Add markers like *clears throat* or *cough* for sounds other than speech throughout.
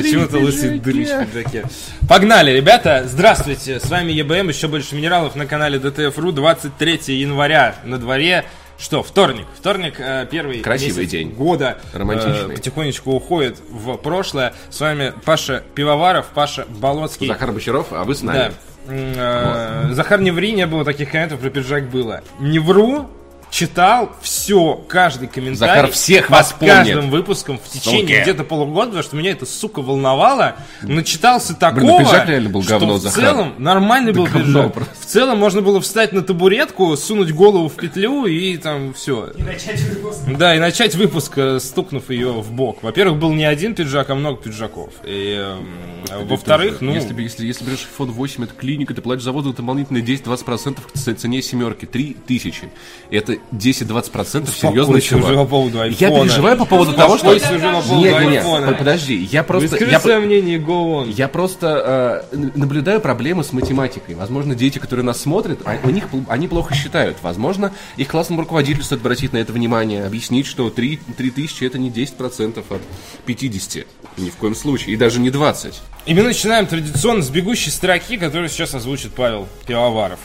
Почему-то лысый дрыщ в пиджаке. Погнали, ребята! Здравствуйте! С вами ЕБМ, еще больше минералов на канале ДТФ.ру. 23 января на дворе. Что, вторник? Вторник, э, первый Красивый месяц день. года. Романтичный. э, потихонечку уходит в прошлое. С вами Паша Пивоваров, Паша Болоцкий. Захар Бочаров, а вы с нами. Да. Э, Захар, не ври, не было таких комментов, про пиджак было. Не вру, читал все, каждый комментарий. Захар всех под вас помнит. каждым выпуском в течение Суки. где-то полугода, потому что меня это, сука, волновало. Начитался такого, Блин, пиджак реально был что говно, в Захар. целом нормальный был говно пиджак. просто. В целом можно было встать на табуретку, сунуть голову в петлю и там все. И начать выпуск. Да, и начать выпуск, э, стукнув ее в бок. Во-первых, был не один пиджак, а много пиджаков. И, эм, во-вторых, ну... Если, бы- если, если берешь iPhone 8, это клиника, ты платишь заводу дополнительные 10-20% к цене семерки. 3000. Это 10-20% серьезный Успокойся уже чувак. по поводу Я айфона. переживаю по поводу того, что... По поводу Нет, нет, подожди, я просто... Выскажи Я, свое мнение, go on. я просто э, наблюдаю проблемы с математикой. Возможно, дети, которые нас смотрят, а- у них они плохо считают. Возможно, их классному руководителю стоит обратить на это внимание, объяснить, что 3, 3000 это не 10% от 50. Ни в коем случае. И даже не 20. И мы начинаем традиционно с бегущей строки, которую сейчас озвучит Павел Пивоваров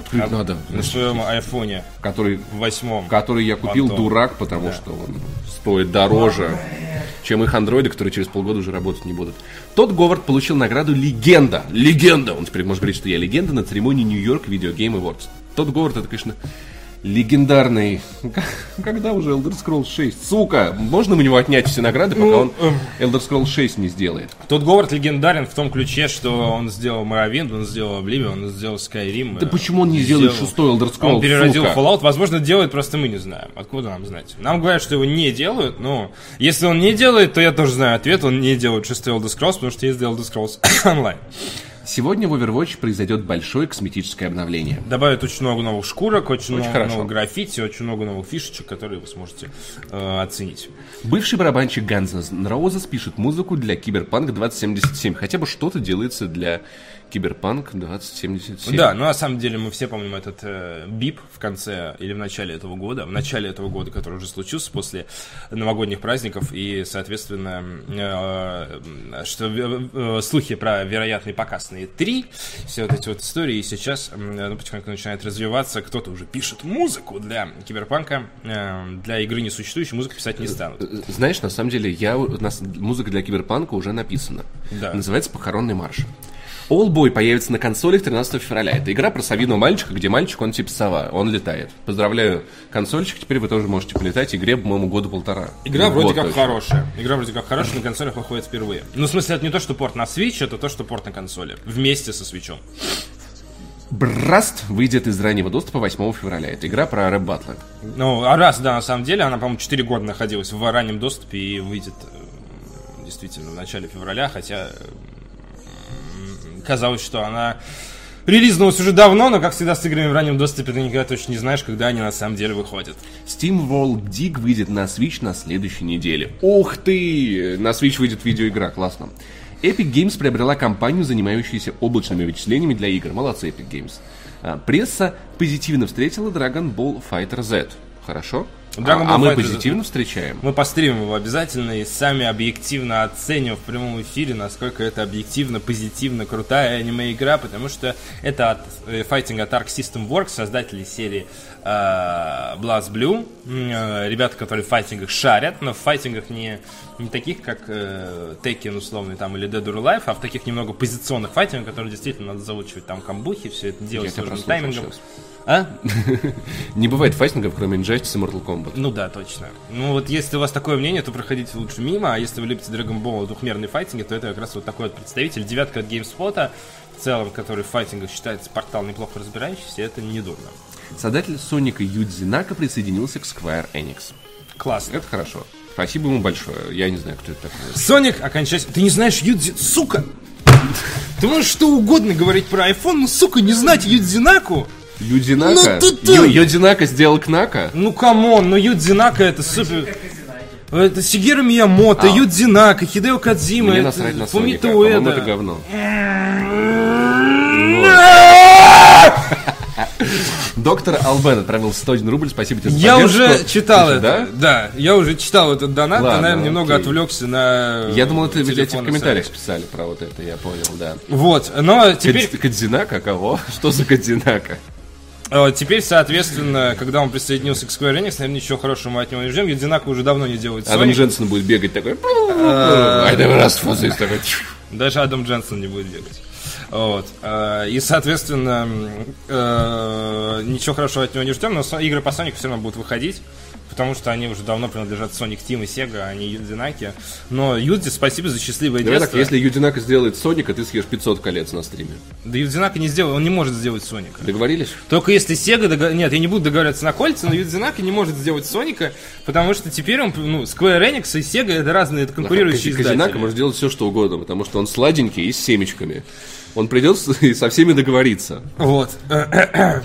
Открыть надо. на своем айфоне Который, в восьмом. который я купил, Антон. дурак, потому что он стоит дороже, чем их андроиды, которые через полгода уже работать не будут. Тот Говард получил награду «Легенда». Легенда! Он теперь может говорить, что я легенда на церемонии Нью-Йорк Video Game Awards. Тот Говард, это, конечно, легендарный... Когда уже Elder Scrolls 6? Сука! Можно у него отнять все награды, пока Ну, он Elder Scrolls 6 не сделает? Тот Говард легендарен в том ключе, что он сделал Morrowind, он сделал Oblivion, он сделал Skyrim. Да э, почему он не сделает сделал- шестой Elder Scrolls, Он переродил сука? Fallout, возможно, делает, просто мы не знаем. Откуда нам знать? Нам говорят, что его не делают, но если он не делает, то я тоже знаю ответ, он не делает шестой Elder Scrolls, потому что есть Elder Scrolls *coughs* Online. Сегодня в Overwatch произойдет большое косметическое обновление. Добавят очень много новых шкурок, очень, много хорошо. новых граффити, очень много новых фишечек, которые вы сможете э, оценить. Бывший барабанщик Guns N' Roses пишет музыку для Киберпанк 2077. Хотя бы что-то делается для Киберпанк 2077. Да, но на самом деле мы все помним этот э, бип в конце или в начале этого года, в начале этого года, который уже случился после новогодних праздников, и, соответственно, э, что э, э, слухи про вероятный показ на E3, все вот эти вот истории, и сейчас м, ну, потихоньку начинает развиваться, кто-то уже пишет музыку для Киберпанка, э, для игры несуществующей музыку писать не станут. Э, Знаешь, на самом деле, я, у нас музыка для Киберпанка уже написана. Да. Называется «Похоронный марш». Allboy появится на консолях 13 февраля. Это игра про совиного мальчика, где мальчик, он типа сова, он летает. Поздравляю, консольчик, теперь вы тоже можете полетать. Игре, по-моему, года полтора. Игра Ну, вроде год как точно. хорошая. Игра вроде как хорошая, на консолях выходит впервые. Ну, в смысле, это не то, что порт на Switch, это то, что порт на консоли. Вместе со свечом. Браст выйдет из раннего доступа 8 февраля. Это игра про рэп батлы. Ну, а раз, да, на самом деле, она, по-моему, 4 года находилась в раннем доступе и выйдет э, действительно в начале февраля, хотя м, казалось, что она релизнулась уже давно, но, как всегда, с играми в раннем доступе ты никогда точно не знаешь, когда они на самом деле выходят. Steam World Dig выйдет на Switch на следующей неделе. Ух ты! На Switch выйдет видеоигра, классно. Epic Games приобрела компанию, занимающуюся облачными вычислениями для игр. Молодцы, Epic Games. А, пресса позитивно встретила Dragon Ball Fighter Z. Хорошо? Dragon а, а мы позитивно встречаем. Мы постримим его обязательно и сами объективно оценим в прямом эфире, насколько это объективно, позитивно, крутая аниме-игра, потому что это от э, Fighting от Arc System Works, создатели серии э, Blast Blue, э, ребята, которые в файтингах шарят, но в файтингах не, не таких, как э, Tekken условный там или Dead or Alive, а в таких немного позиционных файтингах, которые действительно надо заучивать там камбухи, все это делать Я сложным прослушал таймингом. А? *laughs* Не бывает файтингов, кроме Injustice и Mortal Kombat. Ну да, точно. Ну вот если у вас такое мнение, то проходите лучше мимо, а если вы любите Dragon Ball двухмерные файтинги, то это как раз вот такой вот представитель. Девятка от GameSpot, в целом, который в файтингах считается портал неплохо разбирающийся, это не дурно. Создатель Соника Юдзи Нака присоединился к Square Enix. Классно. Это хорошо. Спасибо ему большое. Я не знаю, кто это такой. Соник окончательно... Ты не знаешь Юдзи... Сука! Ты можешь что угодно говорить про iPhone, но, сука, не знать Юдзи Наку? Юдзи Нака? Ну ты- ты- Ю- Юдзи Нака сделал Нака? Ну, come on, ну Юдзи Нака это супер... Это Сигэру Миямото, А. Юдзи Нака, Хидео Кадзима, Мне это на Фумито Уэда. это говно. *laughs* Доктор Албен отправил 101 рубль, спасибо тебе за Я уже читал это. Да? я уже читал этот донат, и, наверное, немного отвлекся на Я думал, это ведь эти в комментариях писали про вот это, я понял, да. Вот, но теперь, Кадз- Кадзинака кого? *laughs* Что за Кадзинака? э, теперь, соответственно, когда он присоединился к Square Enix, наверное, ничего хорошего мы от него не ждем. ведь Динако уже давно не делает Адам Sonic. Дженсен будет бегать такой. Э, for this», такой. Даже Адам Дженсон не будет бегать. Вот. Э, И, соответственно, э, ничего хорошего от него не ждем, но игры по Сонику все равно будут выходить, потому что они уже давно принадлежат Sonic Team и Sega, а не Юдзинаки. Но Юдзи, спасибо за счастливое Давай детство. так, если Юдинака сделает Соника, ты съешь 500 колец на стриме. Да Юдзинака не сделал, он не может сделать Соника. Договорились? Только если Sega догов- Нет, я не буду договариваться на кольца, но Юдзинака не может сделать Соника, потому что теперь он, ну, Square Enix и Sega это разные это конкурирующие Казинака издатели. может делать все, что угодно, потому что он сладенький и с семечками. Он придет *laughs* и со всеми договорится. Вот. *clears throat* Эм,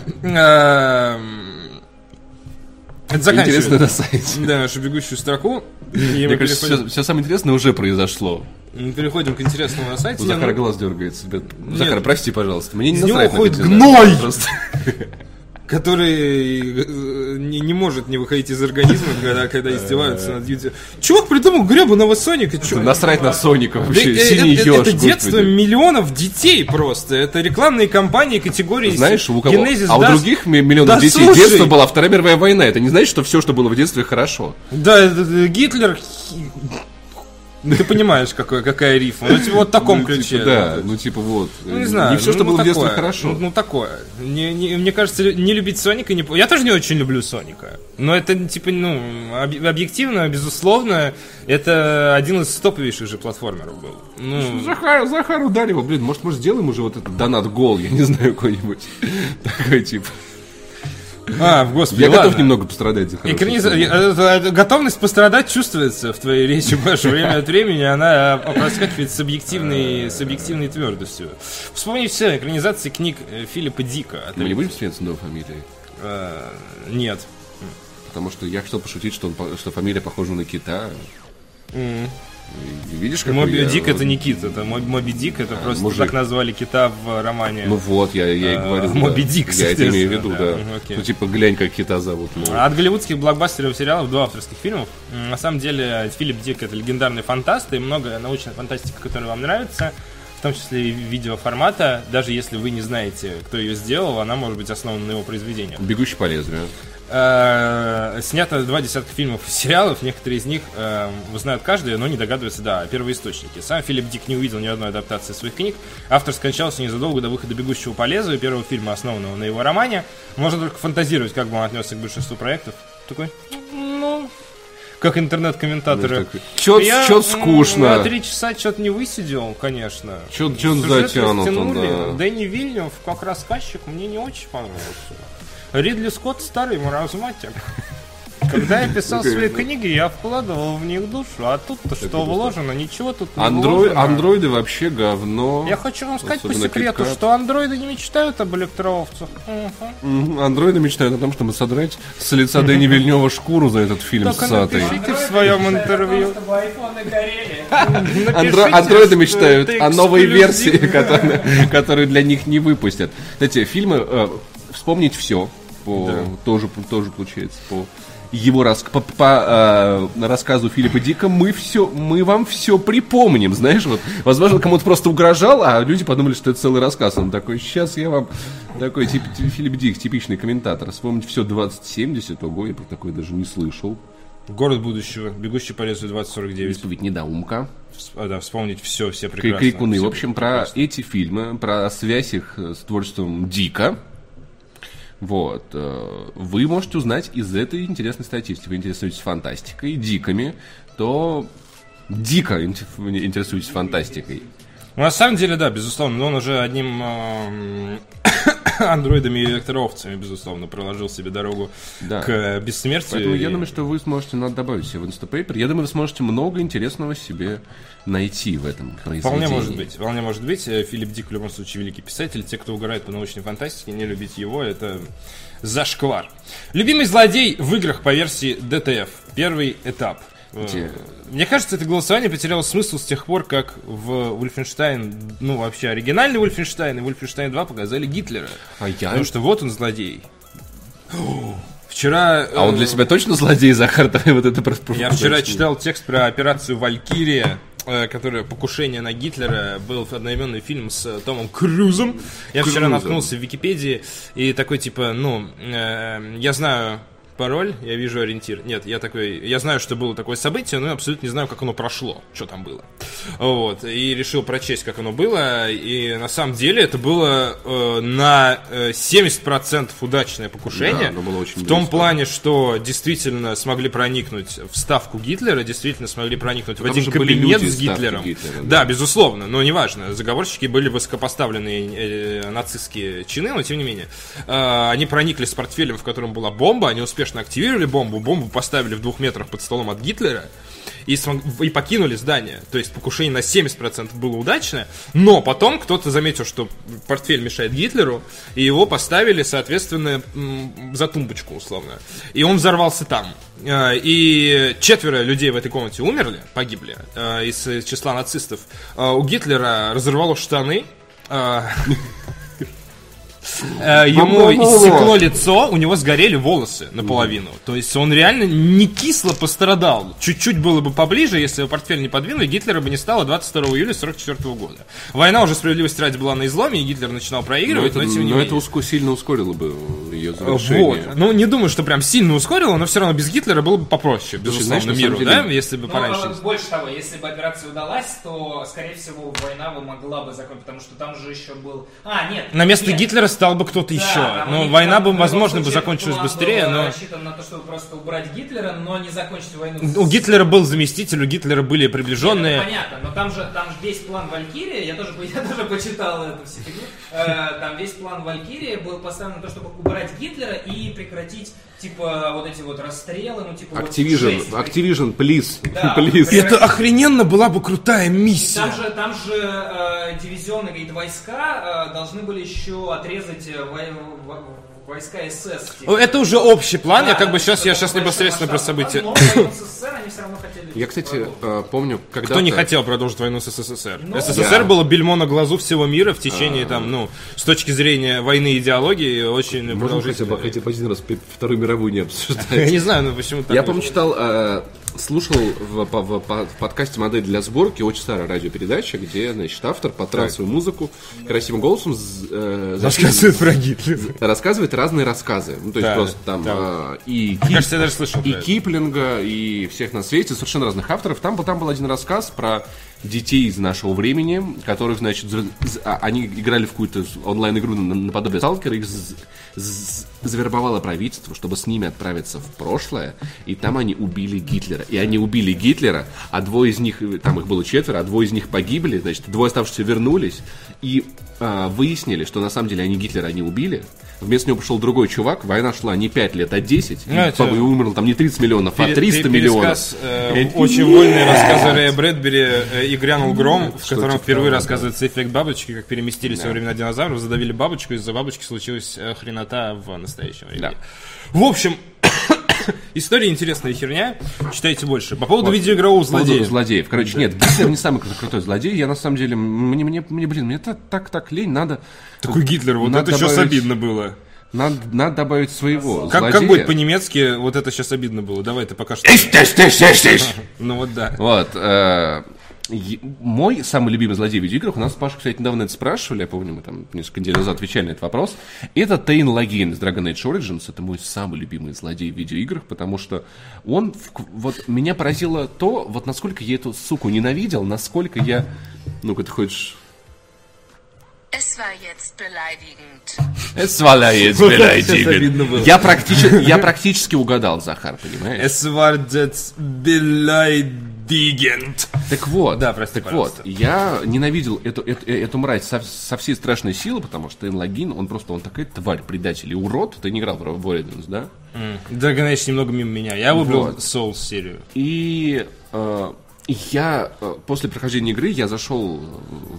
Это. Интересно на сайте. Да, нашу бегущую строку. Мне кажется, переходим, все, самое интересное уже произошло. мы переходим к интересному на сайте. У Захара Ну, глаз дергается. Захар, прости, пожалуйста. Мне не Из него уходит гной! Просто. *laughs* который э, не, не может не выходить из организма, когда, когда издеваются над Юдзи. Чувак придумал гребаного Соника. чё? Насрать на Соника Да, вообще. э, Синий это, еж, это детство господи. миллионов детей просто. Это рекламные кампании категории Знаешь, у кого? Genesis а у других ми- миллионов Да детей слушай! детство была Вторая мировая война. Это не значит, что все, что было в детстве, хорошо. Да, Гитлер... Ну, Ты понимаешь, какой, какая рифма. Ну, типа, вот в таком Ну, ключе. типа, да, ну типа вот. Ну, не знаю. Не все, что ну, было в детстве, такое. хорошо. Ну, ну, такое. Не- не- мне кажется, не любить Соника не... Я тоже не очень люблю Соника. Но это, типа, ну, об- объективно, безусловно, это один из топовейших же платформеров был. Ну, Захар, Захар ударил, блин, может, может, сделаем уже вот этот донат гол, я не знаю, какой-нибудь. *laughs* Такой тип. А, господи, Я готов ладно. немного пострадать за Экраниза- фильм. э, э, Готовность пострадать чувствуется в твоей речи, Паша. Время от времени она э, проскакивает с объективной, с объективной твердостью. Вспомни все экранизации книг э, Филиппа Дика. Мы не будем смеяться фамилией? Э, Нет. Потому что я хотел пошутить, что, он, что фамилия похожа на кита. Видишь, как Моби Дик это не кит, это Моби, Моби Дик, это просто мужик. так назвали кита в романе. Ну вот, я, я и А, говорю. *laughs* да. Моби Дик, Я это имею в виду, да. да. Окей. Ну, типа, глянь, как кита зовут. ну. А От голливудских блокбастеров сериалов до авторских фильмов. На самом деле, Филипп Дик это легендарный фантаст, и много научной фантастики, которая вам нравится, том числе и видеоформата. Даже если вы не знаете, кто ее сделал, она может быть основана на его произведениях. Бегущий по лезвию. Э, Снято два десятка фильмов и сериалов, некоторые из них э, знают каждый, но не догадываются, да, о первоисточнике. Сам Филипп Дик не увидел ни одной адаптации своих книг. Автор скончался незадолго до выхода «Бегущего по лезвию», первого фильма, основанного на его романе. Можно только фантазировать, как бы он отнесся к большинству проектов. Такой, ну, как интернет-комментаторы. Чё, Я, чё м, скучно. Я три часа что-то не высидел, конечно. Он Сюжет затянут, да. Дэнни Вильнев как рассказчик мне не очень понравился. Ридли Скотт старый маразматик. Когда я писал свои книги, я вкладывал в них душу, а тут-то что вложено, ничего тут не Андрой, вложено. андроиды вообще говно. Я хочу вам сказать по секрету, что андроиды не мечтают об электроовцах. Андроиды мечтают о том, чтобы содрать с лица Дэни Вильнева шкуру за этот фильм ссатый. напишите в своем интервью. *laughs* Андроиды мечтают о новой версии, *laughs* которую для них не выпустят. Кстати, фильмы э, «Вспомнить все» по, тоже, тоже получается по его рас- по, по, э, рассказу Филиппа Дика мы все, мы вам все припомним, знаешь, вот, возможно, кому-то просто угрожал, а люди подумали, что это целый рассказ. Он такой, сейчас я вам, такой тип, Филипп Дик, типичный комментатор, вспомнить все 2070, ого, я про такое даже не слышал. Город будущего, бегущий по лесу 2049. Исповедь недоумка. Вс- а, да, вспомнить все, все прекрасно. Крикуны. Всё В общем, про прекрасно. эти фильмы, про связь их с творчеством Дика. Вот. э, Вы можете узнать из этой интересной статистики. Вы интересуетесь фантастикой, диками, то дико инте- интересуетесь фантастикой. Ну, на самом деле, да, безусловно, но он уже одним *coughs* андроидами и электроовцами, безусловно, проложил себе дорогу Да. к э, бессмертию. Поэтому я И- думаю, что вы сможете, надо добавить себе в Instapaper, я думаю, вы сможете много интересного себе найти в этом произведении. Вполне может быть, вполне может быть. Э, Филипп Дик в любом случае великий писатель. Те, кто угорает по научной фантастике, не любить его, это зашквар. Любимый злодей в играх по версии DTF. Первый этап. Где? Мне кажется, это голосование потеряло смысл с тех пор, как в Ульфенштайн, ну вообще оригинальный Ульфенштайн и Ульфенштайн 2 показали Гитлера. А я... Потому что вот он злодей. Вчера... А он для э, себя точно злодей, *laughs* Захар? Давай вот это просто Я вчера читал текст про операцию «Валькирия», э, которая «Покушение на Гитлера» был одноименный фильм с э, Томом Крузом. Я вчера Крузом. наткнулся в Википедии и такой типа, ну, э, я знаю пароль, я вижу ориентир. Нет, я такой, я знаю, что было такое событие, но я абсолютно не знаю, как оно прошло, что там было. Вот, и решил прочесть, как оно было, и на самом деле это было э, на э, 70% удачное покушение. Да, оно было очень в том близко. плане, что действительно смогли проникнуть в ставку Гитлера, действительно смогли проникнуть в Там один кабинет с Гитлером. Гитлера, да. да. безусловно, но неважно. Заговорщики были высокопоставленные э, нацистские чины, но тем не менее. Э, они проникли с портфелем, в котором была бомба, они успешно активировали бомбу, бомбу поставили в двух метрах под столом от Гитлера и, и покинули здание. То есть покушение на 70% было удачное, но потом кто-то заметил, что портфель мешает Гитлеру, и его поставили, соответственно, за тумбочку, условно. И он взорвался там. Э, И четверо людей в этой комнате умерли, погибли, э, из числа нацистов. Э, У Гитлера разорвало штаны, *laughs* Ему иссекло лицо, у него сгорели волосы наполовину. То есть он реально не кисло пострадал. Чуть-чуть было бы поближе, если бы портфель не подвинули, Гитлера бы не стало 22 июля 44 года. Война уже справедливости ради была на изломе, и Гитлер начинал Но проигрывать, это, но, тем не но менее. это уско- сильно ускорило бы ее завершение. Вот. Ну, не думаю, что прям сильно ускорило, но все равно без Гитлера было бы попроще, безусловно, знаешь, на миру, самом да, деле- если бы Ну, пораньше. э, больше того, если бы операция удалась, то, скорее всего, война бы могла бы закончиться, потому что там же еще был... А, нет. На место нет. Гитлера стал бы кто-то Да, еще. у Ну, война бы, возможно, бы закончилась быстрее, но... рассчитан на то, чтобы просто убрать Гитлера, но не закончить войну. с- У Гитлера был заместитель, у Гитлера были Нет, приближенные. это понятно, но там же, там же весь план Валькирии, я тоже, *laughs* я тоже почитал эту всю фигню, Э, там весь план Валькирии был поставлен на то, чтобы убрать Гитлера и прекратить, типа, вот эти вот расстрелы, ну, типа, вот Activision, жесть. Activision, please, Да. *laughs* please. И Это охрененно была бы крутая миссия. Там же, там же э, дивизионные какие-то войска э, должны были еще отрезать э, вой- во- войска СС. типа. Это уже общий план, я Да, как бы сейчас, я сейчас непосредственно про события. Но СССР они все равно хотели. Я, кстати, продолжить. э, помню, когда Кто не хотел продолжить войну с СССР? Ну, СССР я- было бельмо на глазу всего мира в течение, там, ну, с точки зрения войны и идеологии, очень Можно хотя бы, хотя бы один раз Вторую мировую не *laughs* Я обсуждать. не знаю, ну почему так. Я, помню, читал, э, слушал в, в- в подкасте «Модель для сборки» очень старая радиопередача, где, значит, автор под трансовую музыку красивым голосом э, Рассказывает про Гитлера. рассказывает разные рассказы. Ну, то есть Да, просто там да. э, и, Мне Кип- кажется, я даже слышал и. Киплинга, и всех на свете, совершенно разных авторов. Там, там был один рассказ про детей из нашего времени, которых, значит, а, они играли в какую-то онлайн-игру на- наподобие Сталкера, их завербовало правительство, чтобы с ними отправиться в прошлое, и там они убили Гитлера. И они убили Гитлера, а двое из них, там их было четверо, а двое из них погибли, значит, двое оставшихся вернулись, и а, выяснили, что на самом деле они Гитлера не убили, Вместо него пришел другой чувак, война шла не 5 лет, а 10, Ну, и, и умерло там не 30 миллионов, а Пере- 300 пере- миллионов. э, очень вольные рассказы Рэя Брэдбери э, «И грянул гром», в котором впервые рассказывается эффект бабочки, как переместились во времена динозавров, задавили бабочку, из-за бабочки случилась э, хренота в настоящем времени. В общем, *coughs* история интересная херня, читайте больше. По поводу видеоигрового По поводу злодея. злодеев. Короче, нет, Гитлер не самый кру- крутой злодей. Я на самом деле, мне, мне, мне блин, мне так, так, так лень, надо, Такой Гитлер, вот Надо это сейчас добавить- обидно было. надо, надо добавить своего Как, как злодея. будет по-немецки, вот это сейчас обидно было. Давай ты пока что. *laughs* Ну вот да. Вот. э, мой самый любимый злодей в видеоиграх, у нас с Пашей, кстати, недавно это спрашивали, я помню, мы там несколько недель назад отвечали на этот вопрос, это Тейн Лагин из Dragon Age Origins, это мой самый любимый злодей в видеоиграх, потому что он, в- вот меня поразило то, вот насколько я эту суку ненавидел, насколько я, ну-ка ты хочешь... Es war jetzt beleidigend. *laughs* Я практически, я практически угадал, Захар, понимаешь? Es war jetzt beleidigend. Так вот, Да, прости, так вот, пожалуйста. я ненавидел эту, эту, э, эту мразь со, со всей страшной силы, потому что Энлогин, он просто, он такая тварь, предатель и урод. Ты не играл в Origins, да? Dragon Age немного мимо меня. Я выбрал Вот. Souls серию. И э, я э, после прохождения игры я зашел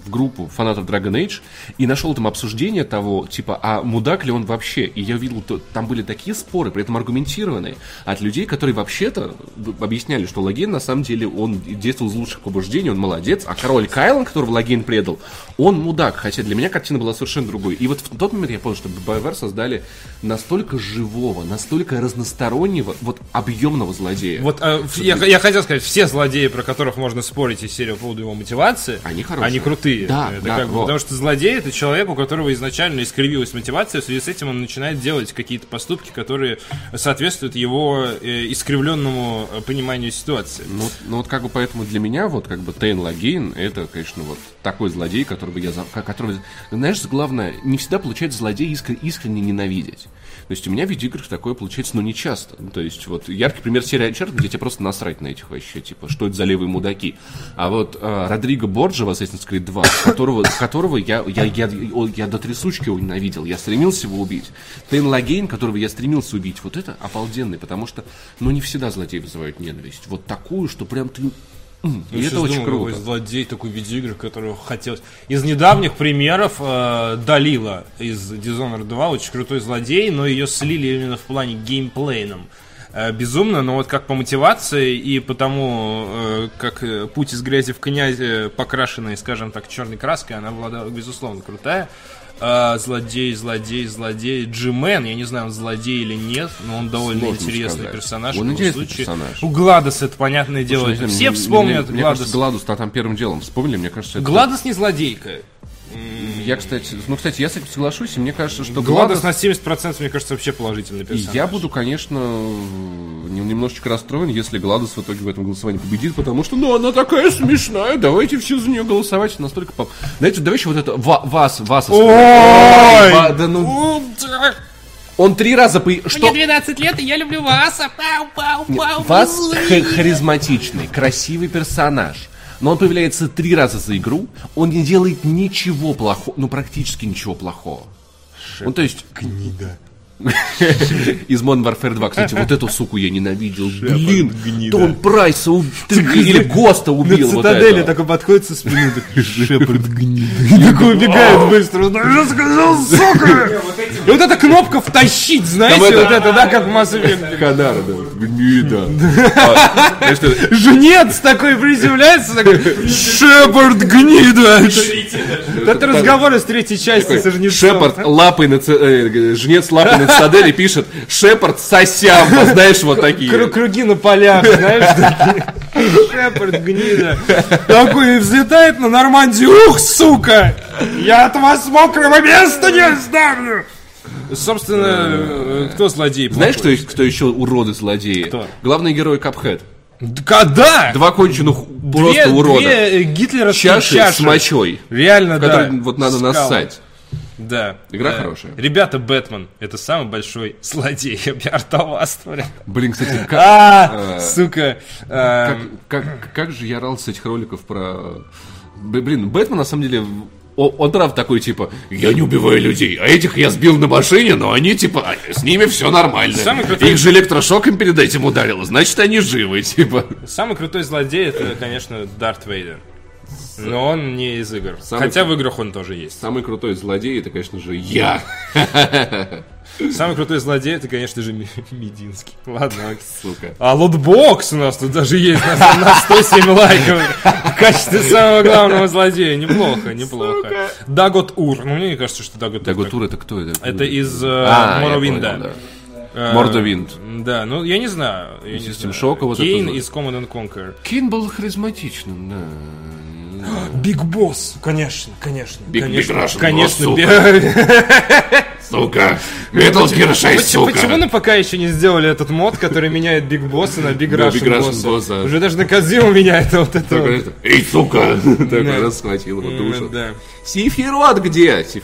в группу фанатов Dragon Age и нашел там обсуждение того, типа, а мудак ли он вообще? И я видел, то, там были такие споры, при этом аргументированные, от людей, которые вообще-то объясняли, что Логин на самом деле он действовал из лучших побуждений, он молодец, а король Кайлан, которого Логин предал, он мудак, хотя для меня картина была совершенно другой. И вот в тот момент я понял, что BioWare создали настолько живого, настолько разностороннего, вот объемного злодея. Вот в- я, я хотел сказать, все злодеи, про которых можно спорить из серии по поводу его мотивации, Они хорошие. они крутые. Да, Это да, как вот. потому что злодей это человек, у которого изначально искривилась мотивация, в связи с этим он начинает делать какие-то поступки, которые соответствуют его э, искривленному э, пониманию ситуации. Ну, ну вот как бы поэтому для меня вот как бы Тейн Лагейн это, конечно, вот такой злодей, которого я, которого, знаешь, главное, не всегда получается злодей искр- искренне ненавидеть. То есть у меня в видеоиграх такое получается, но не часто. Ну, То есть вот яркий пример серии Uncharted, где тебе просто насрать на этих вообще, типа, что это за левые мудаки. А вот э, Родриго Борджа в Assassin's Creed 2, которого, которого я, я, я, о, я до трясучки его ненавидел, я стремился его убить. Тейн Лагейн, которого я стремился убить, вот это обалденный, потому что, ну, не всегда злодеи вызывают ненависть. Вот такую, что прям ты... И Я это очень думаю, круто. злодей такой видеоигр, которого хотелось. Из недавних примеров э, Далила из Dishonored 2 очень крутой злодей, но ее слили именно в плане геймплейном. Э, безумно, но вот как по мотивации и по тому, э, как э, путь из грязи в князе покрашенный, скажем так, черной краской, она была, безусловно, крутая. Э, злодей, злодей, злодей. Джимен, я не знаю, он злодей или нет, но он довольно Сложно интересный сказать. персонаж. Он в любом интересный случае. персонаж. У Гладос это понятное дело. Слушай, мне- все мне- вспомнят мне, мне Гладос. кажется, Гладус там первым делом вспомнили, мне кажется, это... Гладос не злодейка. Я, кстати, ну, кстати, я с этим соглашусь, и мне кажется, что Гладос Гладус... на 70% мне кажется вообще положительный И персонаж. я буду, конечно, нем- немножечко расстроен, если Гладус в итоге в этом голосовании победит, потому что, ну, она такая смешная, давайте все за нее голосовать, настолько... поп- Знаете, давай еще вот это, ва- вас, вас... Ой! Да ну, он три раза... по- Что... 12 лет, и я люблю вас. Пау, пау, пау. Вас х- харизматичный, красивый персонаж. Но он появляется три раза за игру, он не делает ничего плохого, ну практически ничего плохого. Ну то есть... Гнида. *laughs* Из Modern Warfare 2. Кстати, вот эту суку я ненавидел. Блин, то он Прайса уб- ты- или Госта убил. вот цитадели этого. такой подходит со спины, *laughs* такой, Шепард гнида. Такой убегает быстро. «Ну, Я сказал, сука! *laughs* И вот эта кнопка втащить, знаете, вот это, да, как в Mass Effect. Да. Гнида. А, Жнец такой приземляется, такой, Шепард гнида! Это разговор из третьей части со жнецом. Шепард лапой на ц- э, жнец лапой на цитадели пишет Шепард сосямба, знаешь, вот такие. Кру- Круги на полях, знаешь, такие. Шепард гнида. Такой взлетает на Нормандию. Ух, сука! Я от вас мокрого места не оставлю! Собственно, э, кто злодей? Знаешь, кто, кто еще уроды злодеи? Кто? Главный герой Капхед. Когда? Два конченых Две, просто урода. две гитлеровские Чаши, чаши. с мочой. Реально, да. вот надо Скалы. нассать. Да. Игра да. хорошая. Ребята, Бэтмен — это самый большой злодей. *laughs* Я бы артоваствовали. Блин, кстати, *laughs* как, А, э, сука. а, как, как, как же я рал с этих роликов про... Блин, Бэтмен на самом деле... Он прав такой, типа, я не убиваю людей, а этих я сбил на машине, но они, типа, а, с ними все нормально. Самый крутой- Их же электрошоком перед этим ударило, значит, они живы, *laughs* типа. Самый крутой злодей это, конечно, Дарт Вейдер. Но он не из игр. Самый Хотя в играх он тоже есть. Самый крутой злодей, это, конечно же, я. *laughs* Самый крутой злодей это, конечно же, Мединский. Ладно. Сука. А lootbox у нас тут даже есть на, на 107 лайков в качестве самого главного злодея. Неплохо, неплохо. Дагот Ур. Ну, мне кажется, что Дагот Ур. Дагот Ур это кто это? Это из э, А, Morrowind а. Э, Мордовинд. Да, ну я не знаю. Я знаю. Shock, вот Кейн из Command and Conquer. Кейн был харизматичным, да. Биг Босс, конечно, конечно. Big Russian конечно. Boss, Сука! *laughs* Metal Gear 6, Почему, сука! почему на пока еще не сделали этот мод, который меняет Биг Босса на Биг Russian Russian? Boss, да. Уже даже на Кадзиму меняет вот это вот. Эй, сука! *laughs* Такой раз схватил его душу. Да. Сифирот где? Сиф-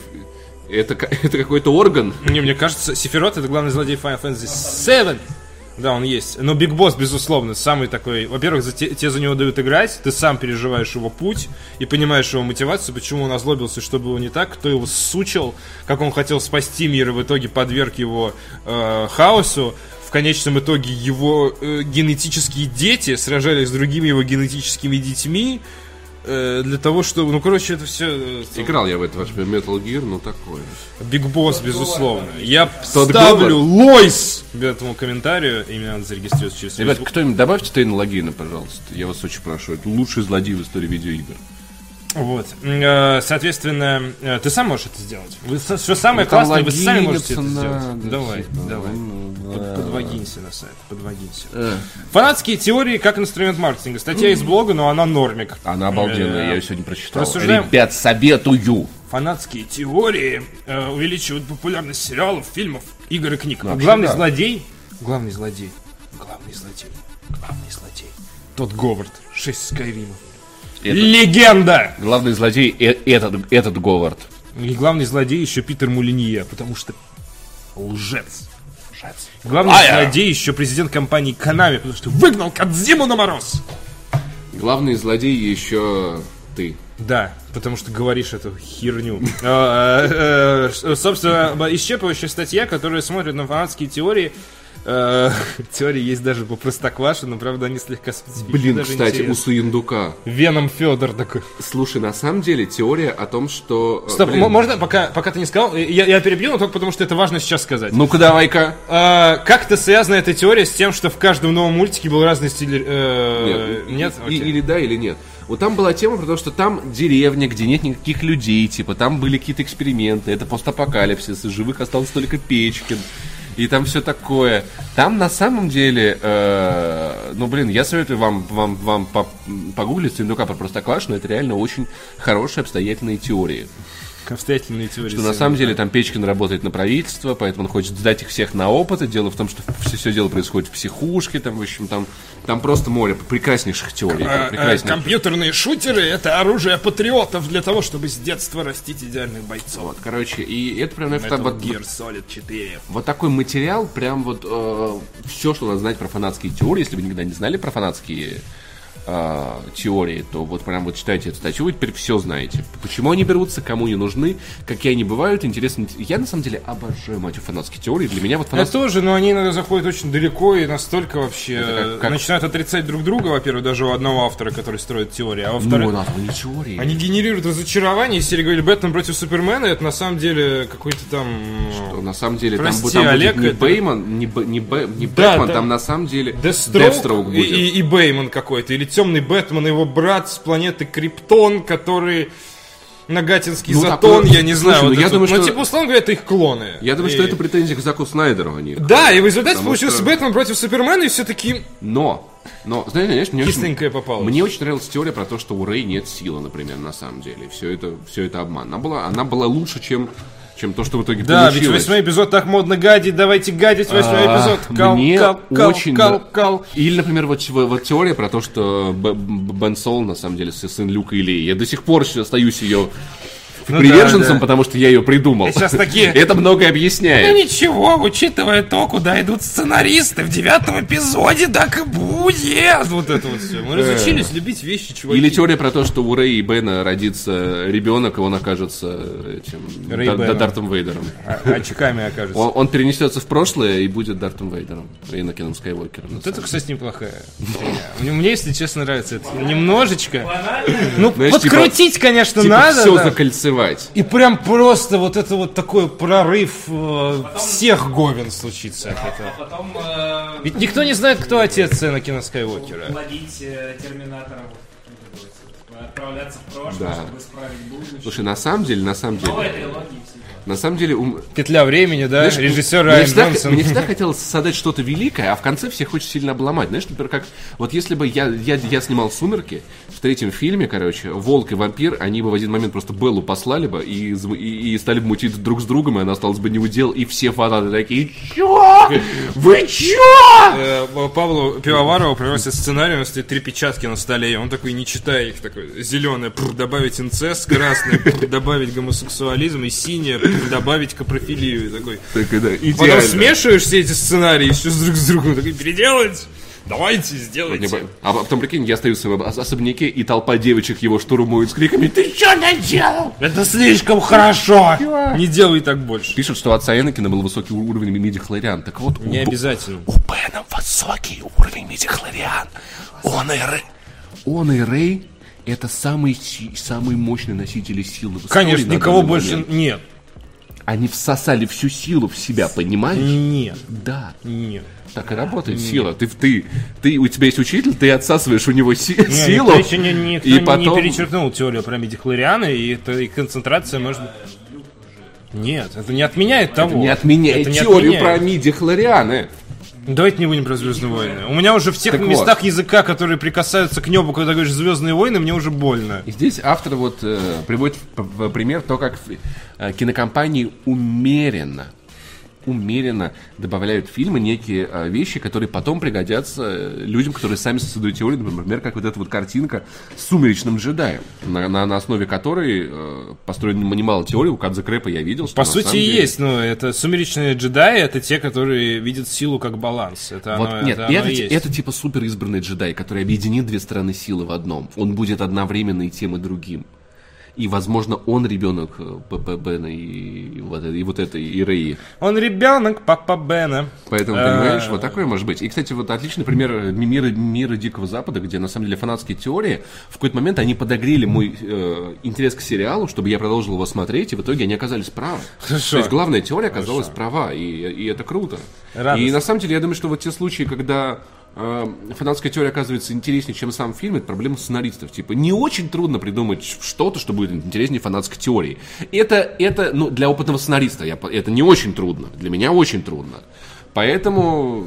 Это, ка- *laughs* это какой-то орган? Не, мне кажется, Сефирот это главный злодей Final Fantasy 7. Да, он есть. Но Биг Босс, безусловно, самый такой... Во-первых, за те- тебе за него дают играть, ты сам переживаешь его путь и понимаешь его мотивацию, почему он озлобился, что было не так, кто его сучил, как он хотел спасти мир и в итоге подверг его э, хаосу. в конечном итоге его э, генетические дети сражались с другими его генетическими детьми э, для того, чтобы... Ну, короче, это все... Играл я в это ваш Metal Gear, ну такое. Биг Босс, безусловно. Я Тот ставлю лойс этому комментарию, и мне надо зарегистрироваться через Ребят, Facebook. кто-нибудь добавьте Тейна Логина, пожалуйста. Я вас очень прошу. Это лучший злодей в истории видеоигр. Вот. Э, Соответственно, э, ты сам можешь это сделать. Вы, со- что самое Ну, классное, вы сами можете это сделать. надо, Давай, давай. ну, Под- подвагинься на сайт, подвагинься. Э. Фанатские теории как инструмент маркетинга. Статья из блога, но она нормик. Она обалденная, Э, я ее сегодня прочитал. рассуждаем- Ребят, советую. Фанатские теории э, увеличивают популярность сериалов, фильмов, игр и книг. вообще главный да. злодей, главный злодей, главный злодей, главный злодей. Тот Говард, 6 Скайримов. Легенда! Главный злодей э- этот, этот Говард. И главный злодей еще Питер Мулинье, потому что лжец. Лжец. Главный А я- злодей еще президент компании Konami, потому что выгнал Кадзиму на мороз. Главный злодей еще ты. Да, потому что говоришь эту херню. *laughs* А, э, э, Собственно, исчерпывающая статья, которая смотрит на фанатские теории. Э, *laughs* Теории есть даже по Простоквашино, правда, они слегка специфичны. Блин, даже кстати, у интересно. Суендука. Веном Федор такой. Слушай, на самом деле теория о том, что... э, Стоп, блин, можно, пока, пока ты не сказал, я, я перебью, но только потому что это важно сейчас сказать. Ну-ка давай-ка. А, как-то связана эта теория с тем, что в каждом новом мультике был разный стиль... э, Нет? И- Окей. или да, или нет. Вот там была тема про то, что там деревня, где нет никаких людей, типа, там были какие-то эксперименты, это постапокалипсис, из живых остался только Печкин. И там все такое. Там на самом деле, э, ну блин, я советую вам, вам, вам по- погуглить Сундука про Простоквашино, это реально очень хорошие обстоятельные теории. Обстоятельные теории. Что на самом деле там Печкин работает на правительство, поэтому он хочет сдать их всех на опыты. Дело в том, что все, все дело происходит в психушке, там, в общем, там, там просто море прекраснейших теорий. А, э, прекраснейших. компьютерные шутеры это оружие патриотов для того, чтобы с детства растить идеальных бойцов. Вот, короче, и это прям Metal вот, Gear Solid 4. вот такой материал, прям вот все, что надо знать про фанатские теории. Если вы никогда не знали про фанатские э, теории, то вот прям вот читайте эту статью, вы теперь все знаете. Почему они берутся, кому они нужны, какие они бывают, интересно. Я на самом деле обожаю мать фанатские теории. Для меня вот Я фанатские тоже, но они иногда заходят очень далеко и настолько вообще как- как- начинают отрицать друг друга, во-первых, даже у одного автора, который строит теории, а Ну, во-вторых, надо, не теории. они генерируют разочарование. Если говорили Бэтмен против Супермена, это на самом деле какой-то там... Что, на самом деле Прости, там, там Олег, будет не это- Бейман, не, Б- не, Б- не Да, Бэтмен, да. там на самом деле и, будет. и, и Бейман какой-то, или темный Бэтмен, и его брат с планеты Криптон, который Нагатинский Ну, затон, такое- я не Слушай, знаю. ну, вот я это думаю, вот. Ну, что- типа, условно говоря, это их клоны. Я думаю, И- что это претензия к Заку Снайдеру, они. Да, и в результате Потому получился что- Бэтмен против Супермена, и все таки Но, но, знаешь, знаешь, мне очень, попалась. мне очень нравилась теория про то, что у Рэй нет силы, например, на самом деле. Все это, все это обман. Она была, она была лучше, чем, чем то, что в итоге Да, ведь получилось. восьмой эпизод так модно гадить, давайте гадить восьмой А, эпизод. Кал, мне кал, кал, очень кал, кал. Или, например, вот, вот- теория про то, что Бен Сол на самом деле сын Люка и Леи. Я до сих пор остаюсь ее Ну приверженцем, да, да. потому что я ее придумал. И сейчас такие- *laughs* Это многое Ну объясняет. ничего, учитывая то, куда идут сценаристы, в девятом эпизоде так и будет. Вот это вот все. Мы разучились любить вещи, чуваки. Или теория про то, что у Рэя и Бена родится ребенок, и он окажется этим Рэй Дартом Вейдером. А- очками окажется. Он, перенесется в прошлое и будет Дартом Вейдером. Энакином Скайуокером. Вот это, кстати, неплохая. Мне, если честно, нравится это. Немножечко. Ну, Знаешь, подкрутить, конечно, Типа надо. все да. Закольцевать. И прям просто вот это вот такой прорыв э, всех говен случится этого. А потом э, Ведь никто не знает, кто отец Энакина Скайуокера. ловить э, терминатора, отправляться в прошлое, Да. чтобы исправить будущее. Слушай, на самом деле, на самом Новая деле, трилогия всегда. На самом деле, ум- Петля времени, да? Знаешь, Режиссер Райан всегда, Джонсон. мне всегда хотелось создать что-то великое, а в конце всех очень сильно обломать. Знаешь, например, как вот если бы я, я, я снимал «Сумерки», в третьем фильме, короче, волк и вампир, они бы в один момент просто Беллу послали бы и, и, и стали бы мутить друг с другом, и она осталась бы не удел, и все фанаты такие, чё? Вы чё? Э, Павлу Пивоварову приносят сценарий, у него стоит три печатки на столе, и он такой, не читая их, такой, зеленое, добавить инцест, красное, пр, добавить гомосексуализм, и синее, добавить капрофилию, такой. Так, да, Потом смешиваешь все эти сценарии, все друг с другом, такой, переделать. Давайте, сделайте. А потом, прикинь, я стою в особняке, и толпа девочек его штурмует с криками «Ты что наделал?» Это слишком хорошо. Не делай так больше. Пишут, что у отца Энакина был высокий уровень миди-хлориан. Так вот, у Не Бу- обязательно. У Бена высокий уровень миди-хлориан. Он и Рэй. Он и Рэй — это самые, самые мощные носители силы Конечно, никого больше момент. нет. Они всосали всю силу в себя, понимаешь? Нет. Да. Нет. Так и работает сила. Ты, ты, ты, у тебя есть учитель, ты отсасываешь у него си- Не, силу. Никто еще не, никто и потом... не перечеркнул теорию про медихлорианы, и, это, и концентрация может. Нет, это не отменяет того. Не отменяй Это не теорию отменяет. про миди-хлорианы. Давайте не будем про Звездные войны. У меня уже в тех Так местах языка, которые прикасаются к небу, когда говоришь Звездные войны, мне уже больно. И здесь автор вот э, приводит в пример то, как э, кинокомпании умеренно умеренно добавляют в фильмы некие э, вещи, которые потом пригодятся э, людям, которые сами создают теорию, например, как вот эта вот картинка с сумеречным джедаем, на, на- на основе которой э, построена немало теорий, у Кадзе Крэпа я видел, что По сути и деле- есть, но это сумеречные джедаи, это те, которые видят силу как баланс. Это Вот, оно, нет, это, это, есть. это типа супер избранный джедай, который объединит две стороны силы в одном. Он будет одновременно и тем, и другим. И, возможно, он ребенок э, П.П. Бена и, вот, и вот этой, и Рэи. Он ребенок Папа Бена. Поэтому, Э, понимаешь, вот такое может быть. И, кстати, вот отличный пример э, мира, мира Дикого Запада, где, на самом деле, фанатские теории, в какой-то момент они подогрели мой э, интерес к сериалу, чтобы я продолжил его смотреть, и в итоге они оказались правы. Хорошо. То есть главная теория оказалась права, и, и это круто. Радостно. И на самом деле, я думаю, что вот те случаи, когда фанатская теория оказывается интереснее, чем сам фильм, это проблема сценаристов. Типа, не очень трудно придумать что-то, что будет интереснее фанатской теории. Это, это ну, для опытного сценариста я, это не очень трудно. Для меня очень трудно. Поэтому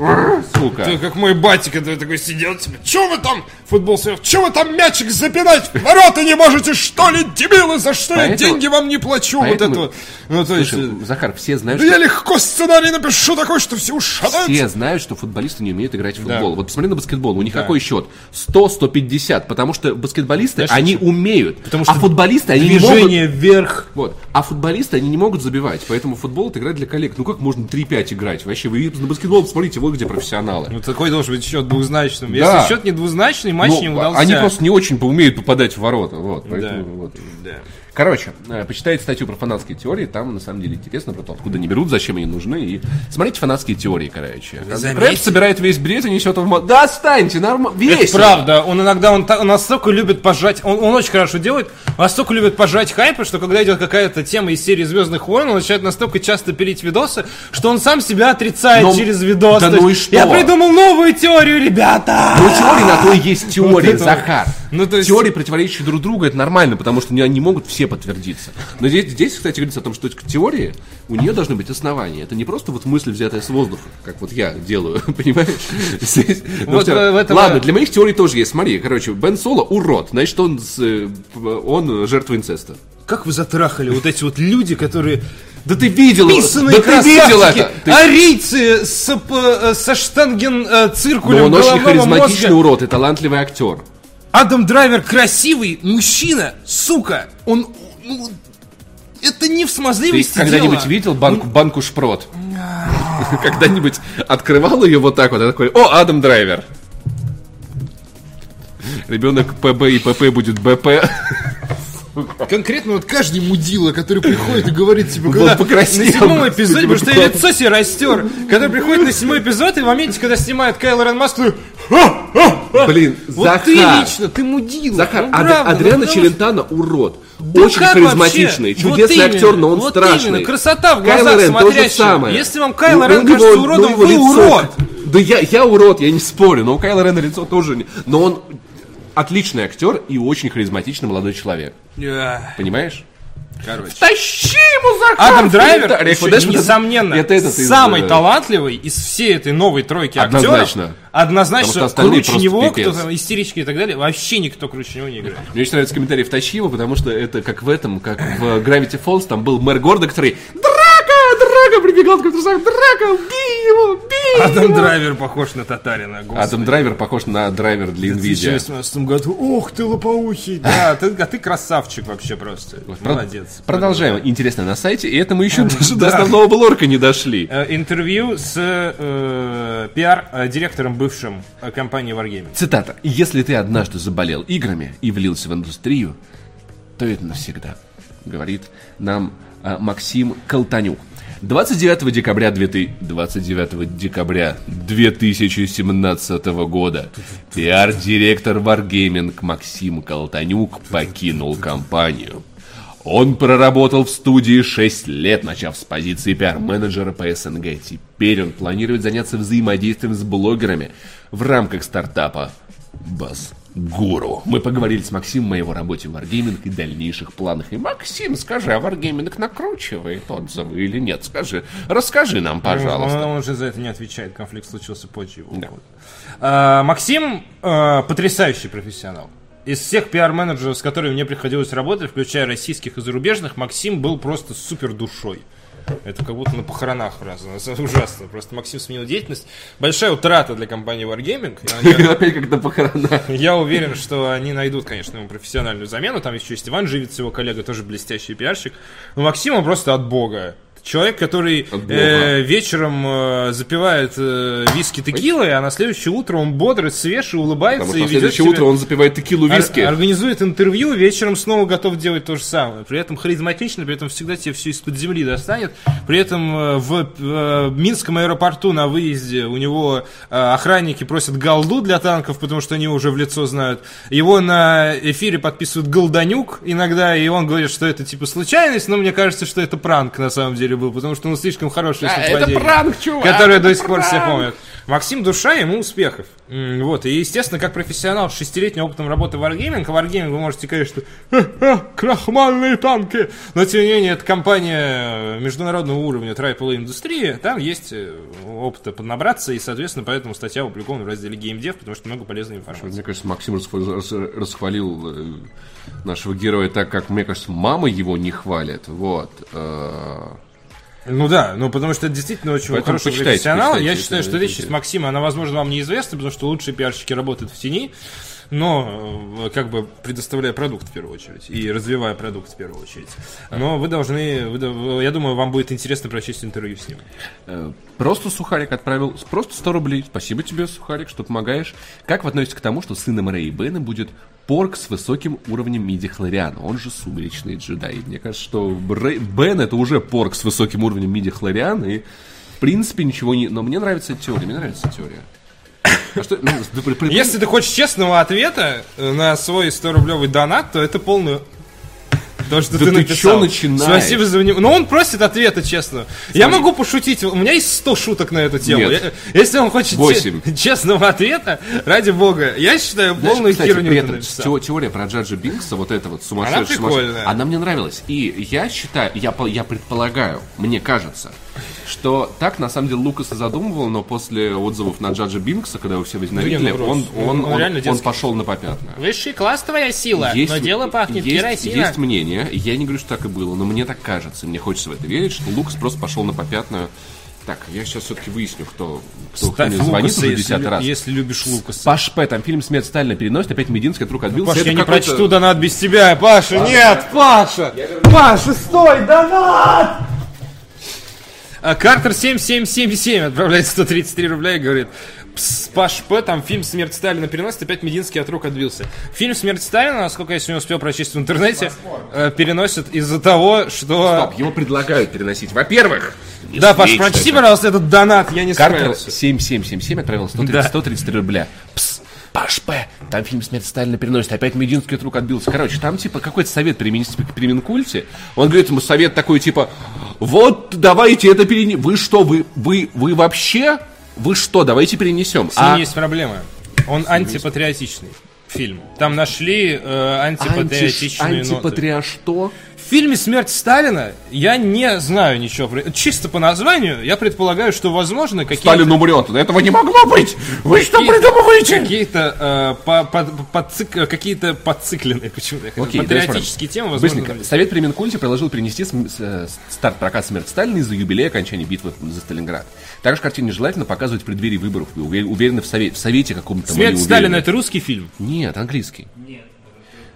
р, сука. Ты как мой батя, который такой сидел, типа, чё вы там, футбол сверх, чё вы там мячик запинать ворота не можете, что ли, дебилы, за что я Поэтому- деньги вам не плачу, вот поэтому- это вот. Ну, то есть, Слушай, Захар, все знают, да что... я легко сценарий напишу такой, что все ушатаются. Все знают, что футболисты не умеют играть в футбол. Да. Вот посмотри на баскетбол, у них Да. какой счет? 100-150, потому что баскетболисты, Знаешь, они почему? умеют. Потому а что футболисты, они не могут... Движение вверх. Вот. А футболисты, они не могут забивать, поэтому футбол это играть для коллег. Ну как можно 3-5 играть? Вообще, вы на баскетбол посмотрите, вот где профессионалы. Ну, такой должен быть счет двузначным. Да. Если счет не двузначный, матч Ну, не удался. они просто не очень умеют попадать в ворота. Вот, поэтому, Да. вот. Да. Короче, э, почитайте статью про фанатские теории, там на самом деле интересно про то, откуда они берут, зачем они нужны. И смотрите фанатские теории, короче. Рэп собирает весь бред и несет в Да останьте, нормально, Это весело. правда, он иногда он, он настолько любит пожать, он, он очень хорошо делает, настолько любит пожать хайпы, что когда идет какая-то тема из серии Звездных войн, он начинает настолько часто пилить видосы, что он сам себя отрицает Но- через видос. да ну и что? Я придумал новую теорию, ребята! Ну, теории на то и есть теории, это- Захар. Ну, то есть- Теории, противоречащие друг другу, это нормально, потому что они могут все подтвердиться. Но здесь, здесь, кстати, говорится о том, что к теории у нее должны быть основания. Это не просто вот мысль, взятая с воздуха, как вот я делаю, *laughs* понимаешь? Здесь- ну, Вот, э, в этом- Ладно, для моих теорий тоже есть. Смотри, короче, Бен Соло урод, значит, он, э, он жертва инцеста. Как вы затрахали вот эти вот люди, которые Да ты видел, писаные да ты видел это. Ты- арийцы с, п- со штанген э, циркулем Но он очень харизматичный мозга. урод и талантливый актер. Адам Драйвер красивый мужчина, сука. Он, ну, это не в Ты смазливости когда-нибудь дело. видел банку, банку шпрот? *laughs* Когда-нибудь открывал ее вот так вот, и такой, о, Адам Драйвер. Ребенок ПБ и ПП будет БП. Конкретно вот каждый мудила, который приходит и говорит, типа, Вот когда покраснел, на седьмом эпизоде, потому что я лицо себе растер, который приходит на седьмой эпизод, и в моменте, когда снимает Кайл Рен Маск, ты, Блин, вот Захар. ты лично, ты мудила. Захар, ну, Ад- правда, ну, Адриано что- Челентано урод. Да Очень как харизматичный, вообще? чудесный Вот актер, но он вот страшный. именно, красота в глазах Рен то же смотрящего. самое. Если вам Кайло Ну, Рен кажется ну, уродом, его вы лицо- урод. Да я, я урод, я не спорю, но у Кайла Рена лицо тоже не... Но он отличный актер и очень харизматичный молодой человек. Понимаешь? Короче. Тащи ему Захар! Адам Драйвер, Да, еще, это- несомненно, это этот из, самый э, талантливый из всей этой новой тройки Однозначно. актеров. Однозначно. Потому круче него, пипец. кто там истерички и так далее, вообще никто круче него не играет. Мне очень нравится комментарий в Тащиво, потому что это как в этом, как в Gravity Falls, там был мэр города, который Который сказал, Драка, убей его, убей Адам его!» Драйвер похож на Татарина. господи. Адам Драйвер похож на драйвер для В NVIDIA. 2018 году. Ох ты лопоухий. Да, ты, а ты красавчик вообще просто. Про- Молодец. Продолжаем. Интересно на сайте, и это мы еще даже до основного блорка не дошли. Э, Интервью с э, пиар-директором бывшим э, компании Wargaming. Цитата. «Если ты однажды заболел играми и влился в индустрию, то это навсегда», говорит нам а, Максим Колтанюк. 29 декабря 2000 29 декабря 2017 года пиар-директор Wargaming Максим Колтанюк покинул компанию. Он проработал в студии 6 лет, начав с позиции пиар-менеджера по СНГ. Теперь он планирует заняться взаимодействием с блогерами в рамках стартапа Бас Гуру. Мы поговорили с Максимом о его работе в Wargaming и дальнейших планах. И Максим, скажи, а Wargaming накручивает отзывы или нет? Скажи, расскажи нам, Он, пожалуйста. он уже за это не отвечает. Конфликт случился позже его ухода. А, Максим э, потрясающий профессионал. Из всех пиар-менеджеров, с которыми мне приходилось работать, включая российских и зарубежных, Максим был просто супер душой. Это как будто на похоронах фраза. Это ужасно. Просто Максим сменил деятельность. Большая утрата для компании Wargaming. *laughs* Опять как на похоронах. Я уверен, что они найдут, конечно, ему профессиональную замену. Там еще есть Иван Живец, его коллега, тоже блестящий пиарщик. Но Максим, он просто от бога. Человек, который э, вечером э, запивает э, виски текилой, а на следующее утро он бодрый, свеж и улыбается. Потому что и на следующее утро он запивает текилу Ор- виски. Организует интервью, вечером снова готов делать то же самое. При этом харизматично, при этом всегда тебе все из-под земли достанет. При этом э, в э, Минском аэропорту на выезде у него э, охранники просят голду для танков, потому что они уже в лицо знают. Его на эфире подписывают голданюк иногда, и он говорит, что это типа случайность, но мне кажется, что это пранк на самом деле был, потому что он слишком хороший А, это пранк, чувак! которые до сих пор все помнят. Максим душа, ему успехов. Вот, и, естественно, как профессионал с шестилетним опытом работы в Wargaming, а Wargaming вы можете сказать, что «Ха-ха, крахмальные танки, но, тем не менее, это компания э, международного уровня AAA индустрии, там есть э, опыта поднабраться, и, соответственно, поэтому статья опубликована в разделе GameDev, потому что много полезной информации. Мне кажется, Максим расхва- рас- расхвалил э, нашего героя так, как, мне кажется, мама его не хвалит. Вот. Ну да, ну потому что это действительно очень Поэтому хороший профессионал. почитайте, Я считаю, что интересно. Максима, она, возможно, вам неизвестна, потому что лучшие пиарщики работают в тени, но э, как бы предоставляя продукт в первую очередь и развивая продукт в первую очередь. Но вы должны, вы я думаю, вам будет интересно прочесть интервью с ним. э, Просто Сухарик отправил просто 100 рублей. Спасибо тебе, Сухарик, что помогаешь. Как вы относитесь к тому, что сыном Рэй и Бена будет порк с высоким уровнем миди-хлориана? Он же сумеречный джедай. Мне кажется, что Рэй- Бен это уже порк с высоким уровнем миди-хлориана, и в принципе ничего не... Но мне нравится теория, мне нравится теория. *laughs* Если ты хочешь честного ответа э, на свой 100-рублевый донат, то это полный... То, что Да ты ты написал. чё начинаешь? Спасибо за внимание. Но он просит ответа честного. Я могу пошутить. У меня есть 100 шуток на эту тему. Нет. Я- Если он хочет Восемь. че- *laughs* честного ответа, ради бога, я считаю Знаешь, полную кстати, херню при этом теория про Джаджа Бинкса, вот эта вот сумасшедшая, Она прикольная. она мне нравилась. И я считаю, я, я предполагаю, мне кажется, что так на самом деле Лукас и задумывал, но после отзывов на Джаджа Бинкса, когда его все возненавидели, ну, он, он, он он, реально он детский. пошел на попятную. Высший класс твоя сила, Есть, но дело пахнет есть, есть мнение, я не говорю, что так и было, но мне так кажется, мне хочется в это верить, что Лукас просто пошел на попятную. Так, я сейчас все-таки выясню, кто, кто, Ставь мне звонит Лукаса, уже десятый раз. если любишь Лукаса. Паш П, там фильм «Смерть Сталина» переносит, опять Мединский от рук отбился. Паша, Это я не прочту донат без тебя, Паша, нет, Паша! Паша, стой, донат! А, Картер 7777 отправляет 133 рубля и говорит, «Пс, Паш П, там фильм «Смерть Сталина» переносит, опять Мединский от рук отбился. Фильм «Смерть Сталина», насколько я сегодня успел прочесть в интернете, э, переносит из-за того, что... Стоп, его предлагают переносить. Во-первых, Да, Паш, прочти, читать- пожалуйста, этот донат, я не Картер справился. 7777 отправил 130, Да. 133 рубля. Пс, Паш П, там фильм «Смерть Сталина» переносит, опять Мединский от рук отбился. Короче, там типа какой-то совет при, министре- при Минкульте. Он говорит ему совет такой типа, вот давайте это перенесем. Вы что, вы, вы, вы вообще? Вы что, давайте перенесем. С ним А есть проблема. Он антипатриотичный фильм. Там нашли э, антипатриотичные антиш- ноты. антипатриа что? Фильме «Смерть Сталина» я не знаю ничего. про- Чисто по названию я предполагаю, что, возможно, какие-то... Сталин умрет. Этого не могло быть! Вы что придумываете? Какие-то э, по- по- подцик- какие-то подцикленные, почему-то Окей, патриотические темы, возможно. Быстренько. Совет при Минкульте предложил перенести см- с- э, старт прокат «Смерть Сталина» из-за юбилея окончания битвы за Сталинград. Также картину нежелательно показывать в преддверии выборов. Вы уве- уверены в совете, в совете каком-то? «Смерть Сталина» это русский фильм? Нет, английский.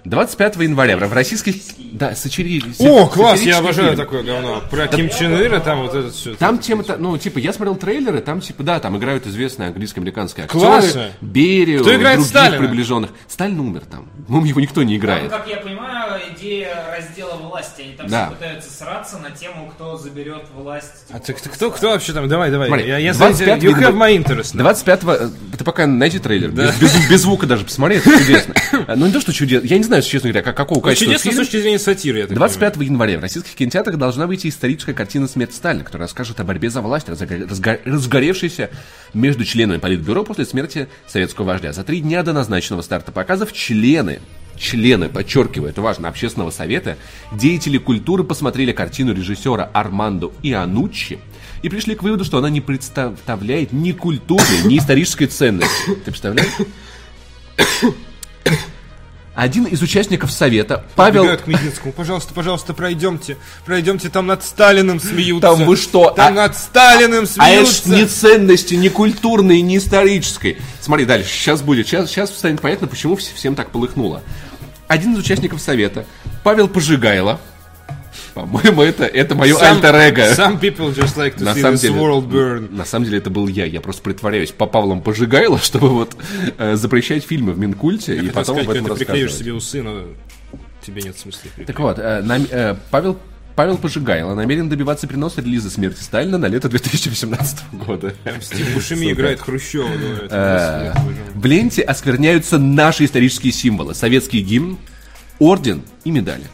25 января в российских... Да, сатири... О, класс, я обожаю фильм. такое говно. Про Ким Чен Ира там вот это все. Там тема-то, ну, типа, я смотрел трейлеры, там, типа, да, там играют известные английско-американские актеры. Классно. Берию, Кто играет других Сталина? приближенных. Сталин умер там. Ну, его никто не Там, играет. как я понимаю, идея раздела власти. Они там Да. все пытаются сраться на тему, кто заберет власть. А типа, ты, ты кто, кто вообще там? Давай, давай. Смотри, я, я 25 заинтер- You have my interest. 25 э, ты пока найди трейлер, без, без- без звука даже посмотри, это *laughs* чудесно. Э, Ну, не то, что чудесно, я не знаю, честно говоря, как, какого Ну, качества чудесно с фильм. точки зрения сатиры, я так 25 января в российских кинотеатрах должна выйти историческая картина «Смерть Сталина», которая расскажет о борьбе за власть, разго- разго- разгоревшейся между членами Политбюро после смерти советского вождя. За три дня до назначенного старта показов члены члены, подчеркиваю, это важно, общественного совета, деятели культуры посмотрели картину режиссера Армандо Иануччи и пришли к выводу, что она не представляет ни культурной, ни исторической ценности. Ты представляешь? Один из участников совета, Павел... Бегают к Мединскому. Пожалуйста, пожалуйста, пройдемте. Пройдемте, там над Сталиным смеются. Там вы что? Там А- над Сталиным А это ж смеются. ни ценности, ни культурной, ни исторической. Смотри дальше, сейчас будет, сейчас, сейчас станет понятно, почему вс- всем так полыхнуло. Один из участников совета, Павел Пожигайло, по-моему, это, это мое Some- альтер-эго. Some people just like to На see самом this деле, world burn. на самом деле это был я. Я просто притворяюсь по Павлам Пожигайло, *laughs* чтобы вот э, запрещать фильмы в Минкульте и Хотел потом сказать, об этом когда ты приклеишь рассказывать. себе усы, но тебе нет смысла. Так вот, э, нам- э, Павел Павел Пожигайло намерен добиваться переноса релиза «Смерти Сталина» на лето 2018 года. Стив Бушеми играет Хрущева. говорят. Э, В ленте оскверняются наши исторические символы. Советский гимн, орден и медали.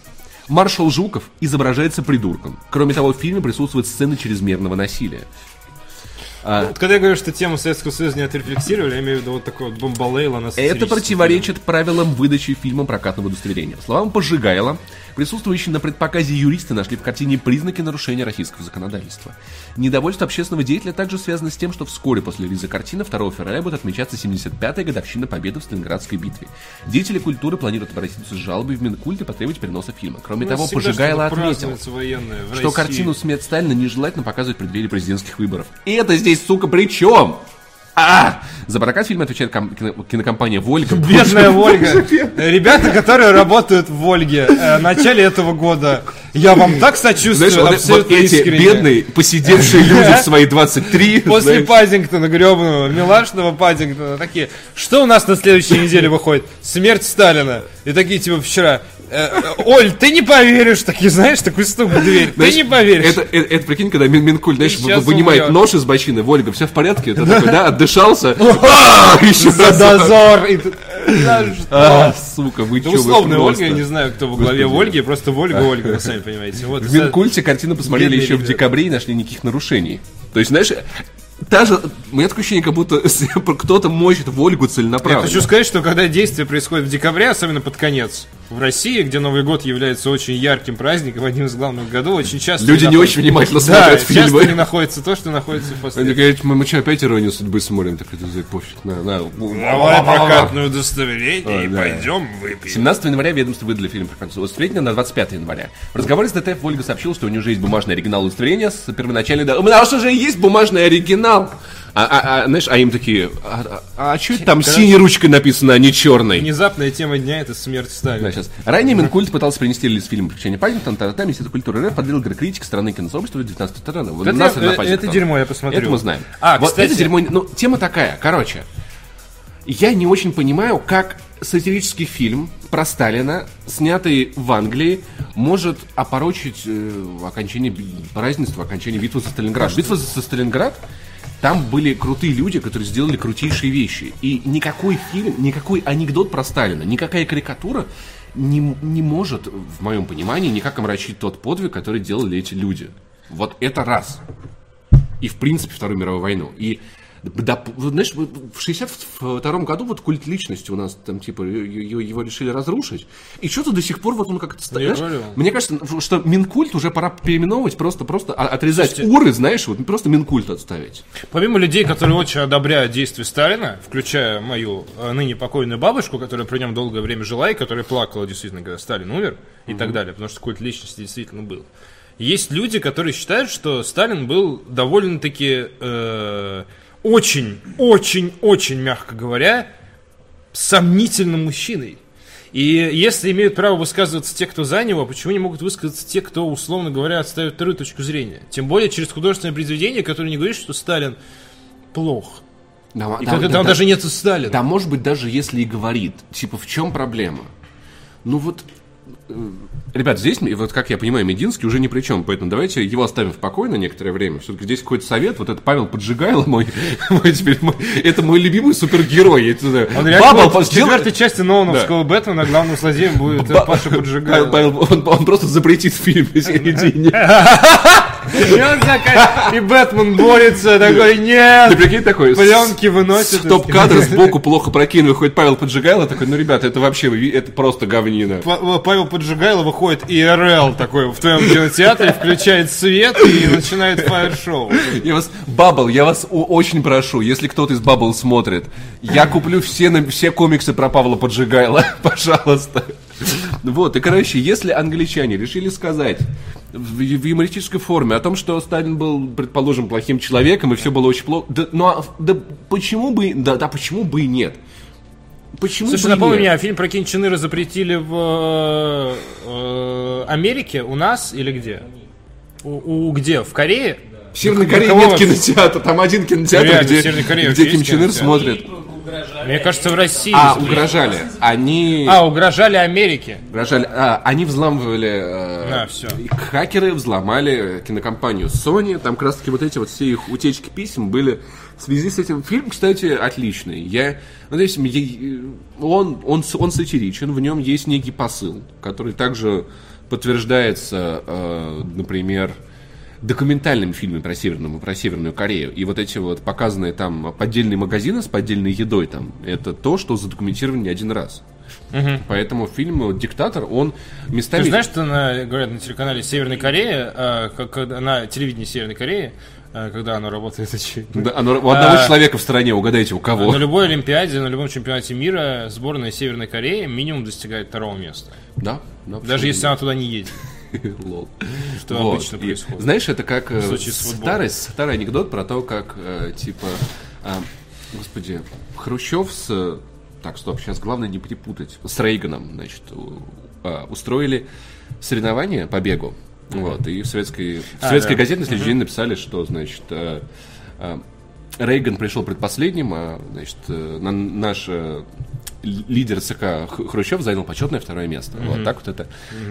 Маршал Жуков изображается придурком. Кроме того, в фильме присутствуют сцены чрезмерного насилия. Вот когда я говорю, что тему Советского Союза не отрефлексировали, я имею в виду вот такой вот бомбалейла на Это противоречит правилам выдачи фильма прокатного удостоверения. Словам Пожигайла, присутствующие на предпоказе юристы нашли в картине признаки нарушения российского законодательства. Недовольство общественного деятеля также связано с тем, что вскоре после релиза картины 2 февраля будет отмечаться 75-я годовщина победы в Сталинградской битве. Деятели культуры планируют обратиться с жалобой в Минкульт и потребовать переноса фильма. Кроме того, Пожигайло отметил, что картину «Смерть Сталина» нежелательно показывать в преддверии президентских выборов. И это здесь, сука, при чем? А! За прокат фильма отвечает ком- кино- кинокомпания «Вольга». Бедная Вольга. Ребята, которые работают в Вольге э, в начале этого года. Я вам так сочувствую, Знаешь, вот, абсолютно вот эти искренне. бедные, посидевшие люди в свои 23, После знаешь, Пазингтона гребаного, милашного Пазингтона, такие, что у нас на следующей неделе выходит? Смерть Сталина. И такие, типа, вчера, Оль, ты не поверишь, такие, знаешь, такой стук в дверь, знаешь, ты не поверишь. Это, это, это, прикинь, когда Мин- Минкуль, знаешь, вынимает умрет. нож из бочины, Вольга, все в порядке? Ты такой, да, отдышался? *laughs* А, еще За дозор. *laughs* А, сука, вы условная просто. Ольга, я не знаю, кто во главе. Ольги, просто Вольга, Ольга, вы сами понимаете. В Минкульте картину посмотрели еще в декабре и нашли никаких нарушений. То есть, знаешь, та же, у меня такое ощущение, как будто *laughs* кто-то мочит в Ольгу Я целенаправленно. хочу сказать, что когда действие происходит в декабре, особенно под конец, в России, где Новый год является очень ярким праздником, одним из главных в году, очень часто... Люди не находится- очень внимательно Да, смотрят часто не фильмы. находится то, что находится в Они последнем. говорят, мы, мы что, опять иронию судьбы смотрим? Так это за пофиг. На, на. Давай прокатное удостоверение и да. пойдем выпьем. 17 января ведомство выдали фильм про концу удостоверения на 25 января. В разговоре с ДТФ Ольга сообщила, что у нее уже есть бумажный оригинал удостоверения с первоначальной... да- У нас уже есть бумажный оригинал! А, а- а, знаешь, а им такие, а, а, что это там синей ручкой написано, а не черной? Внезапная тема дня — это смерть Да, Сталина. сейчас. Ранее Минкульт пытался принести релиз фильма «Приключения Паддингтона», тогда Министерство культуры РФ подвел критики стороны киносообщества 19 стороны. Вот Это- нас на это Паддингтон. дерьмо, я посмотрю. Это мы знаем. А, вот кстати- это дерьмо, ну, тема такая, короче. Я не очень понимаю, как сатирический фильм про Сталина, снятый в Англии, может опорочить э, окончание празднества, окончание битвы за Сталинград. Битва за Сталинград, там были крутые люди, которые сделали крутейшие вещи. И никакой фильм, никакой анекдот про Сталина, никакая карикатура не, не может, в моем понимании, никак омрачить тот подвиг, который делали эти люди. Вот это раз. И, в принципе, Вторую мировую войну. И Да, знаешь, в 62 году вот культ личности у нас там, типа, его, его решили разрушить. И что-то до сих пор вот он как-то... Ну, знаешь, говорю. мне кажется, что Минкульт уже пора переименовывать, просто, просто а- отрезать Слушайте- уры, знаешь, вот просто Минкульт отставить. Помимо людей, которые очень одобряют действия Сталина, включая мою э, ныне покойную бабушку, которая при нем долгое время жила и которая плакала действительно, когда Сталин умер и так далее, потому что культ личности действительно был. Есть люди, которые считают, что Сталин был довольно-таки э, очень, очень, очень, мягко говоря, сомнительным мужчиной. И если имеют право высказываться те, кто за него, почему не могут высказаться те, кто, условно говоря, отставит вторую точку зрения? Тем более через художественное произведение, которое не говорит, что Сталин плох. Да, И да, как да, там да. даже нет Сталина. Да, может быть, даже если и говорит, типа, в чем проблема? Ну вот, ребят, здесь, вот как я понимаю, Мединский уже ни при чем, поэтому давайте его оставим в покое на некоторое время. Все-таки здесь какой-то совет, вот это Павел Поджигайло мой, *laughs* мой теперь мой- это мой любимый супергерой. Это, Он Баба, будет в четвертой части Нолановского Бэтмена главным злодеем будет э, Паша Поджигайло. Павел, он, он просто запретит фильм в середине. *laughs* *laughs* И Бэтмен борется, такой, Ты нет! прикинь такой, Пленки выносит из Топ-кадр кино. сбоку плохо прокинул, выходит Павел Поджигайло, такой, ну, ребята, это вообще, это просто говнина. Па- Павел Поджигайло выходит ИРЛ такой в твоем кинотеатре, включает свет и начинает фаер-шоу. Я вас, Бабл, я вас очень прошу, если кто-то из Бабл смотрит, я куплю все, все комиксы про Павла Поджигайла, *laughs* пожалуйста. *laughs* Вот, и, короче, если англичане решили сказать в, в юмористической форме о том, что Сталин был, предположим, плохим человеком, и все было очень плохо, да, ну, а, да почему бы, да, да почему бы и нет? Почему Слушай, напомни мне, а фильм про Ким Чен Ира запретили в э, Америке, у нас или где? У, у- где? В Корее? В Северной Корее нет кинотеатра, там один кинотеатр, Реально, где, где Ким Чен Ир смотрит. Угрожали. Мне кажется, в России. А, угрожали. Они... А, угрожали Америке. Угрожали. А, они взламывали... э, Да, всё. и Хакеры взломали кинокомпанию Sony. Там как раз таки вот эти вот все их утечки писем были в связи с этим. Фильм, кстати, отличный. Я... Ну, то есть, я- он, он, он сатиричен, в нем есть некий посыл, который также подтверждается, э, например, документальным фильме про Северную, про Северную Корею. И вот эти вот показанные там поддельные магазины с поддельной едой там, это то, что задокументировано не один раз. Поэтому фильм «Диктатор», он местами... Ты знаешь, что на, говорят на телеканале Северной Кореи, э, как, на телевидении Северной Кореи, э, когда оно работает, *laughs* очевидно, Да, оно- у одного А, человека в стране, угадайте, у кого. на любой Олимпиаде, на любом чемпионате мира сборная Северной Кореи минимум достигает второго места. Да, да, Даже если она туда не едет. *laughs* Лол. Что Вот. обычно И, происходит. знаешь, это как э, старый, старый анекдот про то, как, э, типа, а, господи, Хрущев с... Так, стоп, сейчас главное не перепутать. С Рейганом, значит, у- а, устроили соревнования по бегу. Вот, и в советской, в А, советской да. газете на следующий день написали, что, значит, э, э, Рейган пришел предпоследним, а, значит, э, на- наш э, лидер ЦК Хрущев занял почетное второе место. Вот так вот это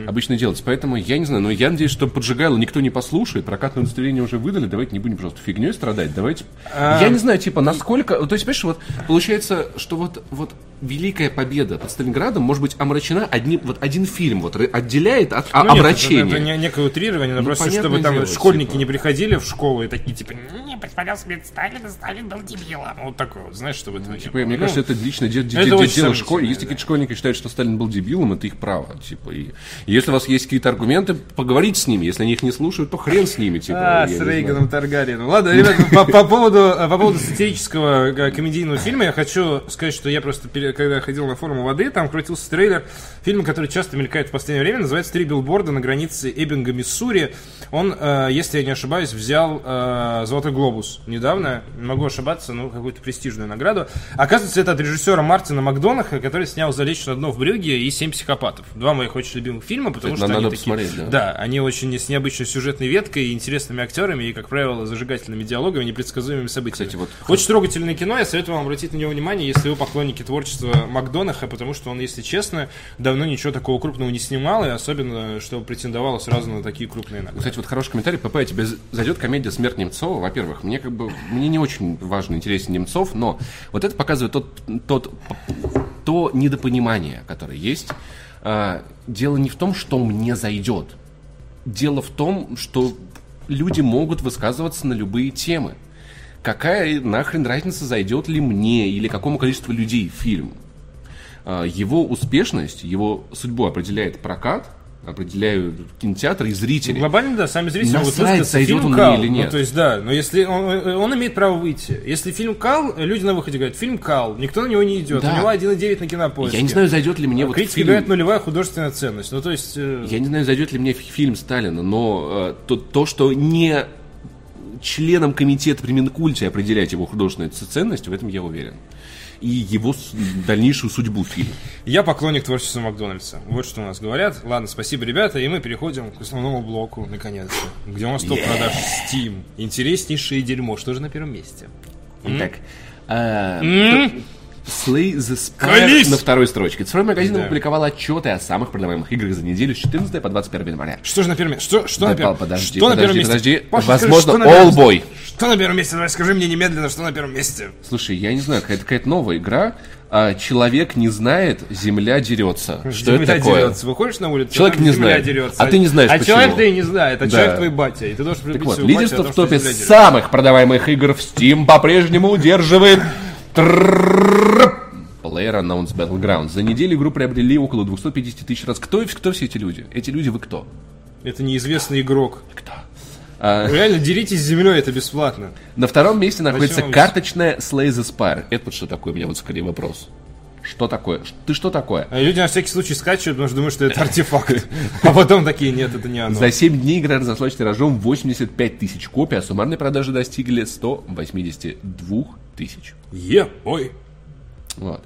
обычно делается. Поэтому я не знаю, но я надеюсь, что поджигайло никто не послушает. Прокатное удостоверение уже выдали. Давайте не будем просто фигней страдать. Давайте. А. Я не знаю, типа, насколько. То есть, понимаешь, вот получается, что вот, вот великая победа под Сталинградом может быть омрачена одним, вот один фильм вот отделяет от а- Ну, нет, омрачения. Это, это не- некое утрирование, но Ну, просто чтобы там дело, школьники типа. не приходили в школу и такие типа, Не посмотрел смерть Сталина, Сталин был дебилом. вот такое вот, знаешь, чтобы это не Типа, мне Ну, кажется, это лично де- де- это де- дело школы. Если да. какие-то школьники считают, что Сталин был дебилом, это их право. Типа, и если у вас есть какие-то аргументы, поговорите с ними. Если они их не слушают, то хрен с ними. Типа, А, с. Рейганом Таргариеном. Ладно, ребят, по, по поводу, по поводу сатирического э, комедийного фильма я хочу сказать, что я просто, когда ходил на форум воды, там крутился трейлер фильма, который часто мелькает в последнее время, называется «Три билборда на границе Эббинга, Миссури». Он, э, если я не ошибаюсь, взял э, «Золотой глобус» недавно, могу ошибаться, ну, какую-то престижную награду. Оказывается, это от режиссера Мартина Макдонаха, который снял «Залечь на дно в брюге» и «Семь психопатов». Два моих очень любимых фильма, потому Кстати, что надо они такие... посмотреть, да. Да, они очень с необычной сюжетной веткой, и интересными актерами и, как правило, зажигательными диалогами, непредсказуемыми событиями. Кстати, вот- Очень трогательное кино, я советую вам обратить на него внимание, если вы поклонники творчества Макдонаха, потому что он, если честно, давно ничего такого крупного не снимал, и особенно, что претендовало сразу на такие крупные награды. Кстати, вот хороший комментарий. ПП, тебе зайдет комедия «Смерть Немцова». Во-первых, мне как бы мне не очень важно, интересен Немцов, но вот это показывает тот, тот, то недопонимание, которое есть. А, дело не в том, что мне зайдет. Дело в том, что люди могут высказываться на любые темы. Какая нахрен разница, зайдет ли мне или какому количеству людей фильм. А, Его успешность, его судьбу определяет прокат, определяют кинотеатры и зрители. Глобально, да, сами зрители могут высказаться. зайдет Фильм он «Кал», или нет. Ну, то есть, да, но если он, он имеет право выйти. Если фильм «Кал», люди на выходе говорят, фильм «Кал», никто на него не идет. Да. У него 1,9 на кинопоиске. Я не знаю, зайдет ли мне вот Критики фильм... говорят, нулевая художественная ценность. Ну, то есть... э, Я не знаю, зайдет ли мне фи- фильм Сталина, но э, то, то, что не членом комитета при Минкульте определять его художественную ценность, в этом я уверен. И его дальнейшую судьбу фильма. Я поклонник творчества Макдональдса. Вот что у нас говорят. Ладно, спасибо, ребята. И мы переходим к основному блоку, наконец-то. Где у нас топ продаж Steam. Интереснейшее дерьмо. Что же на первом месте? Итак, э, Slay the Spire на второй строчке. Цифровой магазин Да. опубликовал отчеты о самых продаваемых играх за неделю с 14 по 21 января. Что же на первом месте? Что, что Да, на первом подожди, что на первом подожди, месте? подожди. Паша, скажи, Возможно, первом месте? Allboy. Что на первом месте? Давай скажи мне немедленно, что на первом месте. Слушай, я не знаю, какая-то какая-то новая игра. а, человек не знает, земля дерется. Что Земля это такое? дерется. Выходишь на улицу, Человек не земля знает. дерется. А ты не знаешь, А почему. человек ты и не знает, а Да. человек твой батя. И ты должен Так вот, лидерство том, в топе самых продаваемых игр в Steam по-прежнему удерживает PlayerUnknown's Battlegrounds. За неделю игру приобрели около 250 тысяч раз. Кто, кто все эти люди? Эти люди вы кто? Это неизвестный игрок. Кто? А, Реально, деритесь с землей, это бесплатно. на втором месте находится Почему? карточная Slay the Spire. Это вот что такое у меня вот скорее вопрос. Что такое? Ты что такое? А люди на всякий случай скачивают, потому что думают, что это артефакт. А потом такие, нет, это не оно. За 7 дней игра разошлась тиражом 85 тысяч копий, а суммарные продажи достигли 182 тысяч. Е, ой. Вот.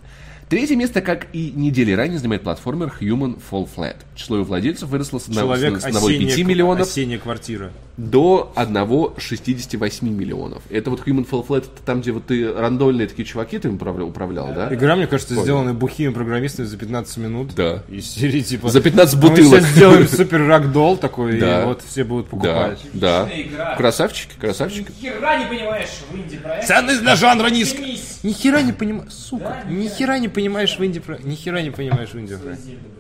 Третье место, как и недели ранее, занимает платформер Human Fall Flat. Число его владельцев выросло с одного- Человек с 1,5 осенняя, миллионов осенняя квартира. До 1,68 миллионов. Это вот Human Fall Flat, это там, где вот ты рандольные такие чуваки ты им управлял, управлял да? Игра, мне кажется, Понял. сделана бухими программистами за 15 минут. Да. И серии типа... За 15 «Ну, Мы бутылок. сейчас сделаем супер рагдол такой, Да. и вот все будут Да, покупать. да. Отличная игра. Красавчики, красавчики. Ни хера не понимаешь в инди-проекте. Ценность для жанра низкая. Займись. Ни хера не понимаешь, сука, ни хера не понимаешь в инди про... Ни хера не понимаешь в инди про...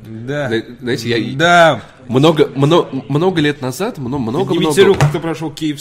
Да. Зна- Знаете, я Да. Много, много, много лет назад, много, много, Поднимите много, руку, кто прошел Киев.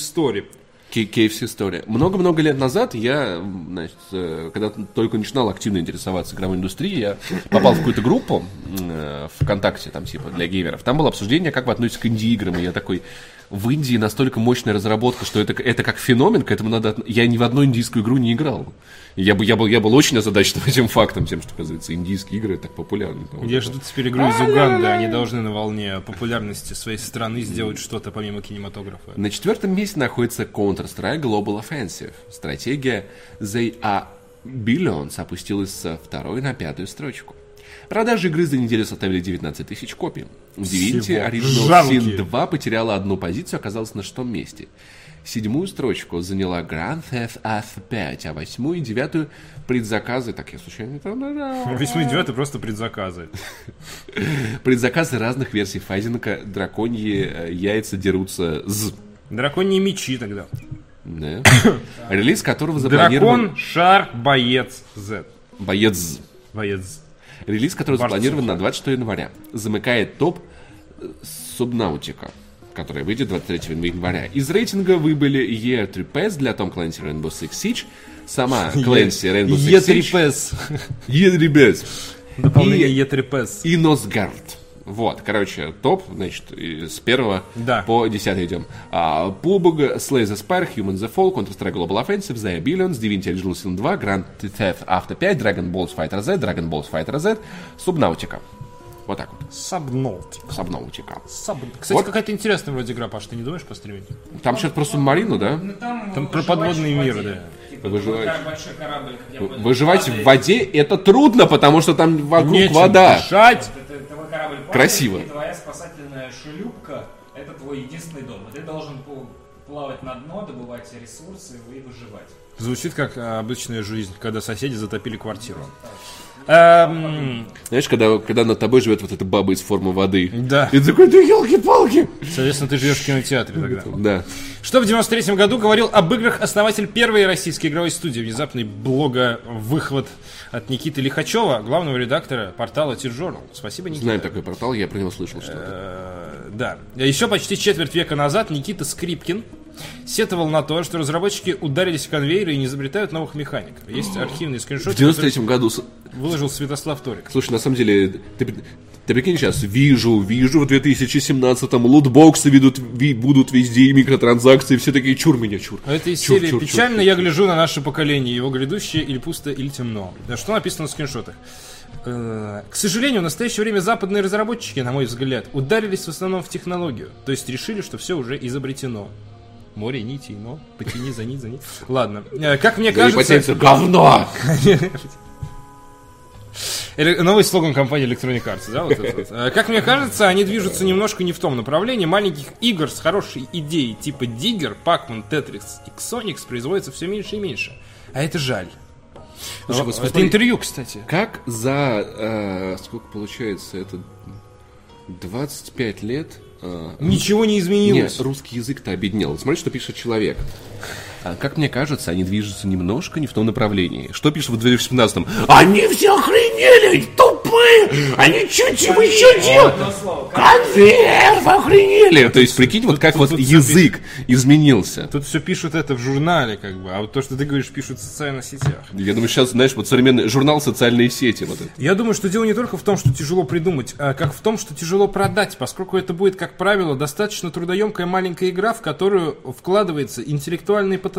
Кей- KFC история. Много-много лет назад я, значит, э, когда только начинал активно интересоваться игровой индустрией, я попал в какую-то группу э, ВКонтакте, там, типа, для геймеров. Там было обсуждение, как вы относитесь к инди-играм, и я такой, в Индии настолько мощная разработка, что это, это как феномен, к этому надо... Я ни в одну индийскую игру не играл. Я, бы, я, был, я был очень озадачен *laughs* этим фактом, тем, что, оказывается, индийские игры так популярны. Я жду теперь игру из Уганды, они должны на волне популярности своей страны сделать что-то помимо кинематографа. На четвертом месте находится Counter-Strike Global Offensive. Стратегия They Are Billions опустилась со второй на пятую строчку. Продажи игры за неделю составили 19 тысяч копий. Всего. Original. Sin 2 потеряла одну позицию, оказалась на шестом месте. Седьмую строчку заняла Grand Theft Auto 5, а восьмую и девятую предзаказы, так я случайно там *laughs* Восьмой и девятый просто предзаказы. *laughs* предзаказы разных версий файзинга, драконьи э, яйца дерутся з. Драконьи мечи тогда. Да. *coughs* Релиз которого запланирован... Дракон, шар, боец, Z. Боец. Боец. Релиз, который Барс запланирован Сухой. на 26 января. Замыкает топ э, Субнаутика, которая выйдет 23 января. Из рейтинга выбыли Year 3 Pass для Tom Clancy Rainbow Six Siege, сама *laughs* Clancy Rainbow Six Siege, Е3PS. Year 3 Pass Дополнение И- Е3PS. и Носгард. Вот, короче, топ, значит, с первого Да. по десятый идем. А, PUBG, Slay the Spire, Human the Fall, Counter-Strike Global Offensive, The Billions, Divinity Original Sin 2, Grand Theft Auto 5, Dragon Balls Fighter Z, Dragon Balls Fighter Z, Subnautica. Вот так вот. Сабнолтик. Subnautica. Кстати, Вот. какая-то интересная вроде игра, Паш, ты не думаешь постримить? Там сейчас про субмарину, да? Ну, там Там про выживать подводный в мир, воде. да. Выживать. большой корабль, как я понял, Выживать в воде это трудно, потому что там вокруг Нечем вода. дышать. Это- твой корабль падает, Красиво. И твоя спасательная шлюпка – это твой единственный дом. И ты должен пл- плавать на дно, добывать ресурсы и выживать. Звучит как а, обычная жизнь, когда соседи затопили квартиру. Эм, Знаешь, когда, когда над тобой живет вот эта баба из формы воды. Да. И ты такой, да елки-палки. соответственно, ты живешь в кинотеатре тогда. Да. Что в 93 году говорил об играх основатель первой российской игровой студии? Внезапный блога-выхват от Никиты Лихачева, главного редактора портала T-Journal. Спасибо, Никита. Знаем такой портал, я про него слышал что-то. Э, Да. Еще почти четверть века назад Никита Скрипкин Сетовал на то, что разработчики ударились в конвейеры и не изобретают новых механик. Есть архивные В скриншоты, 93 году... с- которые выложил Святослав Торик. Слушай, на самом деле, ты, ты прикинь сейчас, вижу, вижу в 2017-м лутбоксы ведут, ви- будут везде, и микротранзакции, все такие, чур меня, чур. А Это из Чур, серии чур, чур, «Печально чур, я чур». гляжу на наше поколение, его грядущее или пусто, или темно». Что написано в скриншотах? Э, К сожалению, в настоящее время западные разработчики, на мой взгляд, ударились в основном в технологию. То есть решили, что все уже изобретено. Море нитей, но потяни за нить, за нить. Ладно. Э, Как мне Да кажется... потянется говно! Новый слоган компании Electronic Arts, да, вот этот. Э, Как мне кажется, они движутся немножко не в том направлении. Маленьких игр с хорошей идеей типа Digger, Pac-Man, Tetris и Xonix производится все меньше и меньше. А это жаль. Слушай, О, вот это смотри. интервью, кстати. Как за, э, сколько получается, это 25 лет... э, Ничего не изменилось. Нет, русский язык-то обеднел. Смотри, что пишет человек. А, Как мне кажется, они движутся немножко не в том направлении. Что пишет в 2017-м? Они все охренели, тупые! Они чуть чего еще делают? Консерв, охренели! То есть, прикинь, вот как вот язык изменился. Тут все пишут это в журнале, как бы, а вот то, что ты говоришь, пишут в социальных сетях. Я думаю, сейчас, знаешь, вот современный журнал «Социальные сети». Вот это. Я думаю, что дело не только в том, что тяжело придумать, а как в том, что тяжело продать, поскольку это будет, как правило, достаточно трудоемкая маленькая игра, в которую вкладывается интеллектуальный потенциал.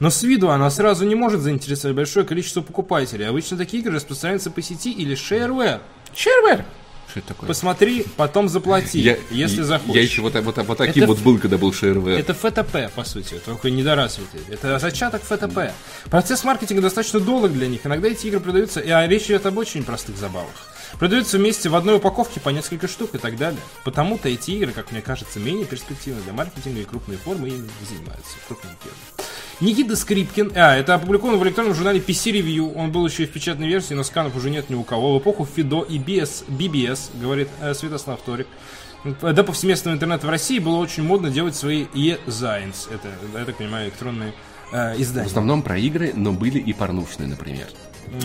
Но с виду она сразу не может заинтересовать большое количество покупателей. Обычно такие игры распространяются по сети или shareware. Shareware. Что это такое? Посмотри, потом заплати, Я, если я- захочешь. Я еще вот, вот, вот таким Это вот был, когда был ШРВ. Это ФТП, по сути, только недоразвитый. Это зачаток ФТП. Процесс маркетинга достаточно долг для них. Иногда эти игры продаются, и а речь идет об очень простых забавах. Продаются вместе в одной упаковке по несколько штук и так далее. Потому-то эти игры, как мне кажется, менее перспективны для маркетинга, и крупные формы ими занимаются. Крупные фирмы. Никита Скрипкин, а, это опубликовано в электронном журнале PC Review, он был еще и в печатной версии, но сканов уже нет ни у кого. В эпоху Фидо и BS, BBS, говорит э, Святослав Торик, до повсеместного интернета в России было очень модно делать свои e-zines. Это, я так понимаю, электронные э, В издания. основном про игры, но были и порнушные, например.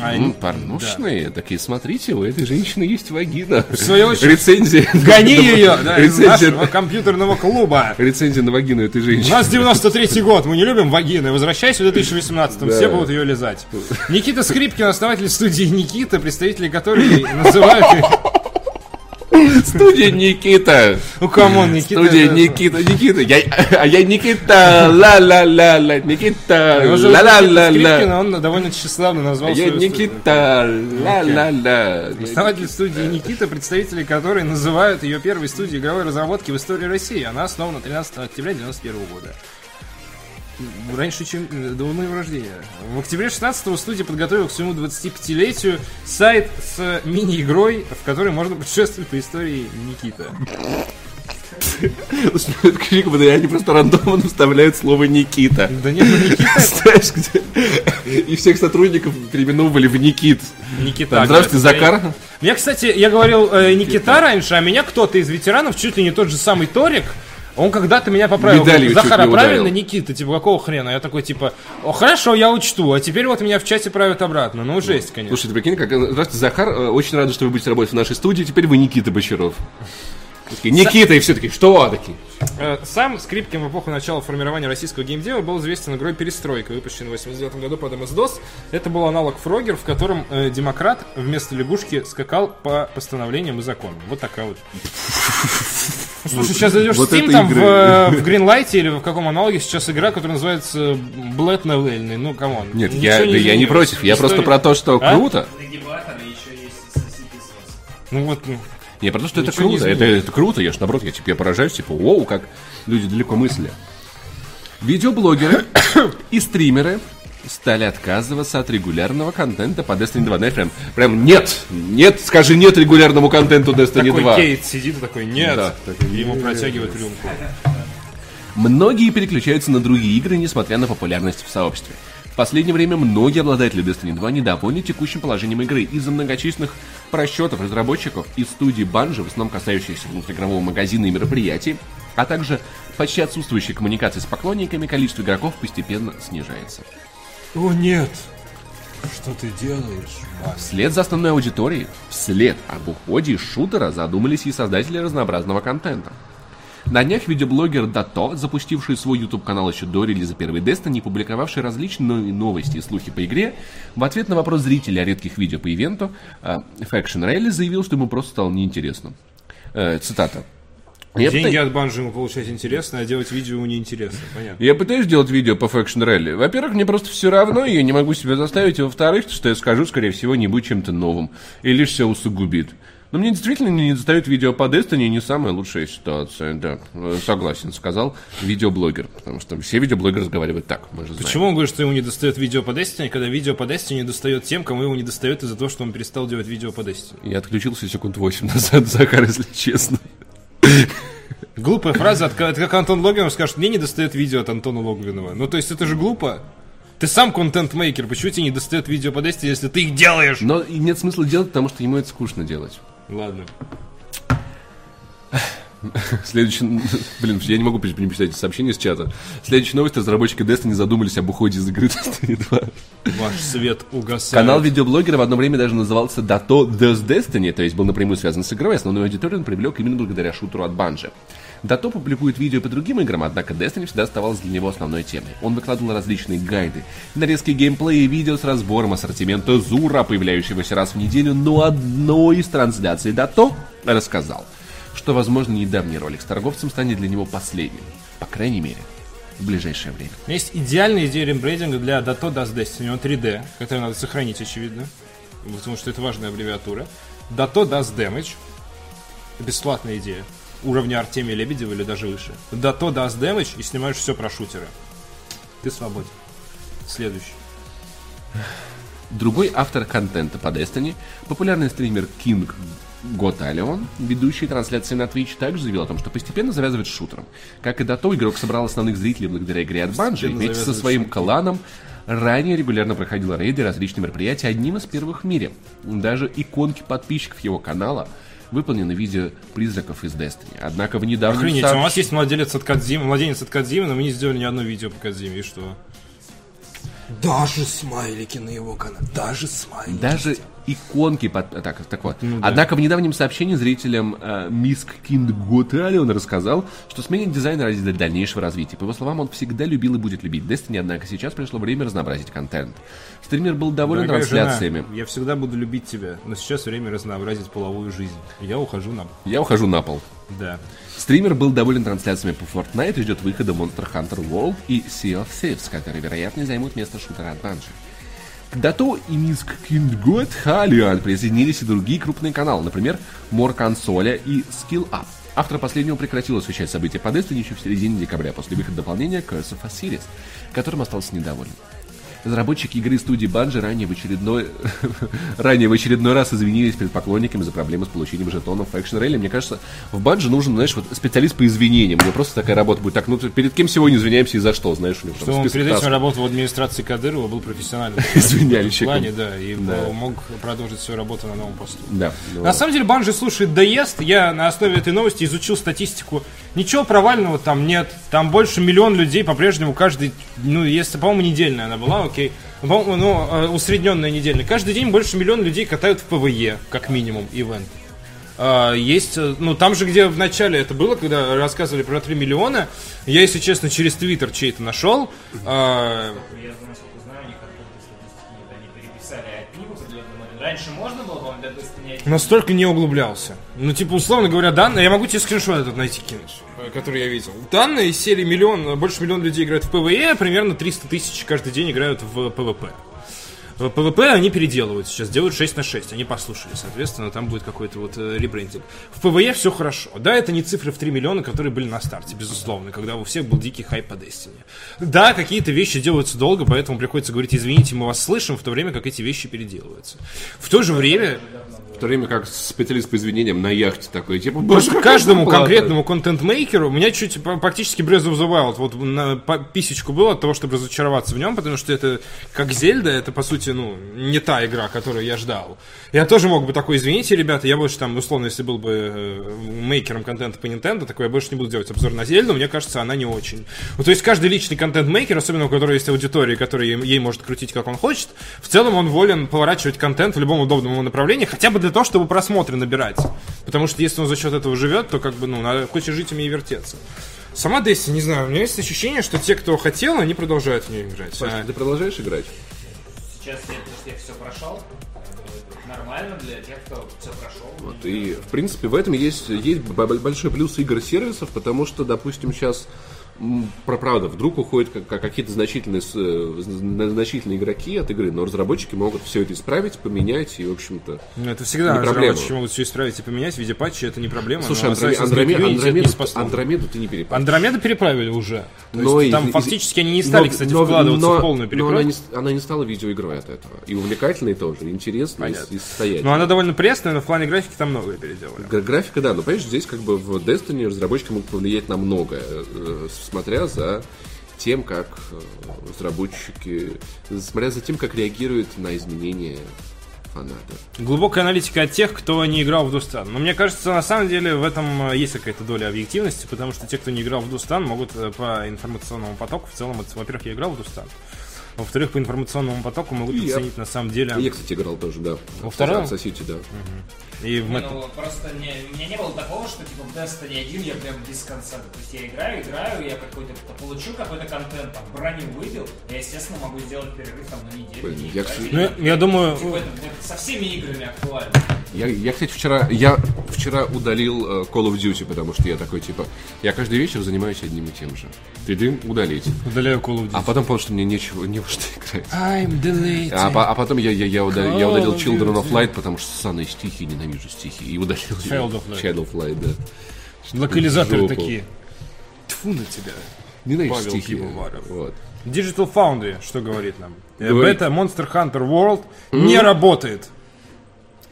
А, ну, порнушные? Такие, смотрите, у этой женщины есть вагина. В свою очередь- Рецензия. Гони ее да, из Рецензия, нашего компьютерного клуба. рецензия на вагину этой У женщины. нас 93-й год, мы не любим вагины. Возвращайся в 2018 все будут ее лизать. Никита Скрипкин, основатель студии Никита, представители которой *laughs* называют... Студия Никита. Ну, come on, Никита... Студия Никита. Никита. Я, а я Никита. Ла-ла-ла-ла. Никита. Ла-ла-ла-ла. а он довольно тщеславно назвал Я свою Никита. Ла-ла-ла. Основатель студии Никита, представители которой называют ее первой студией игровой разработки в истории России. Она основана 13 октября 1991 года. Раньше, чем э, до моего рождения. В октябре 16 студия подготовила к своему 25-летию сайт с мини-игрой, в которой можно путешествовать по истории Никита. Это как будто они просто рандомно вставляют слово Никита. Да нет, ну Никита... Знаешь, где? И всех сотрудников переименовывали в Никит. Никита. Здравствуйте, Закар. Я, кстати, я говорил э, Никита раньше, а меня кто-то из ветеранов, чуть ли не тот же самый Торик, он когда-то меня поправил. Медалью Говорит, чуть Захар, а не правильно ударил». Никита? Типа, какого хрена? Я такой, типа, О, хорошо, я учту. А теперь вот меня в чате правят обратно. Ну, жесть, конечно. Слушай, ты прикинь, как... Здравствуйте, Захар. Э, Очень рада, что вы будете работать в нашей студии. Теперь вы Никита Бочаров. Такие, Никита, и все таки что такие? Э, Сам Скрипкин в эпоху начала формирования российского геймдева был известен игрой «Перестройка», выпущенной в 89 году под MS-DOS. Это был аналог Frogger, в котором э, демократ вместо лягушки скакал по постановлениям и законам. Вот такая вот. Слушай, сейчас зайдешь вот в Steam, там в, игры. э, в Greenlight или в каком аналоге сейчас игра, которая называется Блэд Новельный. Ну, come on. Нет, я, да я не против. Я просто про то, что А? круто. Ну вот, ну, Не, про то, что это Ничего не круто. Это, это круто. Я ж наоборот, я, типа, я поражаюсь, типа, воу, как люди далеко мысли. Видеоблогеры и стримеры стали отказываться от регулярного контента по Destiny 2. Знаешь, прям, прям нет, нет, скажи нет регулярному контенту Destiny такой 2. Кейт сидит такой, нет. Да, И ему протягивают рюмку. Многие переключаются на другие игры, несмотря на популярность в сообществе. В последнее время многие обладатели Destiny 2 недовольны текущим положением игры из-за многочисленных просчетов разработчиков и студий Bungie, в основном касающихся внутриигрового магазина и мероприятий, а также почти отсутствующей коммуникации с поклонниками, количество игроков постепенно снижается. О, нет. Что ты делаешь, Вслед за основной аудиторией, вслед об уходе из шутера задумались и создатели разнообразного контента. На днях видеоблогер Дато, запустивший свой YouTube-канал еще до релиза первой Destiny, публиковавший различные новости и слухи по игре, в ответ на вопрос зрителей о редких видео по ивенту, э, Faction Rally заявил, что ему просто стало неинтересно. Э, цитата. Я Деньги пыта- от банжи ему получать интересно, а делать видео ему неинтересно. Понятно. Я пытаюсь делать видео по Faction Rally. Во-первых, мне просто все равно, и я не могу себя заставить. И во-вторых, что я скажу, скорее всего, не будет чем-то новым. И лишь все усугубит. Но мне действительно не достает видео по Destiny не самая лучшая ситуация. Да, э, согласен, сказал видеоблогер. Потому что все видеоблогеры разговаривают так, мы же знаем. Почему он говорит, что ему не достает видео по Destiny, когда видео по Destiny не достает тем, кому его не достает из-за того, что он перестал делать видео по Destiny? Я отключился секунд 8 назад, *laughs* Захар, если честно. Глупая фраза, от- это как Антон Логвинов скажет, мне не достает видео от Антона Логвинова. Ну, то есть это же глупо. Ты сам контент-мейкер, почему тебе не достает видео по Destiny, если ты их делаешь? Но нет смысла делать, потому что ему это скучно делать. Ладно. *laughs* Следующий... Блин, я не могу не писать эти сообщения с чата. Следующая новость. Разработчики Destiny задумались об уходе из игры *laughs* Destiny 2. Ваш свет угасает. Канал видеоблогера в одно время даже назывался Dato Does Destiny, то есть был напрямую связан с игрой, основную аудиторию он привлек именно благодаря шутеру от Bungie. Дато публикует видео по другим играм, однако Destiny всегда оставалась для него основной темой. Он выкладывал различные гайды, нарезки геймплея и видео с разбором ассортимента Зура, появляющегося раз в неделю, но одной из трансляций Дато рассказал, что, возможно, недавний ролик с торговцем станет для него последним. По крайней мере, в ближайшее время. Есть идеальная идея рембрейдинга для Dato Das Destiny. Он 3D, который надо сохранить, очевидно. Потому что это важная аббревиатура. Dato Das Damage. Бесплатная идея. Уровня Артемия Лебедева или даже выше. Dato Das Damage и снимаешь все про шутеры. Ты свободен. Следующий. Другой автор контента по Destiny, популярный стример King Готалион, ведущий трансляции на Twitch, также заявил о том, что постепенно завязывает с шутером. Как и до того, игрок собрал основных зрителей благодаря игре от Bungie, и вместе со своим кланом ранее регулярно проходил рейды и различные мероприятия, одним из первых в мире. Даже иконки подписчиков его канала выполнены в виде призраков из Destiny. Однако в недавнем Охренеть, сообщ- у нас есть младелец от Кадзимы, младенец от Кадзимы, но мы не сделали ни одно видео по Кадзиме, и что? Даже смайлики на его канале, даже смайлики. Даже иконки под... Так, так вот. Ну да. Однако в недавнем сообщении зрителям э, Миск Кинд Готали он рассказал, что сменит дизайн ради дальнейшего развития. По его словам, он всегда любил и будет любить Destiny, однако сейчас пришло время разнообразить контент. Стример был доволен Дорогая трансляциями. жена, я всегда буду любить тебя, но сейчас время разнообразить половую жизнь. Я ухожу на... Я ухожу на пол. Да. Стример был доволен трансляциями по Fortnite и ждет выхода Monster Hunter World и Sea of Thieves, которые, вероятно, займут место шутера от Bungie. К Дато и Миск Кингот Халиан присоединились и другие крупные каналы, например, More Консоля и Skill Up. Автор последнего прекратил освещать события по Destiny еще в середине декабря после выхода дополнения Curse of Osiris, которым остался недоволен. Разработчики игры студии Bungie ранее в очередной, *laughs* ранее в очередной раз извинились перед поклонниками за проблемы с получением жетонов Faction Rally. Мне кажется, в Bungie нужен, знаешь, вот специалист по извинениям. У него просто такая работа будет. Так, ну перед кем сегодня извиняемся и за что, знаешь, у него Что он перед этим работал в администрации Кадырова, был профессиональным. *laughs* Извиняльщиком. В плане, да, и Да. мог продолжить свою работу на новом посту. Да. ну, На самом деле Банжи слушает доест. Я на основе этой новости изучил статистику. Ничего провального там нет. Там больше миллион людей по-прежнему каждый, ну, если, по-моему, недельная она была, окей. Ну, э, усредненная недельная. Каждый день больше миллиона людей катают в PvE, как минимум, ивент. А, Есть, э, ну там же, где в начале это было, когда рассказывали про 3 миллиона, я, если честно, через Твиттер чей-то нашел. а, Я, насколько знаю, у них откуда статистики нет, они переписали от них в определенный момент. Раньше можно было, по-моему, для Destiny 1. Настолько не углублялся. Ну, типа, условно говоря, данные... Я могу тебе скриншот этот найти кинуть, э, который я видел. Данные серии миллион, больше миллиона людей играют в PvE, примерно 300 тысяч каждый день играют в PvP. В PvP они переделывают сейчас, делают 6 на 6. Они послушали, соответственно, там будет какой-то вот э, ребрендинг. В PvE все хорошо. Да, это не цифры в 3 миллиона, которые были на старте, безусловно, когда у всех был дикий хайп по Destiny. Да, какие-то вещи делаются долго, поэтому приходится говорить, извините, мы вас слышим, в то время как эти вещи переделываются. В то же время, то время как специалист по извинениям на яхте такой, типа, «Боже, каждому зарплата!» конкретному контент-мейкеру у меня чуть практически Breath of the Wild вот на по- писечку было от того, чтобы разочароваться в нем, потому что это как Зельда, это по сути, ну, не та игра, которую я ждал. Я тоже мог бы такой, извините, ребята, я больше там, условно, если был бы э, мейкером контента по Nintendo, такой я больше не буду делать обзор на Зельду, мне кажется, она не очень. Ну, то есть каждый личный контент-мейкер, особенно у которого есть аудитория, которая ей, ей может крутить как он хочет, в целом он волен поворачивать контент в любом удобном ему направлении, хотя бы для то, чтобы просмотры набирать. Потому что если он за счет этого живет, то как бы, ну, надо хочешь жить, умей вертеться. Сама Десси, не знаю, у меня есть ощущение, что те, кто хотел, они продолжают в нее играть. Паш, А, ты продолжаешь играть? Сейчас я, я все прошел. Нормально для тех, кто все прошел. Вот, и, в принципе, в этом есть, есть большой плюс игр-сервисов, потому что, допустим, сейчас правда, вдруг уходят как- как какие-то значительные, э, зна- значительные игроки от игры, но разработчики могут все это исправить, поменять, и, в общем-то... Ну, это всегда Не проблема. разработчики могут все исправить и поменять в виде патча, это не проблема. Слушай, Андроме- Андроме- Андромеду. Андромеду ты не перепал. Андромеда переправили уже. То Но есть из- там из- фактически они не стали, но- кстати, но- вкладываться но- в полную но она, не, она не стала видеоигрой от этого. И увлекательной тоже, и интересной, и, и состоятельной. Но она довольно пресная, но в плане графики там многое переделали. Гра- Графика, да, но понимаешь, здесь как бы в Destiny разработчики могут повлиять на многое, э, смотря за тем, как э, разработчики, смотря за тем, как реагируют на изменения фанаты. Глубокая аналитика от тех, кто не играл в Дустан. Но мне кажется, на самом деле в этом э, есть какая-то доля объективности, потому что те, кто не играл в Дустан, могут э, по информационному потоку в целом, во-первых, я играл в Дустан, во-вторых, по информационному потоку могут И я. оценить на самом деле. Я, кстати, играл тоже, да. Во втором? От City, да. И в Не, Мэт- ну, просто не, у меня не было такого, что типа в Destiny 1 я прям без конца. То есть я играю, играю, я какой-то получил какой-то контент, там, броню выбил, я, естественно, могу сделать перерыв там на неделю. Не я, играть, кстати- Ну, я думаю, типа, это, это со всеми играми актуально. Я, я, кстати, вчера, я вчера удалил э, Call of Duty, потому что я такой, типа, я каждый вечер занимаюсь одним и тем же. Ты удалить. удаляю Call of Duty. А потом понял, что мне нечего, не во что играть. I'm deleting. А, а потом я, я, я, удалил, я удалил Children of. Light, потому что ссаные стихи, ненавижу стихи. И удалил Child of Light. Child of Light, да. Локализаторы такие. Тьфу на тебя. Ненавижу Павел стихи. Пивоваров. Вот. Digital Foundry, что говорит нам? Говорит. Бета Monster Hunter World не работает.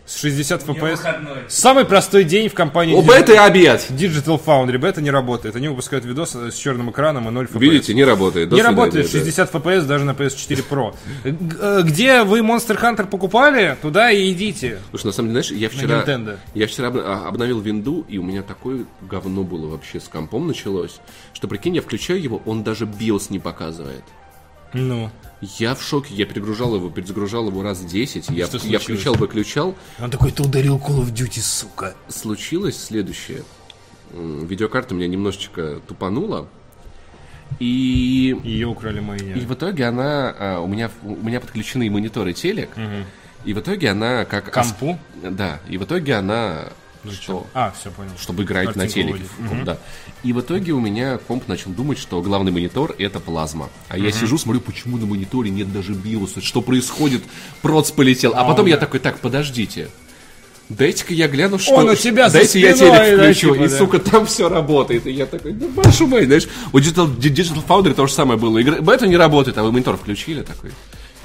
С 60 У меня FPS. Самый простой день в компании У Digi- беты обед! Digital Foundry. Бета не работает. Они выпускают видос с черным экраном и 0 FPS. Видите, не работает. До не свидания, работает да. 60 FPS даже на PS4 Pro. Э, Где вы Monster Hunter покупали, туда и идите. Слушай, на самом деле, знаешь, я вчера, Nintendo. я вчера а, обновил винду, и у меня такое говно было вообще с компом началось, что, прикинь, я включаю его, он даже BIOS не показывает. Ну, Я в шоке, я перегружал его, перезагружал его раз 10, я, Что я включал, выключал. он такой, ты ударил Call of Duty, сука. Случилось следующее. Видеокарта у меня немножечко тупанула, и, Ее украли мои. и в итоге она, а, у меня, у меня подключены и монитор, и телек, и в итоге она как... ос- Компу? Да, и в итоге она... Что? А, все понял. чтобы играть на Картинку телеке. выводит. в комп, да. И в итоге у меня комп начал думать, что главный монитор это плазма. А я сижу, смотрю, почему на мониторе нет даже биоса, что происходит, проц полетел. А потом я такой, так, подождите. Дайте-ка я гляну, что... Он у тебя Дайте я телек да, включу, типа, и, да. сука, там все работает. И я такой, да вашу мать, знаешь, у Digital, Digital Foundry то же самое было. Игра, бета не работает, а вы монитор включили, такой,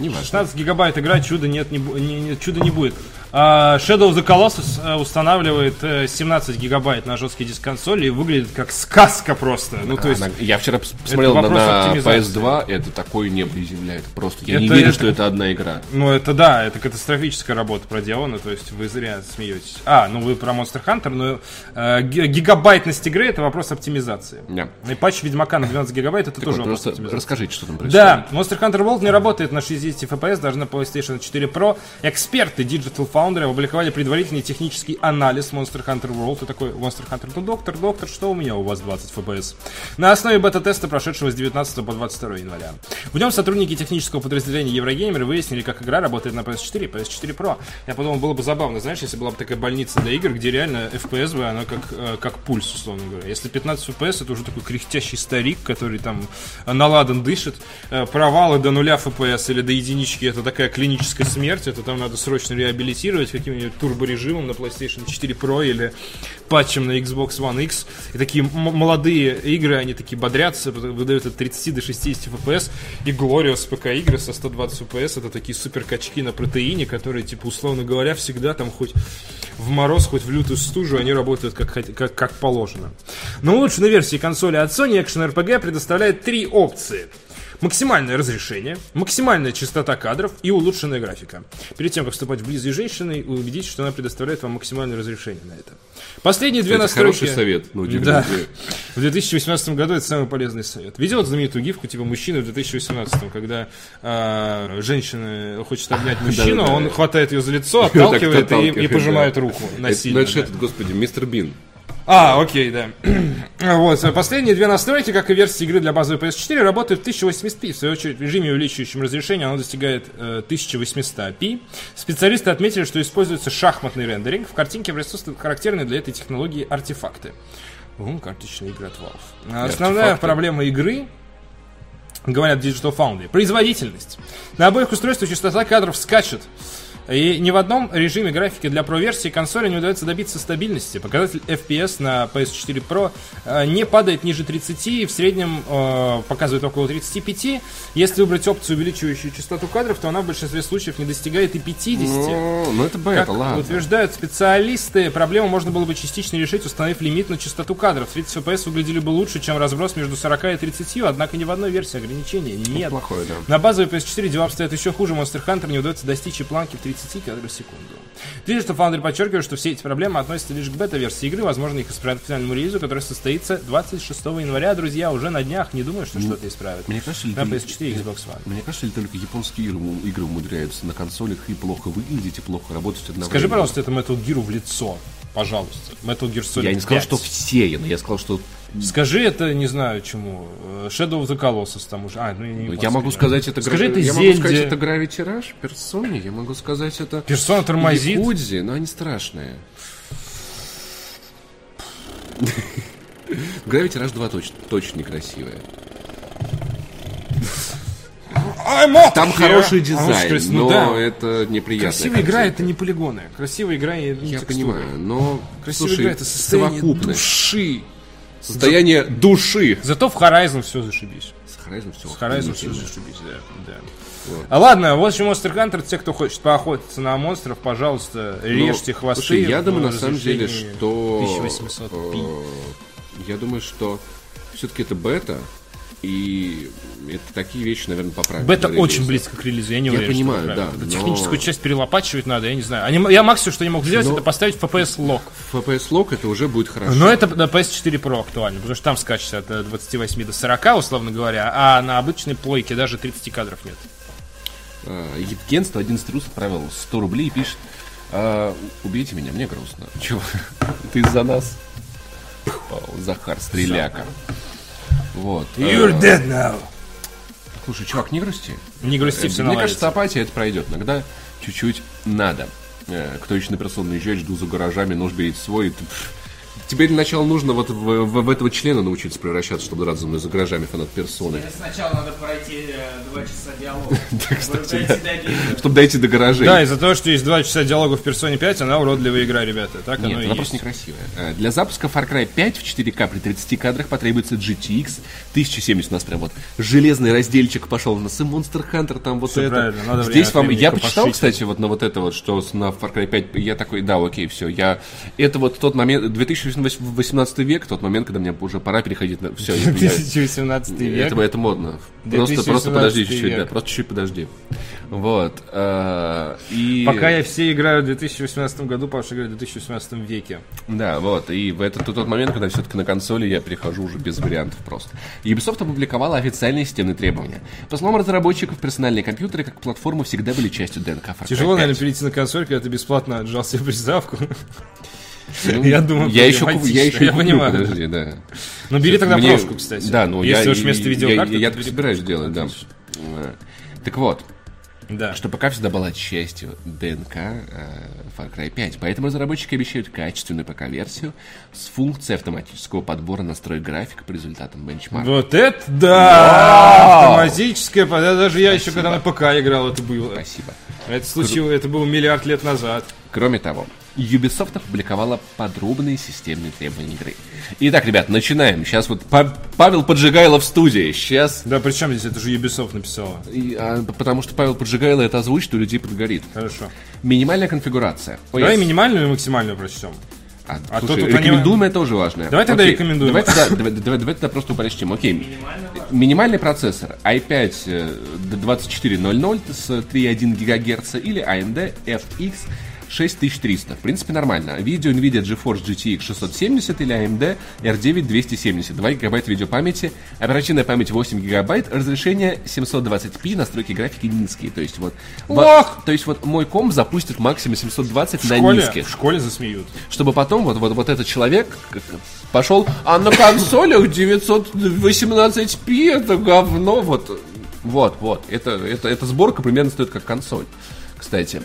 не важно. 16 гигабайт игра, чуда нет, не- не- чуда не будет. А, Shadow of the Colossus э, устанавливает э, 17 гигабайт на жесткий диск консоли и выглядит как сказка просто. Ну, то есть, Она- я вчера пос- посмотрел на, на оптимизации. PS2, это такое небо и земля. Это просто, я не Это- верю, это- что это одна игра. ну, это да, это катастрофическая работа проделана, то есть вы зря смеетесь. А, ну вы про Monster Hunter, но э, ги- гигабайтность игры это вопрос оптимизации. Да. И патч Ведьмака на 12 гигабайт это Так тоже вот, вопрос оптимизации. расскажите, что там происходит. Да, Monster Hunter World не работает на 60 FPS, даже на PlayStation 4 Pro. Эксперты Digital Foundry опубликовали предварительный технический анализ Monster Hunter World. И такой, Monster Hunter, ну доктор, доктор, что у меня у вас 20 FPS? На основе бета-теста, прошедшего с 19 по 22 января. В нем сотрудники технического подразделения Еврогеймер выяснили, как игра работает на PS4 и PS4 Pro. Я подумал, было бы забавно, знаешь, если была бы такая больница для игр, где реально FPS бы, она как, э, как пульс, условно говоря. Если 15 FPS, это уже такой кряхтящий старик, который там наладан дышит. Э, Провалы до нуля FPS или до единички, это такая клиническая смерть, это там надо срочно реабилитировать каким-нибудь турборежимом на PlayStation 4 Pro или патчем на Xbox One X. И такие молодые игры, они такие бодрятся, выдают от 30 до 60 FPS. И Glorious ПК игры со 120 FPS, это такие супер качки на протеине, которые, типа, условно говоря, всегда там хоть в мороз, хоть в лютую стужу, они работают как, как, как положено. Но улучшенной версии консоли от Sony Action RPG предоставляет три опции. Максимальное разрешение, максимальная частота кадров и улучшенная графика. Перед тем, как вступать в близость с женщиной, убедитесь, что она предоставляет вам максимальное разрешение на это. Последние две Это настройки... хороший совет. Ну, Да. удивительно. В 2018 году это самый полезный совет. Видел эту знаменитую гифку, типа мужчины в 2018, когда а, женщина хочет обнять мужчину, Да-да-да. он хватает ее за лицо, отталкивает и, и пожимает да. руку насильно. да. этот, господи, мистер Бин. А, окей, да. *clears throat* вот, э, последние две настройки, как и версии игры для базовой PS4, работают в 1080p. В свою очередь, в режиме увеличивающем разрешение оно достигает э, 1800p. Специалисты отметили, что используется шахматный рендеринг. В картинке присутствуют характерные для этой технологии артефакты. Ум, карточная игра от Valve. А Основная артефакты. проблема игры говорят Digital Foundry. Производительность. На обоих устройствах частота кадров скачет. И ни в одном режиме графики для Pro-версии консоли не удается добиться стабильности. Показатель FPS на PS4 Pro э, не падает ниже 30, и в среднем э, показывает около 35. Если выбрать опцию, увеличивающую частоту кадров, то она в большинстве случаев не достигает и 50. Ну, ну, это бета, Как ладно. утверждают специалисты, проблему можно было бы частично решить, установив лимит на частоту кадров. 30 FPS выглядели бы лучше, чем разброс между 40 и 30, однако ни в одной версии ограничения нет. Плохое, да. На базовой PS4 дела обстоят еще хуже. Monster Hunter не удается достичь и планки в 30 кадров в секунду. Digital Foundry подчеркивает, что все эти проблемы относятся лишь к бета-версии игры. Возможно, их исправят к финальному релизу, который состоится 26 января. Друзья, уже на днях. Не думаю, что что-то исправят. Мне кажется, на ты- PS4 и Xbox One. Мне кажется, ли только японские игры, игры умудряются на консолях и плохо выглядеть, и плохо работать одновременно? Скажи, пожалуйста, это Metal Gear в лицо. Пожалуйста. Metal Gear Solid Я не сказал, 5. что все, но я сказал, что Скажи это, не знаю чему. э, Shadow of the Colossus там уже. А, ну, я, не я могу сказать это Скажи это я могу сказать это Gravity Rush, персоне, я могу сказать это Персона тормозит. Якудзи, но они страшные. Gravity Rush 2 точно, точно некрасивая. Там хороший дизайн, ну но да. это неприятно. Красивая игра это не полигоны. Красивая игра и не Я текстуры. понимаю, но Красивая слушай, игра это состояние души. Состояние души. Зато в Horizon все зашибись. С Horizon все. С Horizon все зашибись, да. да. А ладно, вот чем Monster Hunter, те, кто хочет поохотиться на монстров, пожалуйста, режьте хвосты. Ну, Слушай, я думаю, на самом деле, что... 1800p. э, Я думаю, что все-таки это бета, и это такие вещи, наверное, поправят. Бета релиза. очень близко к релизу, я не Я уверен, что понимаю, да, но- Техническую часть перелопачивать надо, я не знаю. Они, я максимум, что они могут сделать, Но- это поставить FPS лог. FPS лог это уже будет хорошо. Но это на PS4 Pro актуально, потому что там скачется от э, 28 до 40, условно говоря, а на обычной плойке даже 30 кадров нет. А, Евген 111 Рус отправил 100 рублей и пишет «А, Убейте меня, мне грустно. *laughs* Чего? Ты из-за нас? Захар, стреляка. Вот. You're э, dead now. Слушай, чувак, не грусти. Не грусти, все Мне наладится. кажется, апатия это пройдет. Иногда чуть-чуть надо. Э, Кто еще на персону наезжает, жду за гаражами, нож берите свой. Ты, пф, Тебе для начала нужно вот в, в- в этого члена научиться превращаться, чтобы драться за мной за гаражами фанат персоны. Сначала надо пройти э, два часа диалога. *laughs* кстати, да. геймера. Чтобы дойти до гаражей. Да, из-за того, что есть 2 часа диалога в персоне 5, она уродливая игра, ребята. Так Нет, оно и она есть. просто некрасивая. Э, Для запуска Far Cry 5 в 4К при 30 кадрах потребуется GTX 1070. У нас прям вот железный разделчик пошел. У нас и Monster Hunter там вот Всё это. правильно, надо время Здесь вам... Я почитал, кстати, вот на вот это вот, что на Far Cry 5, я такой, да, окей, все. Я... Это вот тот момент, 2018 век, тот момент, когда мне уже пора переходить на... Все, 2018 век. это, это модно. Просто, просто 2018 подожди чуть-чуть, век. да, просто чуть-чуть подожди. Вот. э, И... Пока я все играю в 2018 году, Паша играет в 2018 веке. Да, вот, и в этот тот момент, когда все-таки на консоли я перехожу уже без вариантов просто. Ubisoft опубликовала официальные системные требования. По словам разработчиков, персональные компьютеры как платформа всегда были частью ДНК Far Cry Тяжело, 5. наверное, перейти на консоль, когда ты бесплатно отжал себе приставку. Ну, я думаю, я еще, куп- я еще я куплю, понимаю. подожди, да. Ну, бери тогда Мне- прошку, кстати. Да, ну Если я... уж вместо видеокарты... Я, я так собираюсь делать, да. Э, Так вот, Да. что пока всегда была частью ДНК э, Far Cry 5. Поэтому разработчики обещают качественную ПК-версию с функцией автоматического подбора настроек графика по результатам бенчмарка. Вот это да! Автоматическое, под- даже я еще когда на ПК играл, это было. Спасибо. Это случилось, это было миллиард лет назад. Кроме того, Ubisoft опубликовала подробные системные требования игры. Итак, ребят, начинаем. Сейчас вот Па- Павел Поджигайло в студии. Сейчас... Да, причем здесь это же Ubisoft написала. И, а, потому что Павел Поджигайло это озвучит, у людей подгорит. Хорошо. Минимальная конфигурация. Ой, Давай минимальную и максимальную прочтем. А, А слушай, то тут они- рекомендуемое тоже важно. Давай тогда Окей, рекомендуем. Давай тогда, *laughs* давай, давай- давай тогда просто упростим. Окей. Минимальный процессор i5 э, 2400 с 3,1 ГГц или AMD FX 6300. В принципе, нормально. Видео NVIDIA GeForce GTX 670 или AMD R9 270. 2 гигабайта видеопамяти, оперативная память 8 гигабайт, разрешение 720p, настройки графики низкие. То есть вот, во- Ох! то есть вот мой комп запустит максимум 720 В на школе, низких в школе засмеют. чтобы потом вот, вот, вот этот человек пошел, а на консолях 918p это говно, вот, вот, вот, это, это, эта сборка примерно стоит как консоль, кстати.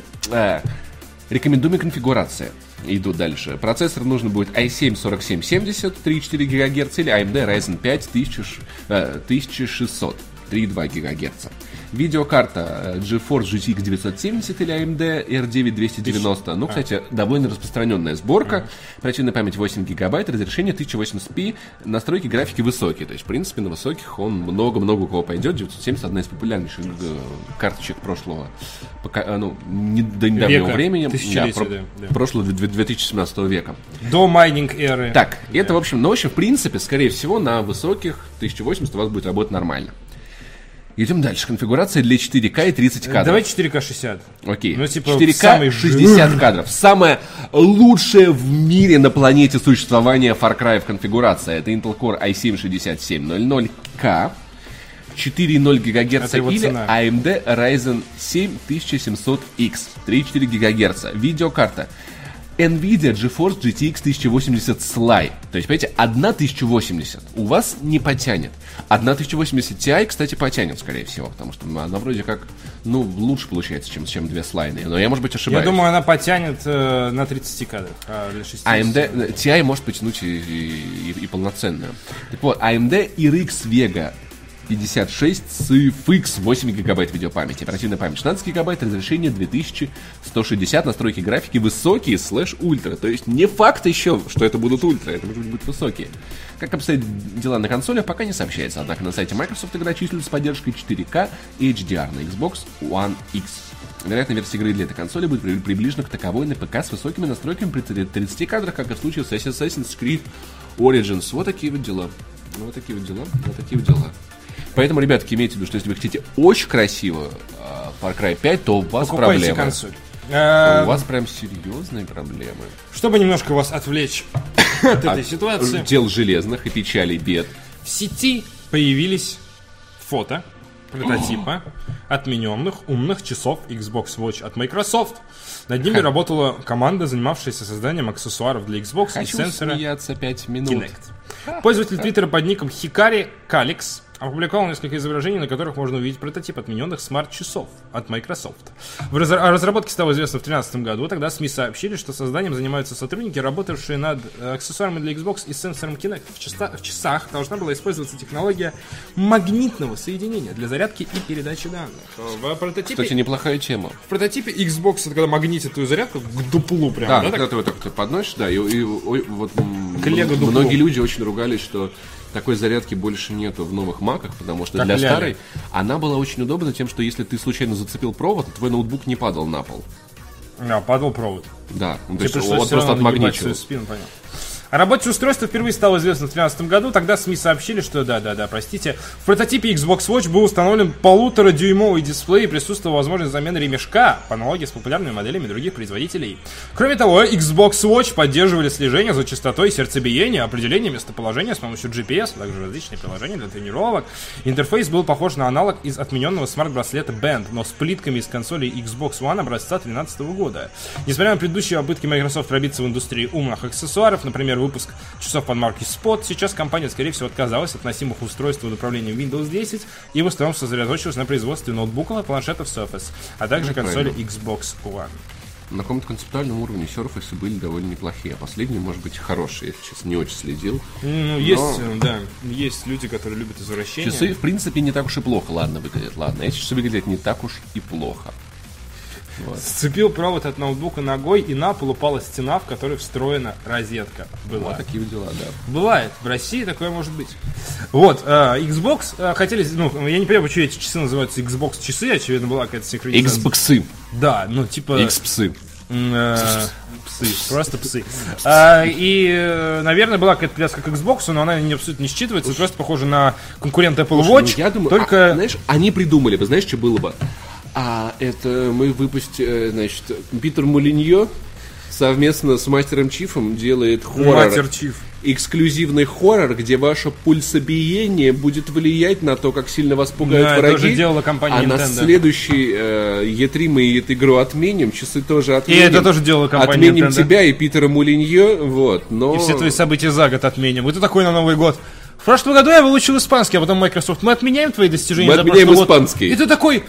Рекомендуемая конфигурация. Иду дальше. Процессор нужно будет i7 4770, 3,4 ГГц или AMD Ryzen 5 1000 ш- э, 1600, 3,2 ГГц. Видеокарта э, GeForce GTX 970 или AMD R9 290. Ну, кстати, довольно распространенная сборка. Оперативная память 8 гигабайт, разрешение 1080p, настройки графики высокие. То есть, в принципе, на высоких он много-много у кого пойдет. 970 одна из популярнейших э, карточек прошлого, пока, э, ну, не, до недавнего Века. времени. Тысячелетия, про- да, да. Прошлого две- 2017 века. До майнинг эры. Так, это, в общем, ну, в общем, в принципе, скорее всего, на высоких 1080 у вас будет работать нормально. Идем дальше. Конфигурация для 4К и 30 кадров. Давай 4К 60. Окей. Ну, типа, 4К самый 60 кадров. Самое лучшее в мире на планете существования Far Cry конфигурация. Это Intel Core i7-6700K. 4,0 ГГц или цена. AMD Ryzen 7 1700X 3,4 ГГц. Видеокарта NVIDIA GeForce GTX 1080 Sly. То есть, понимаете, одна 1080 у вас не потянет. Одна 1080 Ti, кстати, потянет, скорее всего, потому что она вроде как, ну, лучше получается, чем, чем две слайны. Но я, может быть, Я ошибаюсь. думаю, она потянет э, на 30 кадрах, а для 60. AMD э, TI может потянуть и, и- и полноценную. Так вот, AMD RX Vega 56 с FX 8 гигабайт видеопамяти, оперативная память 16 гигабайт, разрешение 2160, настройки графики высокие слэш ультра. То есть не факт еще, что это будут ультра, это может быть высокие. Как обстоят дела на консолях, пока не сообщается. Однако на сайте Microsoft игра числится с поддержкой 4К и HDR на Xbox One X. Вероятно, версия игры для этой консоли будет при- приближена к таковой на ПК с высокими настройками при 30 кадрах, как и в случае с Assassin's Creed Origins. Вот такие вот дела. Вот такие вот дела. Вот такие вот дела. Поэтому, ребятки, имейте в виду, что если вы хотите очень красиво а, Far Cry 5, то у вас Покупайте проблемы. консоль. У вас прям серьезные проблемы. Чтобы немножко вас отвлечь *coughs* от этой ситуации, Дел железных и печалей бед. в сети появились фото прототипа отмененных умных часов Xbox Watch от Microsoft. Над ними работала команда, занимавшаяся созданием аксессуаров для Xbox и сенсора смеяться 5 минут. Kinect. Пользователь Твиттера под ником Хикари Каликс опубликовал несколько изображений, на которых можно увидеть прототип отмененных смарт-часов от Microsoft. В разра- о разработке стало известно в 2013 году. Тогда СМИ сообщили, что созданием занимаются сотрудники, работавшие над э, аксессуарами для Xbox и сенсором Kinect. В, часа- в часах должна была использоваться технология магнитного соединения для зарядки и передачи данных. В прототипе, Кстати, неплохая тема. в прототипе Xbox это когда магнитит твою зарядку к дуплу прям, Да, да, когда так? ты вот так подносишь, да, и, и- ой, вот Коллега многие люди очень ругались, что такой зарядки больше нету в новых маках, потому что Как для ляля. старой она была очень удобна тем, что если ты случайно зацепил провод, твой ноутбук не падал на пол. Да, падал провод. Да, ну, то есть он просто свою спину. О работе устройства впервые стало известно в 2013 году. Тогда СМИ сообщили, что да-да-да, простите. В прототипе Xbox Watch был установлен полуторадюймовый дисплей и присутствовала возможность замены ремешка по аналогии с популярными моделями других производителей. Кроме того, Xbox Watch поддерживали слежение за частотой сердцебиения, определение местоположения с помощью GPS, а также различные приложения для тренировок. Интерфейс был похож на аналог из отмененного смарт-браслета Band, но с плитками из консолей Xbox One образца 2013 года. Несмотря на предыдущие попытки Microsoft пробиться в индустрии умных аксессуаров, например, выпуск часов под маркой Spot, сейчас компания, скорее всего, отказалась от носимых устройств под управлением Windows 10 и в основном сосредоточилась на производстве ноутбуков и планшетов Surface, а также консоли Xbox One. На каком-то концептуальном уровне Surface были довольно неплохие, а последние, может быть, хорошие, я сейчас не очень следил. Ну, есть, Но- э, да, есть люди, которые любят извращения. Часы, в принципе, не так уж и плохо, ладно, выглядят, ладно. Эти часы выглядят не так уж и плохо. Сцепил провод от ноутбука ногой, и на пол упала стена, в которой встроена розетка. Была. Вот такие вот дела, да. Бывает, в России такое может быть. Вот, э, Xbox э, хотели, ну, я не понимаю, почему эти часы называются Xbox часы, очевидно, была какая-то синхронизация. X-псы. Да, ну, типа, X-псы. М, э, Псы, просто *laughs* псы. А, И, э, наверное, была какая-то пляска к Xbox, но она не абсолютно не считывается, просто похожа на конкурент Apple Ну, Watch. я думаю, только а, знаешь, они придумали бы, знаешь, что было бы? А это мы выпустим, значит, Питер Мулиньо совместно с мастером Чифом делает хоррор. Мастер Чиф. Эксклюзивный хоррор, где ваше пульсобиение будет влиять на то, как сильно вас пугают Да, это враги. уже делала компания а на Nintendo. следующий э, E3 мы эту игру отменим, часы тоже И отменим. это тоже делала компания Отменим Nintendo. тебя и Питера Мулиньо, вот, но... И все твои события за год отменим. И ты такой на Новый год. В прошлом году я выучил испанский, а потом Microsoft. Мы отменяем твои достижения Мы отменяем год». испанский. И ты такой,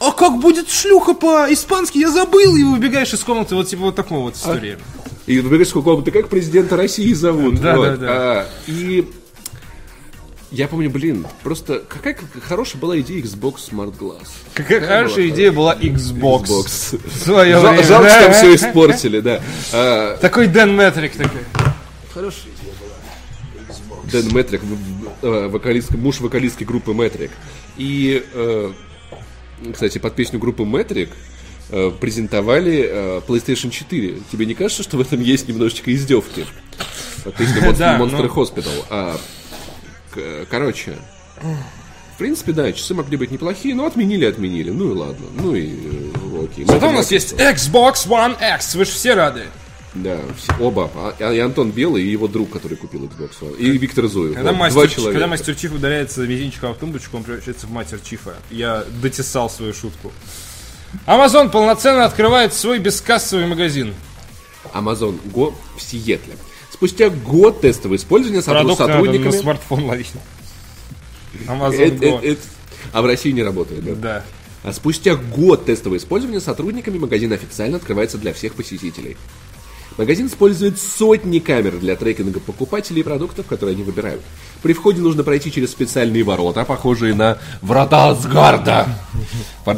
а как будет шлюха по-испански? Я забыл. И выбегаешь из комнаты. Вот типа вот такого вот история. И выбираешь, сколько ты как президента России зовут. Да, Вот. да, да. А, и я помню, блин, просто какая хорошая была идея Xbox Smart Glass. Какая хорошая была идея была Xbox. Xbox. В свое Жал- время. Жалко, что все испортили, да. А, Такой Дэн Метрик такой. Дэн Метрик, в- в- э, вокалист, муж вокалистки группы Метрик. И, э, кстати, под песню группы Метрик э, презентовали э, PlayStation 4. Тебе не кажется, что в этом есть немножечко издевки? Под песню Monster, ну. Hospital. А, короче, в принципе, да, часы могли быть неплохие, но отменили, отменили. Ну и ладно. Ну и э, окей. Зато у нас есть Xbox One X. Вы же все рады. Да, оба. А- И Антон Белый, и его друг, который купил Xbox One. И Виктор Зуев. Когда, Вот, мастер, человека. когда мастер Чиф ударяется мизинчиком в тумбочку, он превращается в мастер Чифа. Я дотесал свою шутку. Amazon полноценно открывает свой бескассовый магазин. Amazon Go в Сиэтле. Спустя год тестового использования Продукт надо сотрудниками... на смартфон ловить. Amazon Э- э- Go. э- А в России не работает, да? Да. А спустя год тестового использования сотрудниками магазин официально открывается для всех посетителей. Магазин использует сотни камер для трекинга покупателей и продуктов, которые они выбирают. При входе нужно пройти через специальные ворота, похожие на врата Асгарда.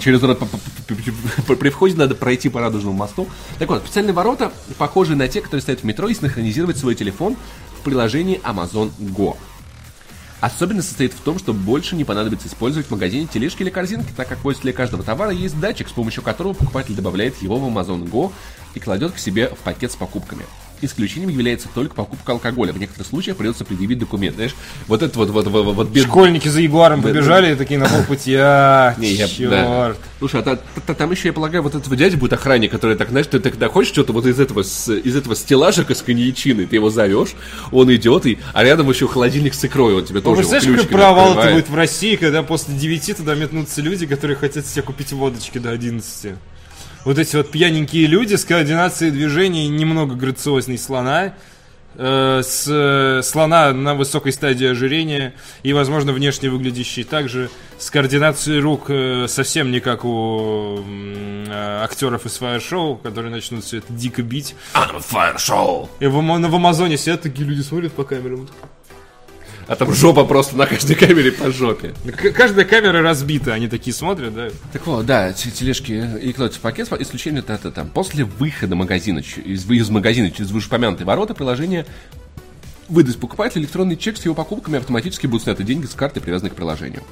Через При входе надо пройти по радужному мосту. Так вот, специальные ворота, похожие на те, которые стоят в метро, и синхронизировать свой телефон в приложении Amazon Go. Особенность состоит в том, что больше не понадобится использовать в магазине тележки или корзинки, так как возле каждого товара есть датчик, с помощью которого покупатель добавляет его в Amazon Go и кладет к себе в пакет с покупками. Исключением является только покупка алкоголя. В некоторых случаях придется предъявить документ. Знаешь, вот это вот, вот, вот, вот бед- Школьники за Ягуаром побежали и такие на полпути. А, *laughs* Не, я- черт. да. Слушай, а та- та- та- там еще, я полагаю, вот этого дядя будет охранник, который так, знаешь, ты тогда хочешь что-то вот из этого, с- из этого стеллажика с коньячиной, ты его зовешь, он идет, и, а рядом еще холодильник с икрой, он тебе Ну, тоже представляешь, его какой провал это будет в России, когда после 9 туда метнутся люди, которые хотят себе купить водочки до 11. Вот эти вот пьяненькие люди с координацией движений немного грациозней слона, э, с э, слона на высокой стадии ожирения и, возможно, внешне выглядящий также с координацией рук э, совсем не как у э, актеров из Show, которые начнут все это дико бить. Fire Show. И в, Ама- в Амазоне сидят такие люди, смотрят по камерам. А там жопа просто на каждой камере по жопе. К- каждая камера разбита, они такие смотрят, да? Так вот, да, те- тележки и кладут в пакет. Исключение это, там. После выхода магазина, из, из магазина через вышепомянутые ворота, приложение выдаст покупателю электронный чек с его покупками, автоматически будут сняты деньги с карты, привязанной к приложению.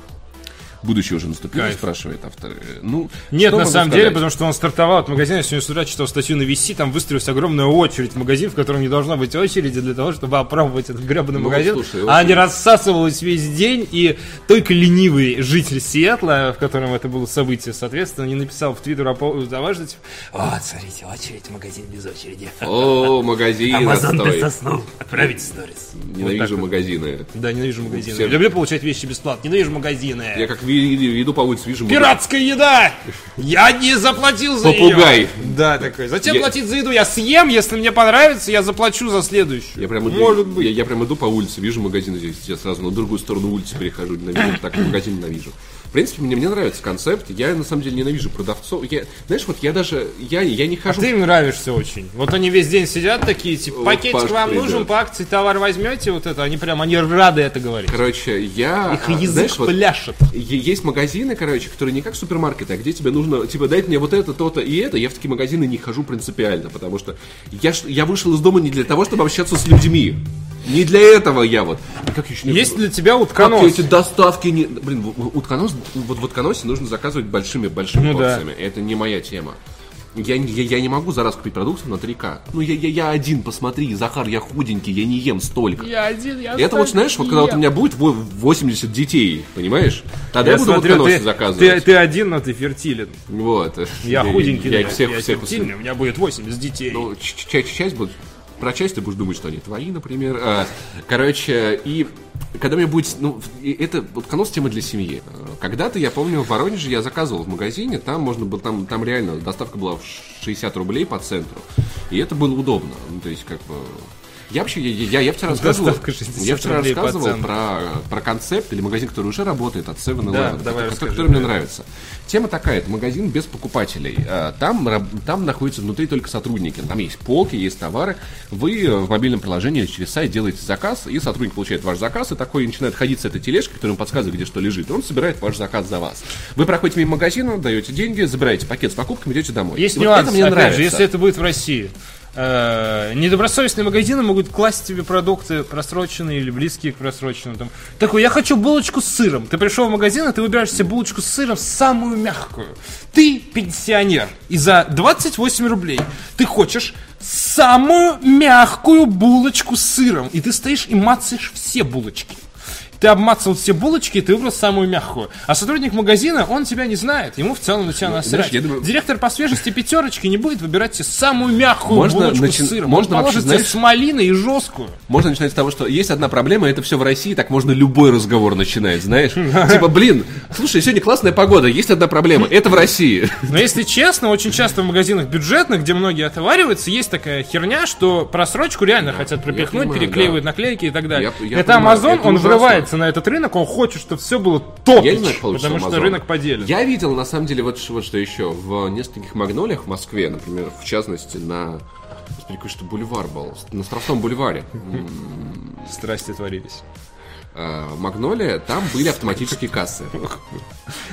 Будущее уже наступило, Кайф. спрашивает автор. Э, Ну, Нет, на самом сказать? деле, потому что он стартовал от магазина, я сегодня с утра читал статью на VC, там выстроилась огромная очередь в магазин, в котором не должно быть очереди для того, чтобы опробовать этот гребаный Ну, магазин. слушай, а они рассасывалась весь день, и только ленивый житель Сиэтла, в котором это было событие, соответственно, не написал в Твиттер заважно, типа, «О, смотрите, очередь в магазин без очереди. О, магазин Амазон без заснул. Отправить сторис. Ненавижу вот. магазины. Да, ненавижу магазины. Все. Люблю получать вещи бесплатно. Ненавижу магазины. Я как иду по улице, вижу. Пиратская еда! Я не заплатил за Попугай. ее. Да, такой. Зачем Я- платить за еду? Я съем, если мне понравится, я заплачу за следующую. Я прям, иду, Может быть. Я, я прям иду по улице, вижу магазин здесь, я сразу на другую сторону улицы перехожу, ненавижу, так магазин ненавижу. В принципе, мне, мне нравится концепт, я на самом деле ненавижу продавцов. Я, знаешь, вот я даже, я, я не А хожу... ты им нравишься очень. Вот они весь день сидят такие, типа, Вот пакетик Паш вам придет. нужен, по акции товар возьмете, вот это. Они прям, они рады это говорить. Короче, я... Их а, язык знаешь, вот, пляшет. есть магазины, короче, которые не как супермаркеты, а где тебе нужно, типа, дать мне вот это, то-то и это. Я в такие магазины не хожу принципиально, потому что я, я вышел из дома не для того, чтобы общаться с людьми. Не для этого я вот. Как еще не Есть для тебя Как утконос? эти доставки не... Блин, утконос, вот в утконосе нужно заказывать большими-большими Ну да. порциями. Это не моя тема. Я, не- я, я не могу за раз купить продуктов на 3К. Ну, я, я, я один, посмотри, Захар, я худенький, я не ем столько. Я один, я Это вот, знаешь, вот когда вот у меня будет во- 80 детей, понимаешь? Тогда я, Я буду смотрю, вот ты, заказывать. ты, ты один, но ты фертилен. Вот. Я *laughs* худенький, Я да, их всех, я всех, фертильный, у меня будет 80 детей. Ну, часть будет... Про часть ты будешь думать, что они твои, например. А, короче, и когда мне будет... Ну, это вот конус темы для семьи. Когда-то, я помню, в Воронеже я заказывал в магазине, там можно было... Там, там реально доставка была в 60 рублей по центру. И это было удобно. Ну, то есть, как бы... Я вообще, я, я, я вчера рассказывал, Доставка 60 я вчера рассказывал про, про концепт или магазин, который уже работает от 7-Eleven, Да, который, расскажи который мне нравится. Тема такая, это магазин без покупателей. А, Там, там находятся внутри только сотрудники. Там есть полки, есть товары. Вы э, в мобильном приложении через сайт делаете заказ, и сотрудник получает ваш заказ, и такой начинает ходить с этой тележкой, которая ему подсказывает, где что лежит. И он собирает ваш заказ за вас. Вы проходите мимо магазина, даете деньги, забираете пакет с покупками, идете домой. Есть вот нюанс, это мне опять нравится. же, если это будет в России. Э, недобросовестные магазины могут класть тебе продукты просроченные или близкие к просроченным. Там. Такой, я хочу булочку с сыром. Ты пришел в магазин, и ты выбираешь себе булочку с сыром самую мягкую. Ты пенсионер, и за 28 рублей ты хочешь самую мягкую булочку с сыром. И ты стоишь и мацаешь все булочки. Ты обмацал все булочки, ты выбрал самую мягкую. А сотрудник магазина, он тебя не знает. Ему в целом на тебя насрать. знаешь, думаю- Директор по свежести пятерочки не будет выбирать тебе самую мягкую Можно булочку начи- с сыром. можно Он вообще, знаешь- с малиной и жесткую. Можно начинать с того, что есть одна проблема, это все в России, так можно любой разговор начинать, знаешь? Типа, блин, слушай, сегодня классная погода, есть одна проблема, это в России. Но если честно, очень часто в магазинах бюджетных, где многие отовариваются, есть такая херня, что просрочку реально хотят пропихнуть, переклеивают наклейки и так далее. Это Amazon, он ужасно. Врывается на этот рынок, он хочет, чтобы все было топ, Я не знаю, потому что Amazon. рынок поделен. Я видел, на самом деле, вот, вот что еще. В нескольких магнолиях в Москве, например, в частности, на... Господи, какой что бульвар был. На Страстном бульваре. Страсти творились. Э, Магнолия, там были автоматические кассы.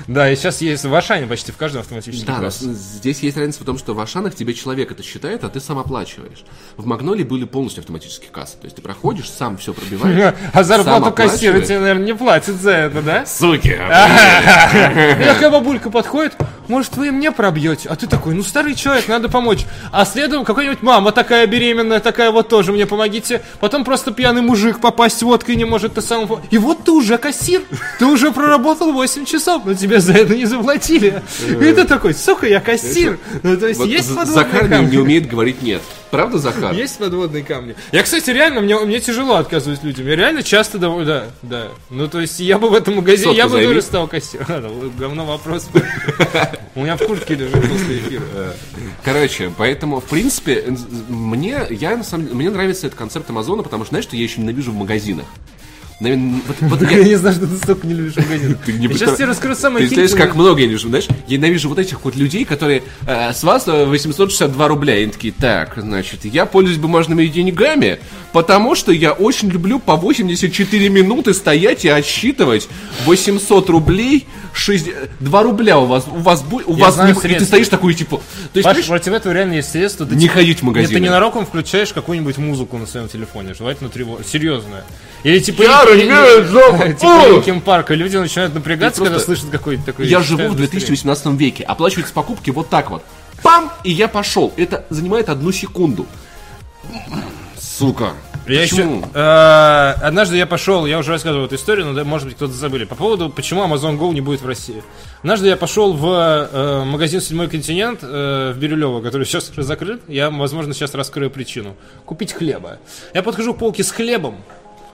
Да, и сейчас есть в Ашане почти в каждом автоматическом Да, но кассе. здесь есть разница в том, что в Ашанах тебе человек это считает, а ты сам оплачиваешь. В Магнолии были полностью автоматические кассы. То есть ты проходишь, сам все пробиваешь. *laughs* А зарплату кассира тебе, наверное, не платят за это, да? Суки! *laughs* И Такая бабулька подходит, может, вы мне пробьете? А ты такой, ну, старый человек, надо помочь. А следом какой-нибудь мама такая беременная, такая вот тоже, мне помогите. Потом просто пьяный мужик попасть водкой не может, ты сам... И вот ты уже кассир, ты уже проработал 8 часов, но тебе за это не заплатили. И ты такой, сука, я кассир. Ну, то есть Вот есть подводные Захар не, камни. не умеет говорить нет. Правда, Захар? Есть подводные камни. Я, кстати, реально, мне, мне тяжело отказывать людям. Я реально часто довольно... Да, да. Ну, то есть, я бы в этом магазине, Сотку я бы тоже стал кассиром. *laughs* Говно вопрос. У меня в куртке лежит после эфира. Короче, поэтому, в принципе, мне, я, на самом деле, мне нравится этот концепт Амазона, потому что, знаешь, что я еще ненавижу в магазинах? Наверное, вот- вот я- Я не знаю, что ты столько не любишь магазин. Ты не сейчас тебе расскажу самое Представляешь, хитрое. как много я ненавижу, знаешь? Я ненавижу вот этих вот людей, которые э, с вас э, 862 рубля. И они такие, так, значит, я пользуюсь бумажными деньгами, потому что я очень люблю по 84 минуты стоять и отсчитывать 800 рублей, 2 рубля у вас, у вас, у Я вас знаю не- и ты стоишь такой, типа, то есть, Паш, понимаешь, против этого реально есть средства. Ты не типа- ходить в магазин. ты ненароком включаешь какую-нибудь музыку на своем телефоне, желательно тревогу. Серьезную. Или типа... Я или- роняю жопу! Типа! Linkin *laughs* Парк, и люди начинают напрягаться, когда слышат какой-то такой... Я живу в быстрее. 2018 веке, оплачиваются покупки вот так вот. Пам! И я пошел. Это занимает одну секунду. Сука. Я еще, Почему? э, однажды я пошел, я уже рассказывал эту историю, но да, может быть кто-то забыли, по поводу, почему Amazon Go не будет в России. Однажды я пошел в э, магазин «Седьмой континент» э, в Бирюлево, который сейчас уже закрыт. Я, возможно, сейчас раскрою причину. Купить хлеба. Я подхожу к полке с хлебом,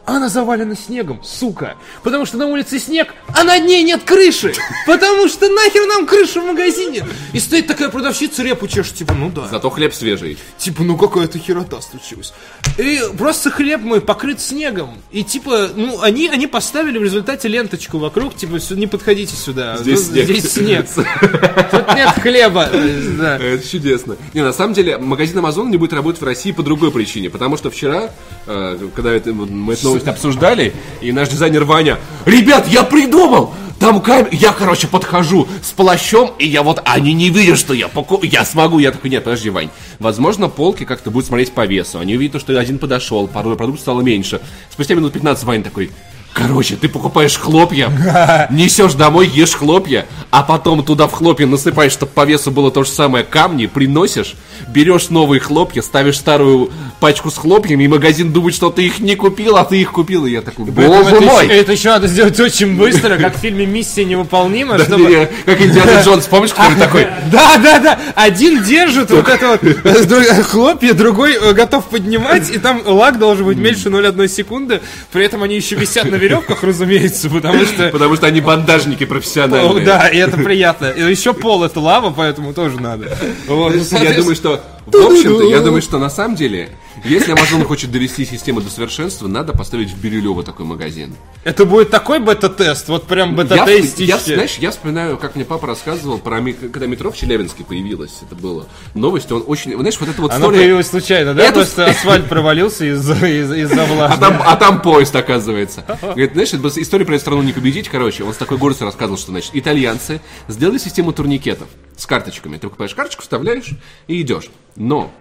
она завалена снегом, сука. Потому что на улице снег, а над ней нет крыши. Потому что нахер нам крыша в магазине. И стоит такая продавщица репу чешет, типа, ну да. Зато хлеб свежий. Типа, ну какая-то херота случилась. И просто хлеб мой покрыт снегом. И типа, ну, они, они поставили в результате ленточку вокруг, типа, «Сю- не подходите сюда. Здесь Ну, снег. Здесь снег. *laughs* Тут нет хлеба. Есть, да. Это чудесно. Не, на самом деле, магазин Amazon не будет работать в России по другой причине. Потому что вчера, э, когда это- мы эту новость обсуждали, и наш дизайнер Ваня, ребят, я придумал! Там камера, я, короче, подхожу с плащом, и я вот, они не видят, что я поку... я смогу. Я такой, нет, подожди, Вань. Возможно, полки как-то будут смотреть по весу. Они увидят, что один подошел, пару продуктов стало меньше. Спустя минут 15 Ваня такой, Короче, ты покупаешь хлопья, *laughs* несешь домой, ешь хлопья, а потом туда в хлопья насыпаешь, чтобы по весу было то же самое камни, приносишь, берешь новые хлопья, ставишь старую пачку с хлопьями, и магазин думает, что ты их не купил, а ты их купил. И я такой, боже мой! это еще надо сделать очень быстро, как в фильме «Миссия невыполнима», чтобы... Как Индиана *laughs* Джонс, помнишь, который такой? *laughs* Да, да, да. Один держит вот это вот э, дру- хлопья, другой э, готов поднимать, и там лаг должен быть меньше 0,1 секунды. При этом они еще висят на веревках, разумеется, потому что... Потому что они бандажники профессиональные. Да, и это приятно. И еще пол это лава, поэтому тоже надо. Ну, Я думаю, что, в общем-то, я думаю, что на самом деле, если Amazon хочет довести систему до совершенства, надо поставить в Бирюлево такой магазин. Это будет такой бета-тест, вот прям Я, бета-тестище. я, знаешь, я вспоминаю, как мне папа рассказывал про когда метро в Челябинске появилось, это было новость, он очень, знаешь, вот это вот Оно история- появилось случайно, да? Это- Просто асфальт провалился из-за из- А влажности. там, а там поезд, оказывается. Говорит, знаешь, это была история про эту страну не победить, короче. Он с такой гордостью рассказывал, что, значит, итальянцы сделали систему турникетов с карточками. Ты покупаешь карточку, вставляешь и идешь. Но,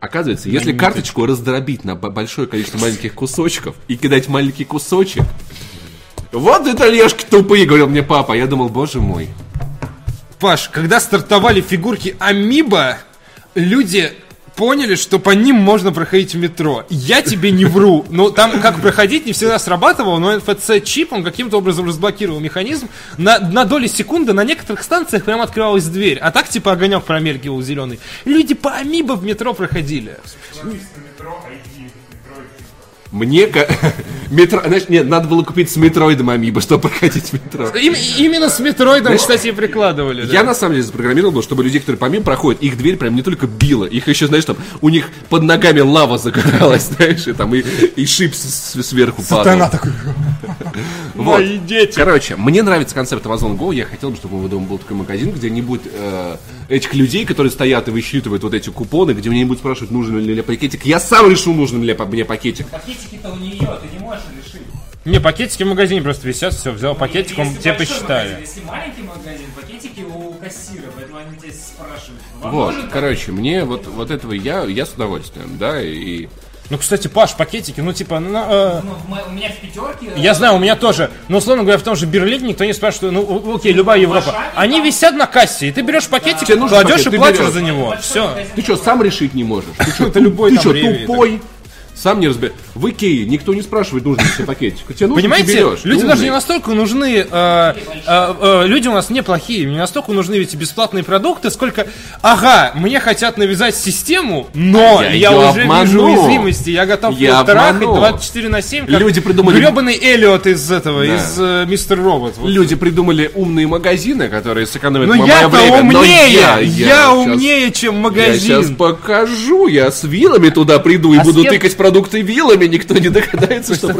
оказывается, если карточку раздробить на большое количество маленьких кусочков и кидать маленький кусочек, вот итальяшки тупые, говорил мне папа. Я думал, боже мой. Паш, когда стартовали фигурки Амиба, люди поняли, что по ним можно проходить в метро. Я тебе не вру. Ну, там как проходить не всегда срабатывало, но NFC-чип, он каким-то образом разблокировал механизм. На, на доли секунды на некоторых станциях прям открывалась дверь. А так, типа, огонек промелькивал зеленый. Люди по Амибо в метро проходили. Мне ка- *laughs* метро, знаешь, нет, надо было купить с метроидом Амибо, чтобы проходить метро. Им- именно с метроидом, кстати, и прикладывали. да. Я на самом деле запрограммировал, был, чтобы людей, которые помимо проходят, их дверь прям не только била, их еще, знаешь, там, у них под ногами лава загоралась, *laughs* знаешь, и там и, и шип с- с- сверху падал. такой. *laughs* Вот. Мои дети. Короче, мне нравится концепт Amazon Go. Я хотел бы, чтобы у меня дома был такой магазин, где не будет э, этих людей, которые стоят и высчитывают вот эти купоны, где мне не будут спрашивать, нужен ли мне пакетик. Я сам решу, нужен ли мне пакетик. Пакетики-то у нее, ты не можешь решить. Не, пакетики в магазине просто висят, все, взял пакетик, он тебе посчитали. магазин, Если маленький магазин, пакетики у кассира, поэтому они тебя спрашивают. Вам Вот, нужен короче, мне вот, вот этого я, я с удовольствием, да, и... Ну, кстати, Паш, пакетики, ну, типа, ну, э, Ну, у меня в пятерке... я знаю, у меня тоже. Но, условно говоря, в том же Берлине никто не спрашивает, ну, о- окей, любая Европа. Ашане Они там- висят на кассе, и ты берешь пакетик, кладешь пакет, и ты платишь берешь. за него. Все. Ты что, сам решить не можешь? Ты что, *laughs* Это любой ты что, тупой? Сам не разбираешь. В Икее никто не спрашивает, нужен ли тебе пакетик. Тебе нужен, Понимаете, берешь. люди даже не настолько нужны, э, э, э, люди у нас неплохие, не настолько нужны эти бесплатные продукты, сколько, ага, мне хотят навязать систему, но Я я, уже обману. вижу уязвимости, я готов Я трахать обману. 24 на 7, как Люди придумали- гребаный Эллиот из этого, Да. из э, Мистер Робот. Вот. Люди придумали умные магазины, которые сэкономят Но мое я-то время. но умнее! я, Я, я щас- умнее, чем Я магазин. сейчас покажу, я с вилами туда приду и А буду тыкать продукты вилами, никто не догадается, что...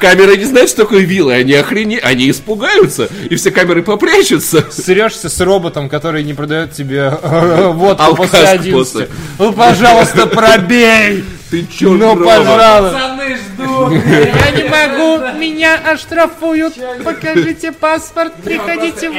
Камера не знает, что такое вилы, они охрене... они испугаются, и все камеры попрячутся. Срешься с роботом, который не продает тебе э, водку Алкашку после 11. после. Ну, пожалуйста, пробей! Ты чё, Ну, пожалуйста. Пацаны ждут. Я не могу, меня оштрафуют. Покажите паспорт, приходите в...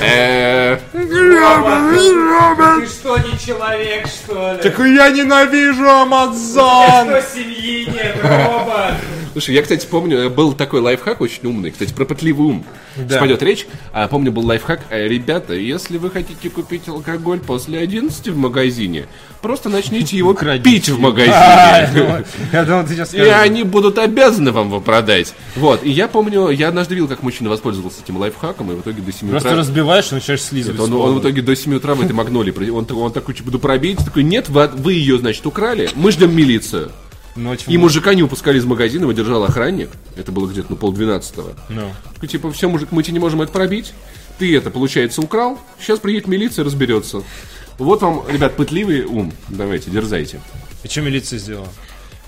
Э, Ты что, не человек, что ли? Так я ненавижу Что Амазон! семьи нет, робот? Слушай, я, кстати, помню, э, был такой лайфхак очень умный, кстати, про пытливый ум. Да. Пойдет речь. А, помню, был лайфхак. э, Ребята, если вы хотите купить алкоголь после 11 в магазине, просто начните его пить в *laughs* А, *laughs* магазине. сейчас И они будут обязаны вам его продать. Вот. И я помню, я однажды видел, как мужчина воспользовался этим лайфхаком, и в итоге до 7 Просто утра... разбиваешь и начинаешь слизывать. Он, он в итоге до 7 утра в этой магнолии, он, он такой, типа, буду пробить, такой, нет, вы, вы ее, значит, украли, мы ждем милицию. Ночью. И мужика не выпускали из магазина, его держал охранник. Это было где-то на полдвенадцатого. Ну. Такой, типа, все, мужик, мы тебе не можем это пробить. Ты это, получается, украл. Сейчас приедет милиция, разберется. Вот вам, ребят, пытливый ум. Давайте, дерзайте. И что милиция сделала?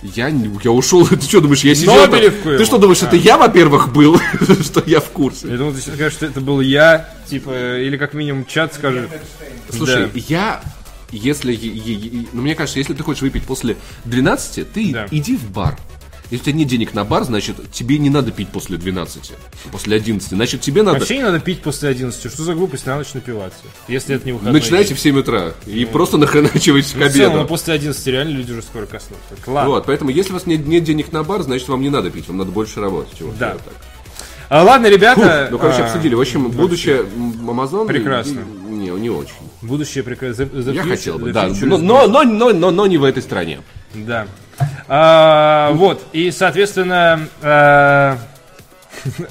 Я, не- я ушел. *laughs* Ты что думаешь, я сидел там? Ты что думаешь, это я, во-первых, был? *laughs* Что я в курсе? Я думал, ты сейчас скажешь, что это был я, типа, или как минимум чат скажет. Слушай, Да. я... Если... Ну, мне кажется, если ты хочешь выпить после 12, ты Да. иди в бар. Если у тебя нет денег на бар, значит, тебе не надо пить после 12, после 11. Значит, тебе надо... Вообще не надо пить после 11. Что за глупость на ночь напиваться? Если это не выходной Начинайте день. в 7 утра и просто нахреначивайте к Ну, целом, обеду. ну, после 11 реально люди уже скоро коснутся. Ладно. Вот, поэтому если у вас нет, нет денег на бар, значит, вам не надо пить, вам надо больше работать. чувак. Да. Вот так. А, ладно, ребята. Ну, короче, а, обсудили. В общем, будущее Amazon... Прекрасно. Не, не очень. Будущее прекрасно. Я хотел бы, да. Но, но, но, но, но, но не в этой стране. Да. А, вот, и, соответственно, э,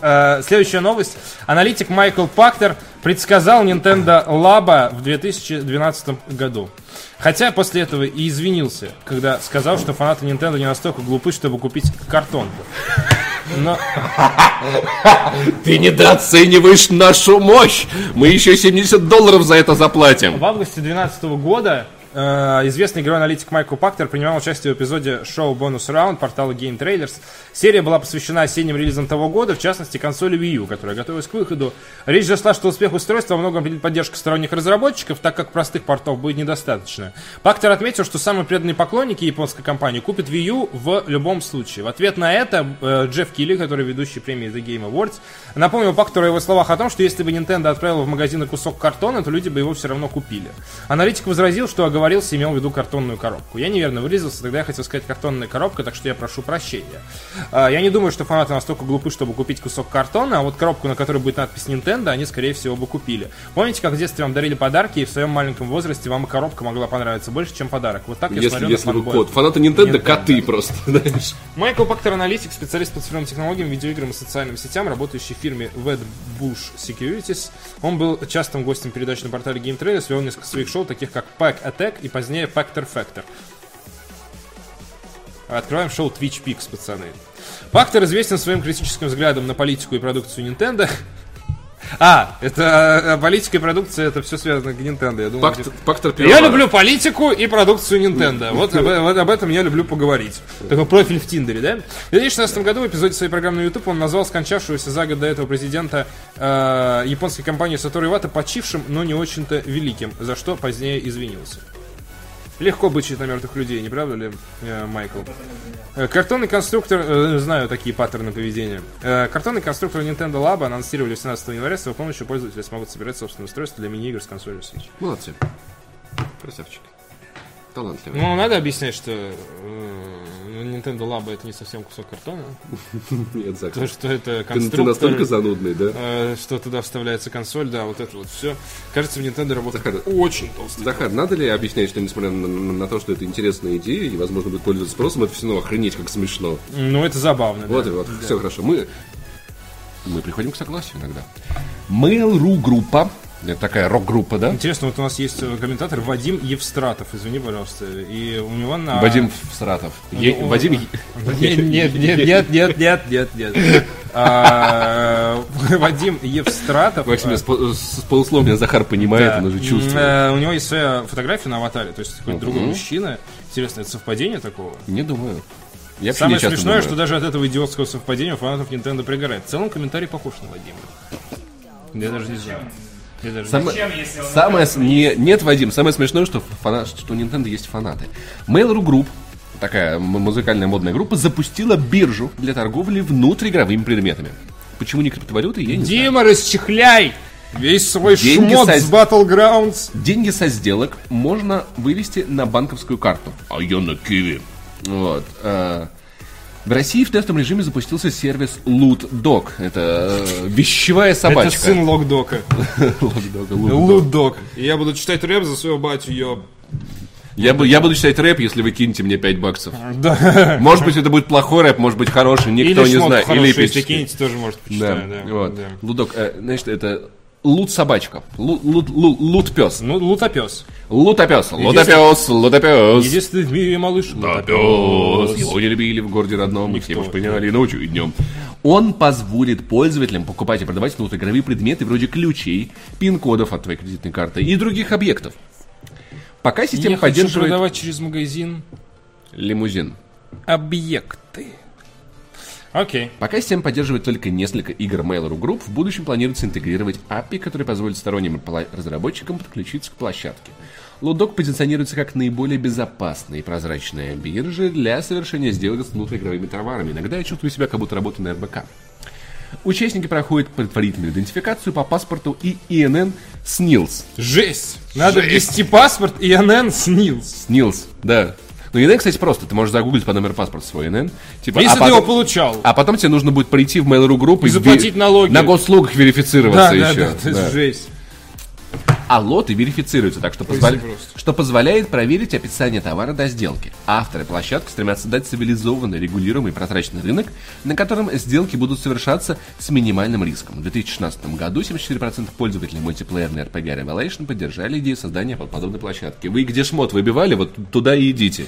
э, *laughs* следующая новость. Аналитик Майкл Пактер предсказал Nintendo Labo в 2012 году. Хотя после этого и извинился, когда сказал, что фанаты Nintendo не настолько глупы, чтобы купить картонку. Но *laughs* Ты недооцениваешь нашу мощь. Мы еще 70 долларов за это заплатим. В августе 2012 года известный игровой аналитик Майкл Пактер принимал участие в эпизоде шоу Bonus Round портала Game Trailers. Серия была посвящена осенним релизам того года, в частности консоли Wii U, которая готовилась к выходу. Речь зашла, что успех устройства во многом определит поддержка сторонних разработчиков, так как простых портов будет недостаточно. Пактер отметил, что самые преданные поклонники японской компании купят Wii U в любом случае. В ответ на это э, Джефф Килли, который ведущий премии The Game Awards, напомнил Пактеру о его словах о том, что если бы Nintendo отправила в магазины кусок картона, то люди бы его все равно купили. Аналитик возразил, что оговорился имел в виду картонную коробку. Я неверно выразился, тогда я хотел сказать картонная коробка, так что я прошу прощения. А, Я не думаю, что фанаты настолько глупы, чтобы купить кусок картона, а вот коробку, на которой будет надпись Nintendo, они, скорее всего, бы купили. Помните, как в детстве вам дарили подарки, и в своем маленьком возрасте вам и коробка могла понравиться больше, чем подарок? Вот так я Если, смотрю если на вы кот. Фанаты Nintendo, Nintendo. коты просто. *laughs* знаешь. Майкл Пактер аналитик, специалист по цифровым технологиям, видеоиграм и социальным сетям, работающий в фирме Wedbush Securities. Он был частым гостем передач на портале Game Trailers, вел несколько своих шоу, таких как Pack Attack и позднее Factor Factor. Открываем шоу Twitch Peaks, пацаны. Пактер известен своим критическим взглядом на политику и продукцию Nintendo. *laughs* А, это э, политика и продукция, это все связано к Nintendo. Я думал, Пактор, Пактор я люблю политику и продукцию Nintendo. Вот об, вот об этом я люблю поговорить. Такой профиль в Тиндере, да? В 2016 году в эпизоде своей программы на YouTube он назвал скончавшегося за год до этого президента э, японской компании Сатору Ивата почившим, но не очень-то великим, за что позднее извинился. Легко бычить на мертвых людей, не правда ли, э, Майкл? Э, Картонный конструктор, э, знаю такие паттерны поведения. Картонный конструктор Nintendo Labo анонсировали 17 января, с его помощью пользователи смогут собирать собственное устройство для мини-игр с консолью Switch. Молодцы. Красавчик. Талантливый. Ну, надо объяснять, что э, ну, Nintendo Labo это не совсем кусок картона, *laughs* Нет, то, что это Ты, конструктор, ты настолько занудный, да? э, что туда вставляется консоль, да, вот это вот все. Кажется, в Nintendo работает Захар, очень толсто. Захар, надо ли объяснять, что несмотря на, на- на то, что это интересная идея и, возможно, будет пользоваться спросом, это все равно охренеть как смешно. Ну, это забавно, Вот да. и вот, все хорошо. Мы, мы приходим к согласию иногда. Mail.ru группа, это такая рок-группа, да? Интересно, вот у нас есть э, комментатор Вадим Евстратов, извини, пожалуйста, и у него на... Вадим Сратов. Е- Ну, Вадим... *laughs* Нет, нет, нет, нет, нет, нет, нет. А, *laughs* Вадим Евстратов. Максим, э, с, по- с полуслова меня Захар понимает, он уже чувствует. э, У него есть своя фотография на аватаре, то есть какой-то другой мужчина. Интересно, это совпадение такого? Не думаю. Я Самое смешное, думаю. что даже от этого идиотского совпадения у фанатов Nintendo пригорает. В целом комментарий похож на Вадима. Я даже не знаю. Даже Зачем, если он самое с- не, нет, Вадим, самое смешное, что, фана- что у Nintendo есть фанаты. Mail.ru Group, такая музыкальная модная группа, запустила биржу для торговли внутриигровыми предметами. Почему не криптовалюты, я не знаю. Дима, расчехляй! Весь свой Деньги шмот со- с Battlegrounds. Деньги со сделок можно вывести на банковскую карту. А я на Киви. Вот. э, В России в тестовом режиме запустился сервис LootDog. Это э, вещевая собачка. Это сын Локдока. *laughs* И я буду читать рэп за своего батю, ёб. Я, бу- я буду читать рэп, если вы кинете мне 5 баксов. Да. *laughs* Может быть, это будет плохой рэп, может быть, хороший, никто Или не знает. хорошую, Или если кинете, тоже может Да, почитаю, да. вот. да. Лудок, э, значит, это лут собачка. Лут, лут, лут, лут пес. Ну, лутопес. Лутопес. Лутопес. Лутопес. Единственный в мире малыш. Лутопес. Его не любили в городе родном, и все его поняли ночью и днем. Он позволит пользователям покупать и продавать внутриигровые предметы вроде ключей, пин-кодов от твоей кредитной карты и других объектов. Пока система Я хочу поддерживает продавать через магазин лимузин. объекты. Окей. Пока система поддерживает только несколько игр Mail.ru Group, в будущем планируется интегрировать API, который позволит сторонним разработчикам подключиться к площадке. Лудок позиционируется как наиболее безопасная и прозрачная биржа для совершения сделок с внутриигровыми товарами. Иногда я чувствую себя, как будто работаю на РБК. Участники проходят предварительную идентификацию по паспорту и ИНН СНИЛС. Жесть. Надо ввести паспорт и НН снилс. СНИЛС, да. Ну, ИНН, кстати, просто. Ты можешь загуглить по номеру паспорта свой ИНН. Типа, Если а ты его потом- получал. А потом тебе нужно будет прийти в Mail.ru группу И заплатить налоги. На госслугах верифицироваться Да, да, еще. да, это Да. жесть. А лоты верифицируются, так что, позволя- что позволяет проверить описание товара до сделки. Авторы площадки стремятся дать цивилизованный, регулируемый, прозрачный рынок, на котором сделки будут совершаться с минимальным риском. В 2016 году 74% пользователей мультиплеерной RPG Revelation поддержали идею создания под- подобной площадки. Вы где шмот выбивали, вот туда и идите.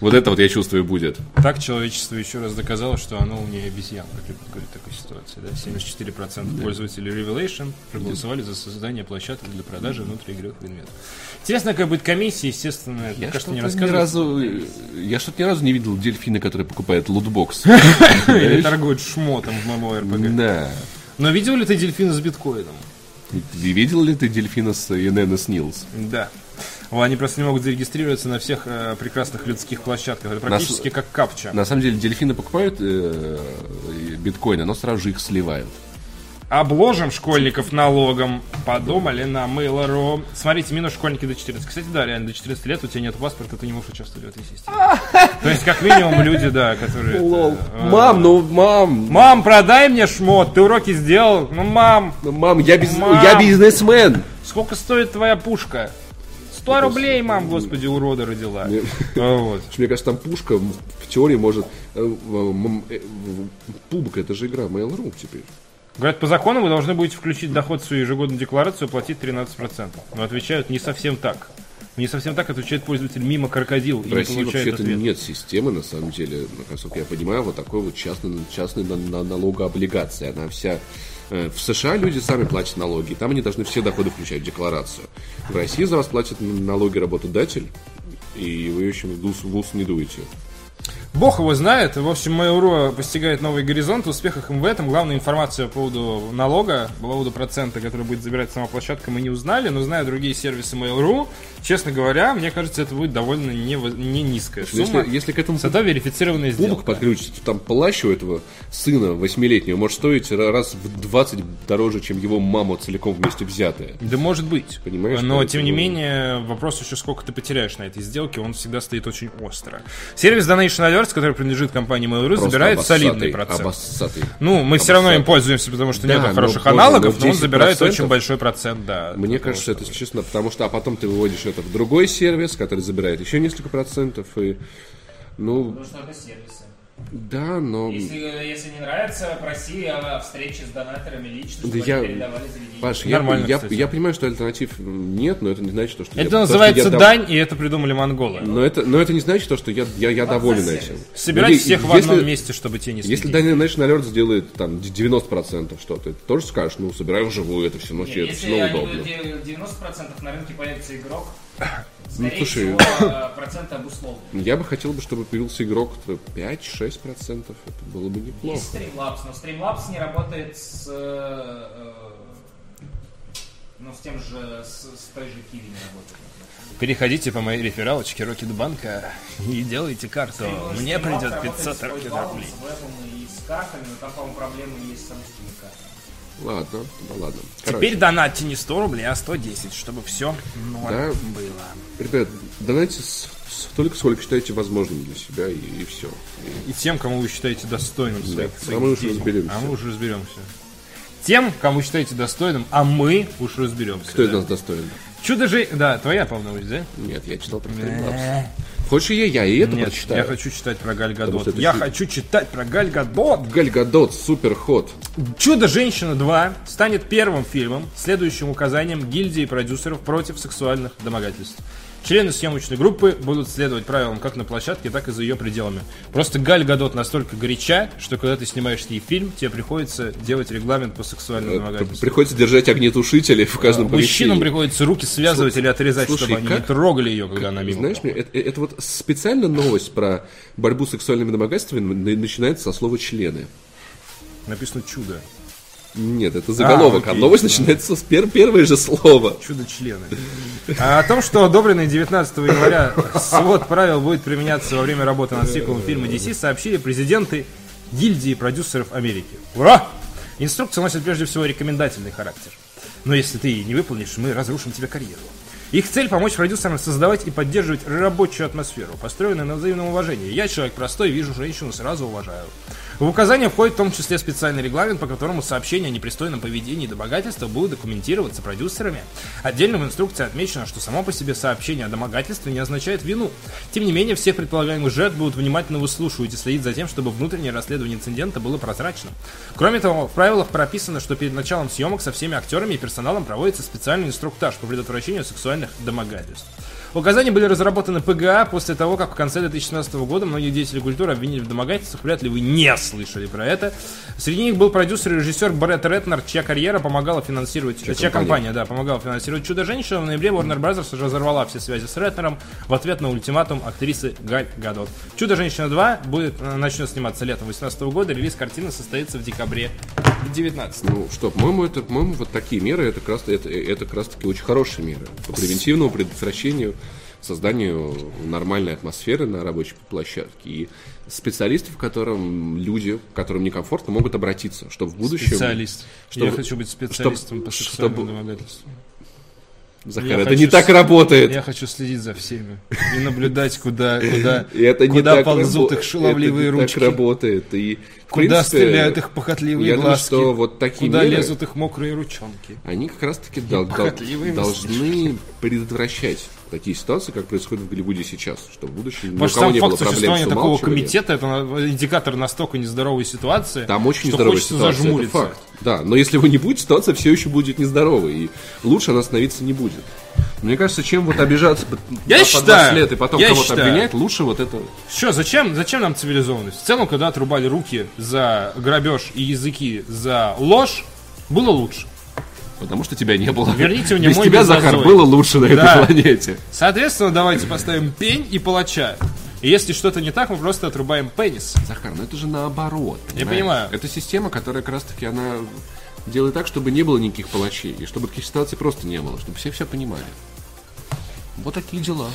Вот это вот, я чувствую, будет. Так человечество еще раз доказало, что оно умнее обезьян, как любят говорить в такой ситуации. Да? 74% пользователей Revelation проголосовали за создание площадки для продажи внутриигровых предметов. Интересно, какая будет комиссия, естественно, Я пока что не ни рассказываю. разу, я что-то ни разу не видел дельфина, который покупает лутбокс. *laughs* Или торгует шмотом в ММО-РПГ. Да. Но видел ли ты дельфина с биткоином? Видел ли ты дельфина с ИНН СНИЛС? Да. Они просто не могут зарегистрироваться на всех э, прекрасных людских площадках. Это практически как капча. На самом деле дельфины покупают э, биткоины, но сразу же их сливают. Обложим школьников налогом. Подумали на Mail.ru. Смотрите, минус школьники до 14. Кстати, да, реально, до 14 лет у тебя нет паспорта, ты не можешь участвовать в этой системе. *laughs* То есть, как минимум, люди, да, которые... это, э, Мам, ну мам, Мам, продай мне шмот, ты уроки сделал? Ну, мам, ну, мам, я, без, Мам. я бизнесмен. сколько стоит твоя пушка? 100 рублей, мам, господи, урода родила. Нет. А, Вот. *laughs* Мне кажется, там пушка в теории может... э, э, Пубг, это же игра Mail.ru теперь. Говорят, по закону вы должны будете включить доход в свою ежегодную декларацию и платить 13%. Но отвечают не совсем так. Не совсем так отвечает пользователь мимо крокодил В России вообще-то нет системы, на самом деле, насколько я понимаю, вот такой вот частной, частной на- на- налогооблигации. Она вся... э, В США люди сами платят налоги, и там они должны все доходы включать в декларацию. В России за вас платит налоги работодатель, и вы в ус, в ус не дуете. Бог его знает. В общем, Mail.ru постигает новый горизонт. Успехах им в этом. Главная информация по поводу налога, по поводу процента, который будет забирать сама площадка, мы не узнали. Но зная другие сервисы Mail.ru, честно говоря, мне кажется, это будет довольно не, не низкая сумма. Если, если к этому Зато верифицированная сделка. подключится, то там плащ у этого сына восьмилетнего может стоить ра- раз в 20 дороже, чем его мама целиком вместе взятая. Да может быть. Понимаешь, Но, тем не менее, вопрос еще сколько ты потеряешь на этой сделке, он всегда стоит очень остро. Сервис Donation Alerts, который принадлежит компании Mail.ru, Просто забирает обоссатый, солидный процент. обоссатый. Ну, мы все равно им Обоссатый. пользуемся, потому что Да, нет но, хороших аналогов, ну, но он забирает 10%. очень большой процент, да. Мне кажется, это, что- если честно, потому что, а потом ты выводишь это в другой сервис, который забирает еще несколько процентов, и, ну, Потому сервисы. Да, но... Если, если не нравится, проси о встрече с донаторами лично, Да чтобы я- они передавали заведение. Паш, я, Нормально, я, кстати. я понимаю, что альтернатив нет, но это не значит, то, что я- Это то, что называется я дов- дань, и это придумали монголы. Но это, но это не значит то, что я, я, я доволен этим. Собирать е- всех в если- одном месте, чтобы те не Если следили. Dynamic Alert сделает там 90% что-то, ты тоже скажешь, ну, собирай вживую, это все, ну, Нет, это если все удобно. делать 90% на рынке появится игрок, Ну, слушай. всего, *coughs* э, процент обусловлен. Я бы хотел, бы, чтобы появился игрок 5-6%, это было бы неплохо. Есть Streamlabs, но Streamlabs не работает с, э, э, ну, с тем же, с, с той же Kiwi не работает. Переходите по моей рефералочке Рокетбанка и делайте карту. Мне Streamlabs придет работает 500 с Рокет Voice-Valve, рублей. С вебом и с картами, но там, по-моему, проблемы есть с самостийными картами. Ладно, ну ладно. Теперь донатьте не 100 рублей, а 110, чтобы все норм Да. было. Ребят, донайте с- столько, сколько считаете возможным для себя, и, все. И тем, кому вы считаете достойным своих, а своих мы уж денег. разберемся. А мы уже разберемся. Тем, кому считаете достойным, а мы уж разберемся. Кто из да. нас достоин? Чудо же... Да, твоя, по-моему, да? Нет, я читал про. Хочешь я, я и это Нет, прочитаю. я хочу читать про Галь Потому Гадот. что это Я фильм. хочу читать про Галь Гадот. Гальгадот, супер ход. «Чудо-женщина 2» станет первым фильмом, следующим указанием гильдии продюсеров против сексуальных домогательств. Члены съемочной группы будут следовать правилам как на площадке, так и за ее пределами. Просто Галь Гадот настолько горяча, что когда ты снимаешь с ней фильм, тебе приходится делать регламент по сексуальному Э, домогательству. Приходится держать огнетушители в каждом Мужчинам помещении. приходится руки связывать или отрезать, Слушай, чтобы они как- не трогали ее, когда она мимо. Знаешь, мне, это, это вот специально новость про борьбу с сексуальными домогательствами на- начинается со слова члены. Написано чудо. Нет, это заголовок, а, окей, новость да. начинается с пер- первое же слово. Чудо-члены. А о том, что одобренный 19 января свод правил будет применяться во время работы над сиквелом фильма DC, сообщили президенты гильдии продюсеров Америки. Ура! Инструкция носит прежде всего рекомендательный характер. Но если ты не выполнишь, мы разрушим тебе карьеру. Их цель – помочь продюсерам создавать и поддерживать рабочую атмосферу, построенную на взаимном уважении. Я человек простой, вижу женщину, сразу уважаю. В указание входит в том числе специальный регламент, по которому сообщения о непристойном поведении и домогательствах будут документироваться продюсерами. Отдельно в инструкции отмечено, что само по себе сообщение о домогательстве не означает вину. Тем не менее, всех предполагаемых жертв будут внимательно выслушивать и следить за тем, чтобы внутреннее расследование инцидента было прозрачным. Кроме того, в правилах прописано, что перед началом съемок со всеми актерами и персоналом проводится специальный инструктаж по предотвращению сексуальных домогательств. Указания были разработаны ПГА после того, как в конце 2016 года многие деятели культуры обвинили в домогательствах. Вряд ли вы не слышали про это. Среди них был продюсер и режиссер Брэд Ретнер, чья карьера помогала финансировать... Чья, компания. компания, да, помогала финансировать «Чудо-женщину». В ноябре Warner Bros. разорвала все связи с Ретнером в ответ на ультиматум актрисы Галь Гадот. «Чудо-женщина 2» будет, э, начнет сниматься летом 2018 года. Релиз картины состоится в декабре 2019. Ну что, по-моему, это, по-моему, вот такие меры, это как раз, это, это как раз таки очень хорошие меры по превентивному предотвращению, созданию нормальной атмосферы на рабочей площадке и специалисты, в котором люди, которым некомфортно, могут обратиться, чтобы в будущем... Специалист. чтобы- Я хочу быть специалистом чтобы- по сексуальному чтобы- домогательству. Захар, Я это не так работает. Я хочу следить за всеми и наблюдать, куда, куда, это не куда так ползут рабо- их шаловливые это не ручки, так работает. И, куда принципе, стреляют их похотливые я думаю, глазки, что вот такие куда меры- лезут их мокрые ручонки. Они как раз-таки дол- должны предотвращать такие ситуации, как происходит в Голливуде сейчас, чтобы в будущем ни у что кого сам не было факт проблем существования такого комитета, это индикатор настолько нездоровой ситуации, Там очень что нездоровая хочется ситуация, это зажмуриться. факт. Да, но если его не будет, ситуация все еще будет нездоровой, и лучше она становиться не будет. Мне кажется, чем вот обижаться Я по считаю, 20 лет и потом кого-то считаю. обвинять, лучше вот это... Что, зачем, зачем нам цивилизованность? В целом, когда отрубали руки за грабеж и языки за ложь, было лучше. Потому что тебя не было. Верните мне Без мой тебя, Захар, было лучше на Да. этой планете. Соответственно, давайте поставим пень и палача. И если что-то не так, мы просто отрубаем пенис. Захар, ну это же наоборот. Я понимаешь? понимаю. Это система, которая как раз-таки она делает так, чтобы не было никаких палачей, и чтобы таких ситуаций просто не было, чтобы все все понимали. Вот такие дела.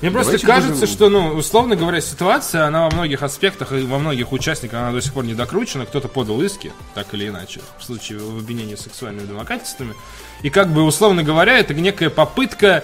Мне просто Давайте кажется, будем- что, ну, условно говоря, ситуация, она во многих аспектах и во многих участниках, она до сих пор не докручена. Кто-то подал иски, так или иначе, в случае в обвинении сексуальными домогательствами. И как бы, условно говоря, это некая попытка,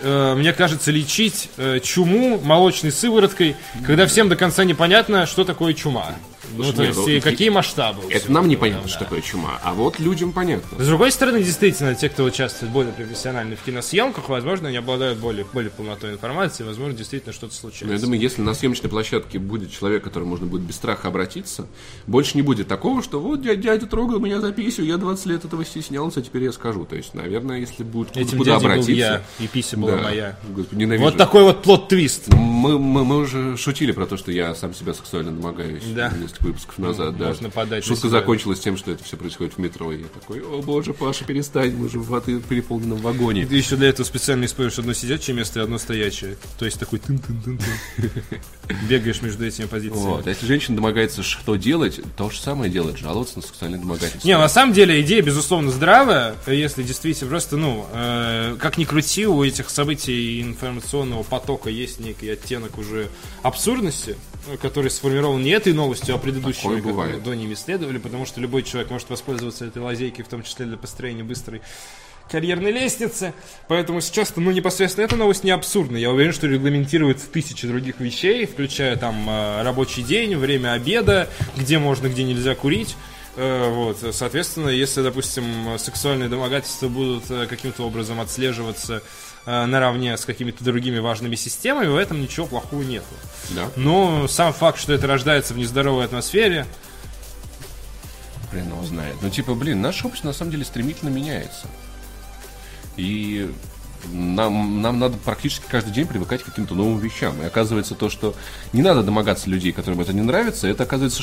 э, мне кажется, лечить э, чуму молочной сывороткой, когда всем до конца непонятно, что такое чума. Ну, Слушай, то нет, есть, ну, какие масштабы. Это всего нам непонятно, да. что такое чума, а вот людям понятно. С другой стороны, действительно, те, кто участвует более профессионально в киносъемках, возможно, они обладают более, более полнотой информации, возможно, действительно что-то Но я случается. думаю, если на съемочной площадке будет человек, к которому можно будет без страха обратиться, больше не будет такого, что вот дядя, дядя трогал меня за писю, я 20 лет этого стеснялся, а теперь я скажу. То есть, наверное, если будет Этим куда дядей был обратиться... я, и пися была Да. моя. Господи, ненавижу. Вот такой вот плод-твист. Мы, мы, мы уже шутили про то, что я сам себя сексуально домогаюсь Да. Несколько выпусков назад. да. можно подать Шутка закончилась тем, что это все происходит в метро. И я такой, о боже, Паша, перестань, мы же в переполненном вагоне. Ты еще для этого специально используешь одно сидячее место и одно стоячее. То есть такой тын-тын-тын-тын. *laughs* Бегаешь между этими позициями. Вот. А если женщина домогается, что делать, то же самое делать, жаловаться на сексуальное домогательство. Не, на самом деле идея, безусловно, здравая, если действительно просто, ну, э, как ни крути, у этих событий информационного потока есть некий оттенок уже абсурдности, который сформирован не этой новостью, а предыдущими, Такое которые до ними следовали, потому что любой человек может воспользоваться этой лазейкой, в том числе для построения быстрой карьерной лестницы. Поэтому сейчас, ну, непосредственно эта новость не абсурдна. Я уверен, что регламентируется тысячи других вещей, включая там э, рабочий день, время обеда, где можно, где нельзя курить. Э, Вот, соответственно, если, допустим, сексуальные домогательства будут э, каким-то образом отслеживаться наравне с какими-то другими важными системами, в этом ничего плохого нету. Да? Но сам факт, что это рождается в нездоровой атмосфере, Хрен его знает. Ну, типа, блин, наше общество на самом деле стремительно меняется. И нам, нам надо практически каждый день привыкать к каким-то новым вещам. И оказывается то, что не надо домогаться людей, которым это не нравится, это оказывается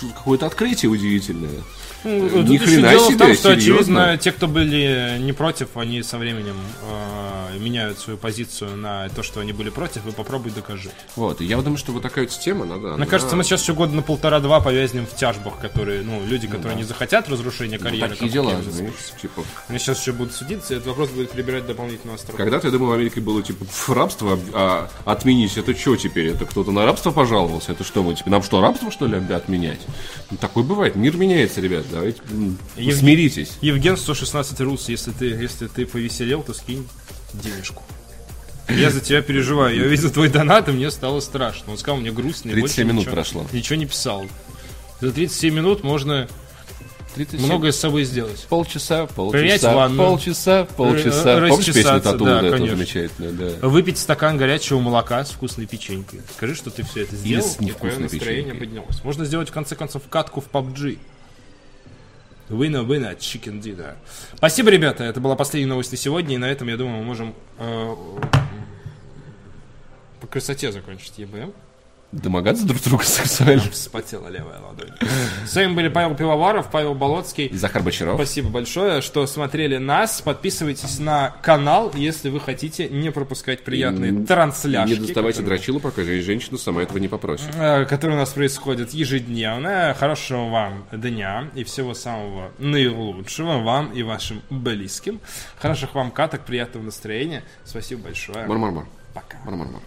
какое-то открытие удивительное. Ну, Ни хрена дело в том, себе, что, серьезно? очевидно, те, кто были не против, они со временем э, меняют свою позицию на то, что они были против, и попробуй докажи. Вот, и я думаю, что вот такая вот система надо... Мне кажется, мы сейчас еще года на полтора-два повязнем в тяжбах, которые, ну, люди, которые не захотят разрушения карьеры. Ну, такие дела, знаешь, типа... Они сейчас еще будут судиться, и этот вопрос будет прибирать дополнительную остроту. Когда-то, я думаю, в Америке было, типа, «Пф, рабство а, отменить. Это что теперь? Это кто-то на рабство пожаловался? Это что, мы, типа, нам что, рабство, что ли, отменять? Ну, такое бывает. Мир меняется, ребят. Давайте м, Евгений- смиритесь. Евген 116 Рус, если ты, если ты повеселел, то скинь денежку. Я за тебя переживаю. Я увидел твой донат, и мне стало страшно. Он сказал, мне грустно. и 37 больше минут ничего- прошло. Ничего не писал. За 37 минут можно 37. многое с собой сделать. Полчаса, Принять полчаса, ванну. полчаса, полчаса. Помнишь песню Тату? да, эту конечно. да. Выпить стакан горячего молока с вкусной печенькой. Скажи, что ты все это сделал, с и твое настроение печенькой. поднялось. Можно сделать, в конце концов, катку в PUBG. Winner, winner, chicken dinner. Спасибо, ребята. Это была последняя новость на сегодня. И на этом, я думаю, мы можем э, по красоте закончить ЕБМ. Домогаться друг друга сексуально. Вспотела левая ладонь. С вами были Павел Пивоваров, Павел Болоцкий. И Захар Бочаров. Спасибо большое, что смотрели нас. Подписывайтесь на канал, если вы хотите не пропускать приятные Не трансляшки. Не доставайте которые- дрочилу, пока же женщина сама этого не попросит. э, которые у нас происходят ежедневно. Хорошего вам дня и всего самого наилучшего вам и вашим близким. Хороших вам каток, приятного настроения. Спасибо большое. Мар-мар-мар. Пока. Мар-мар-мар.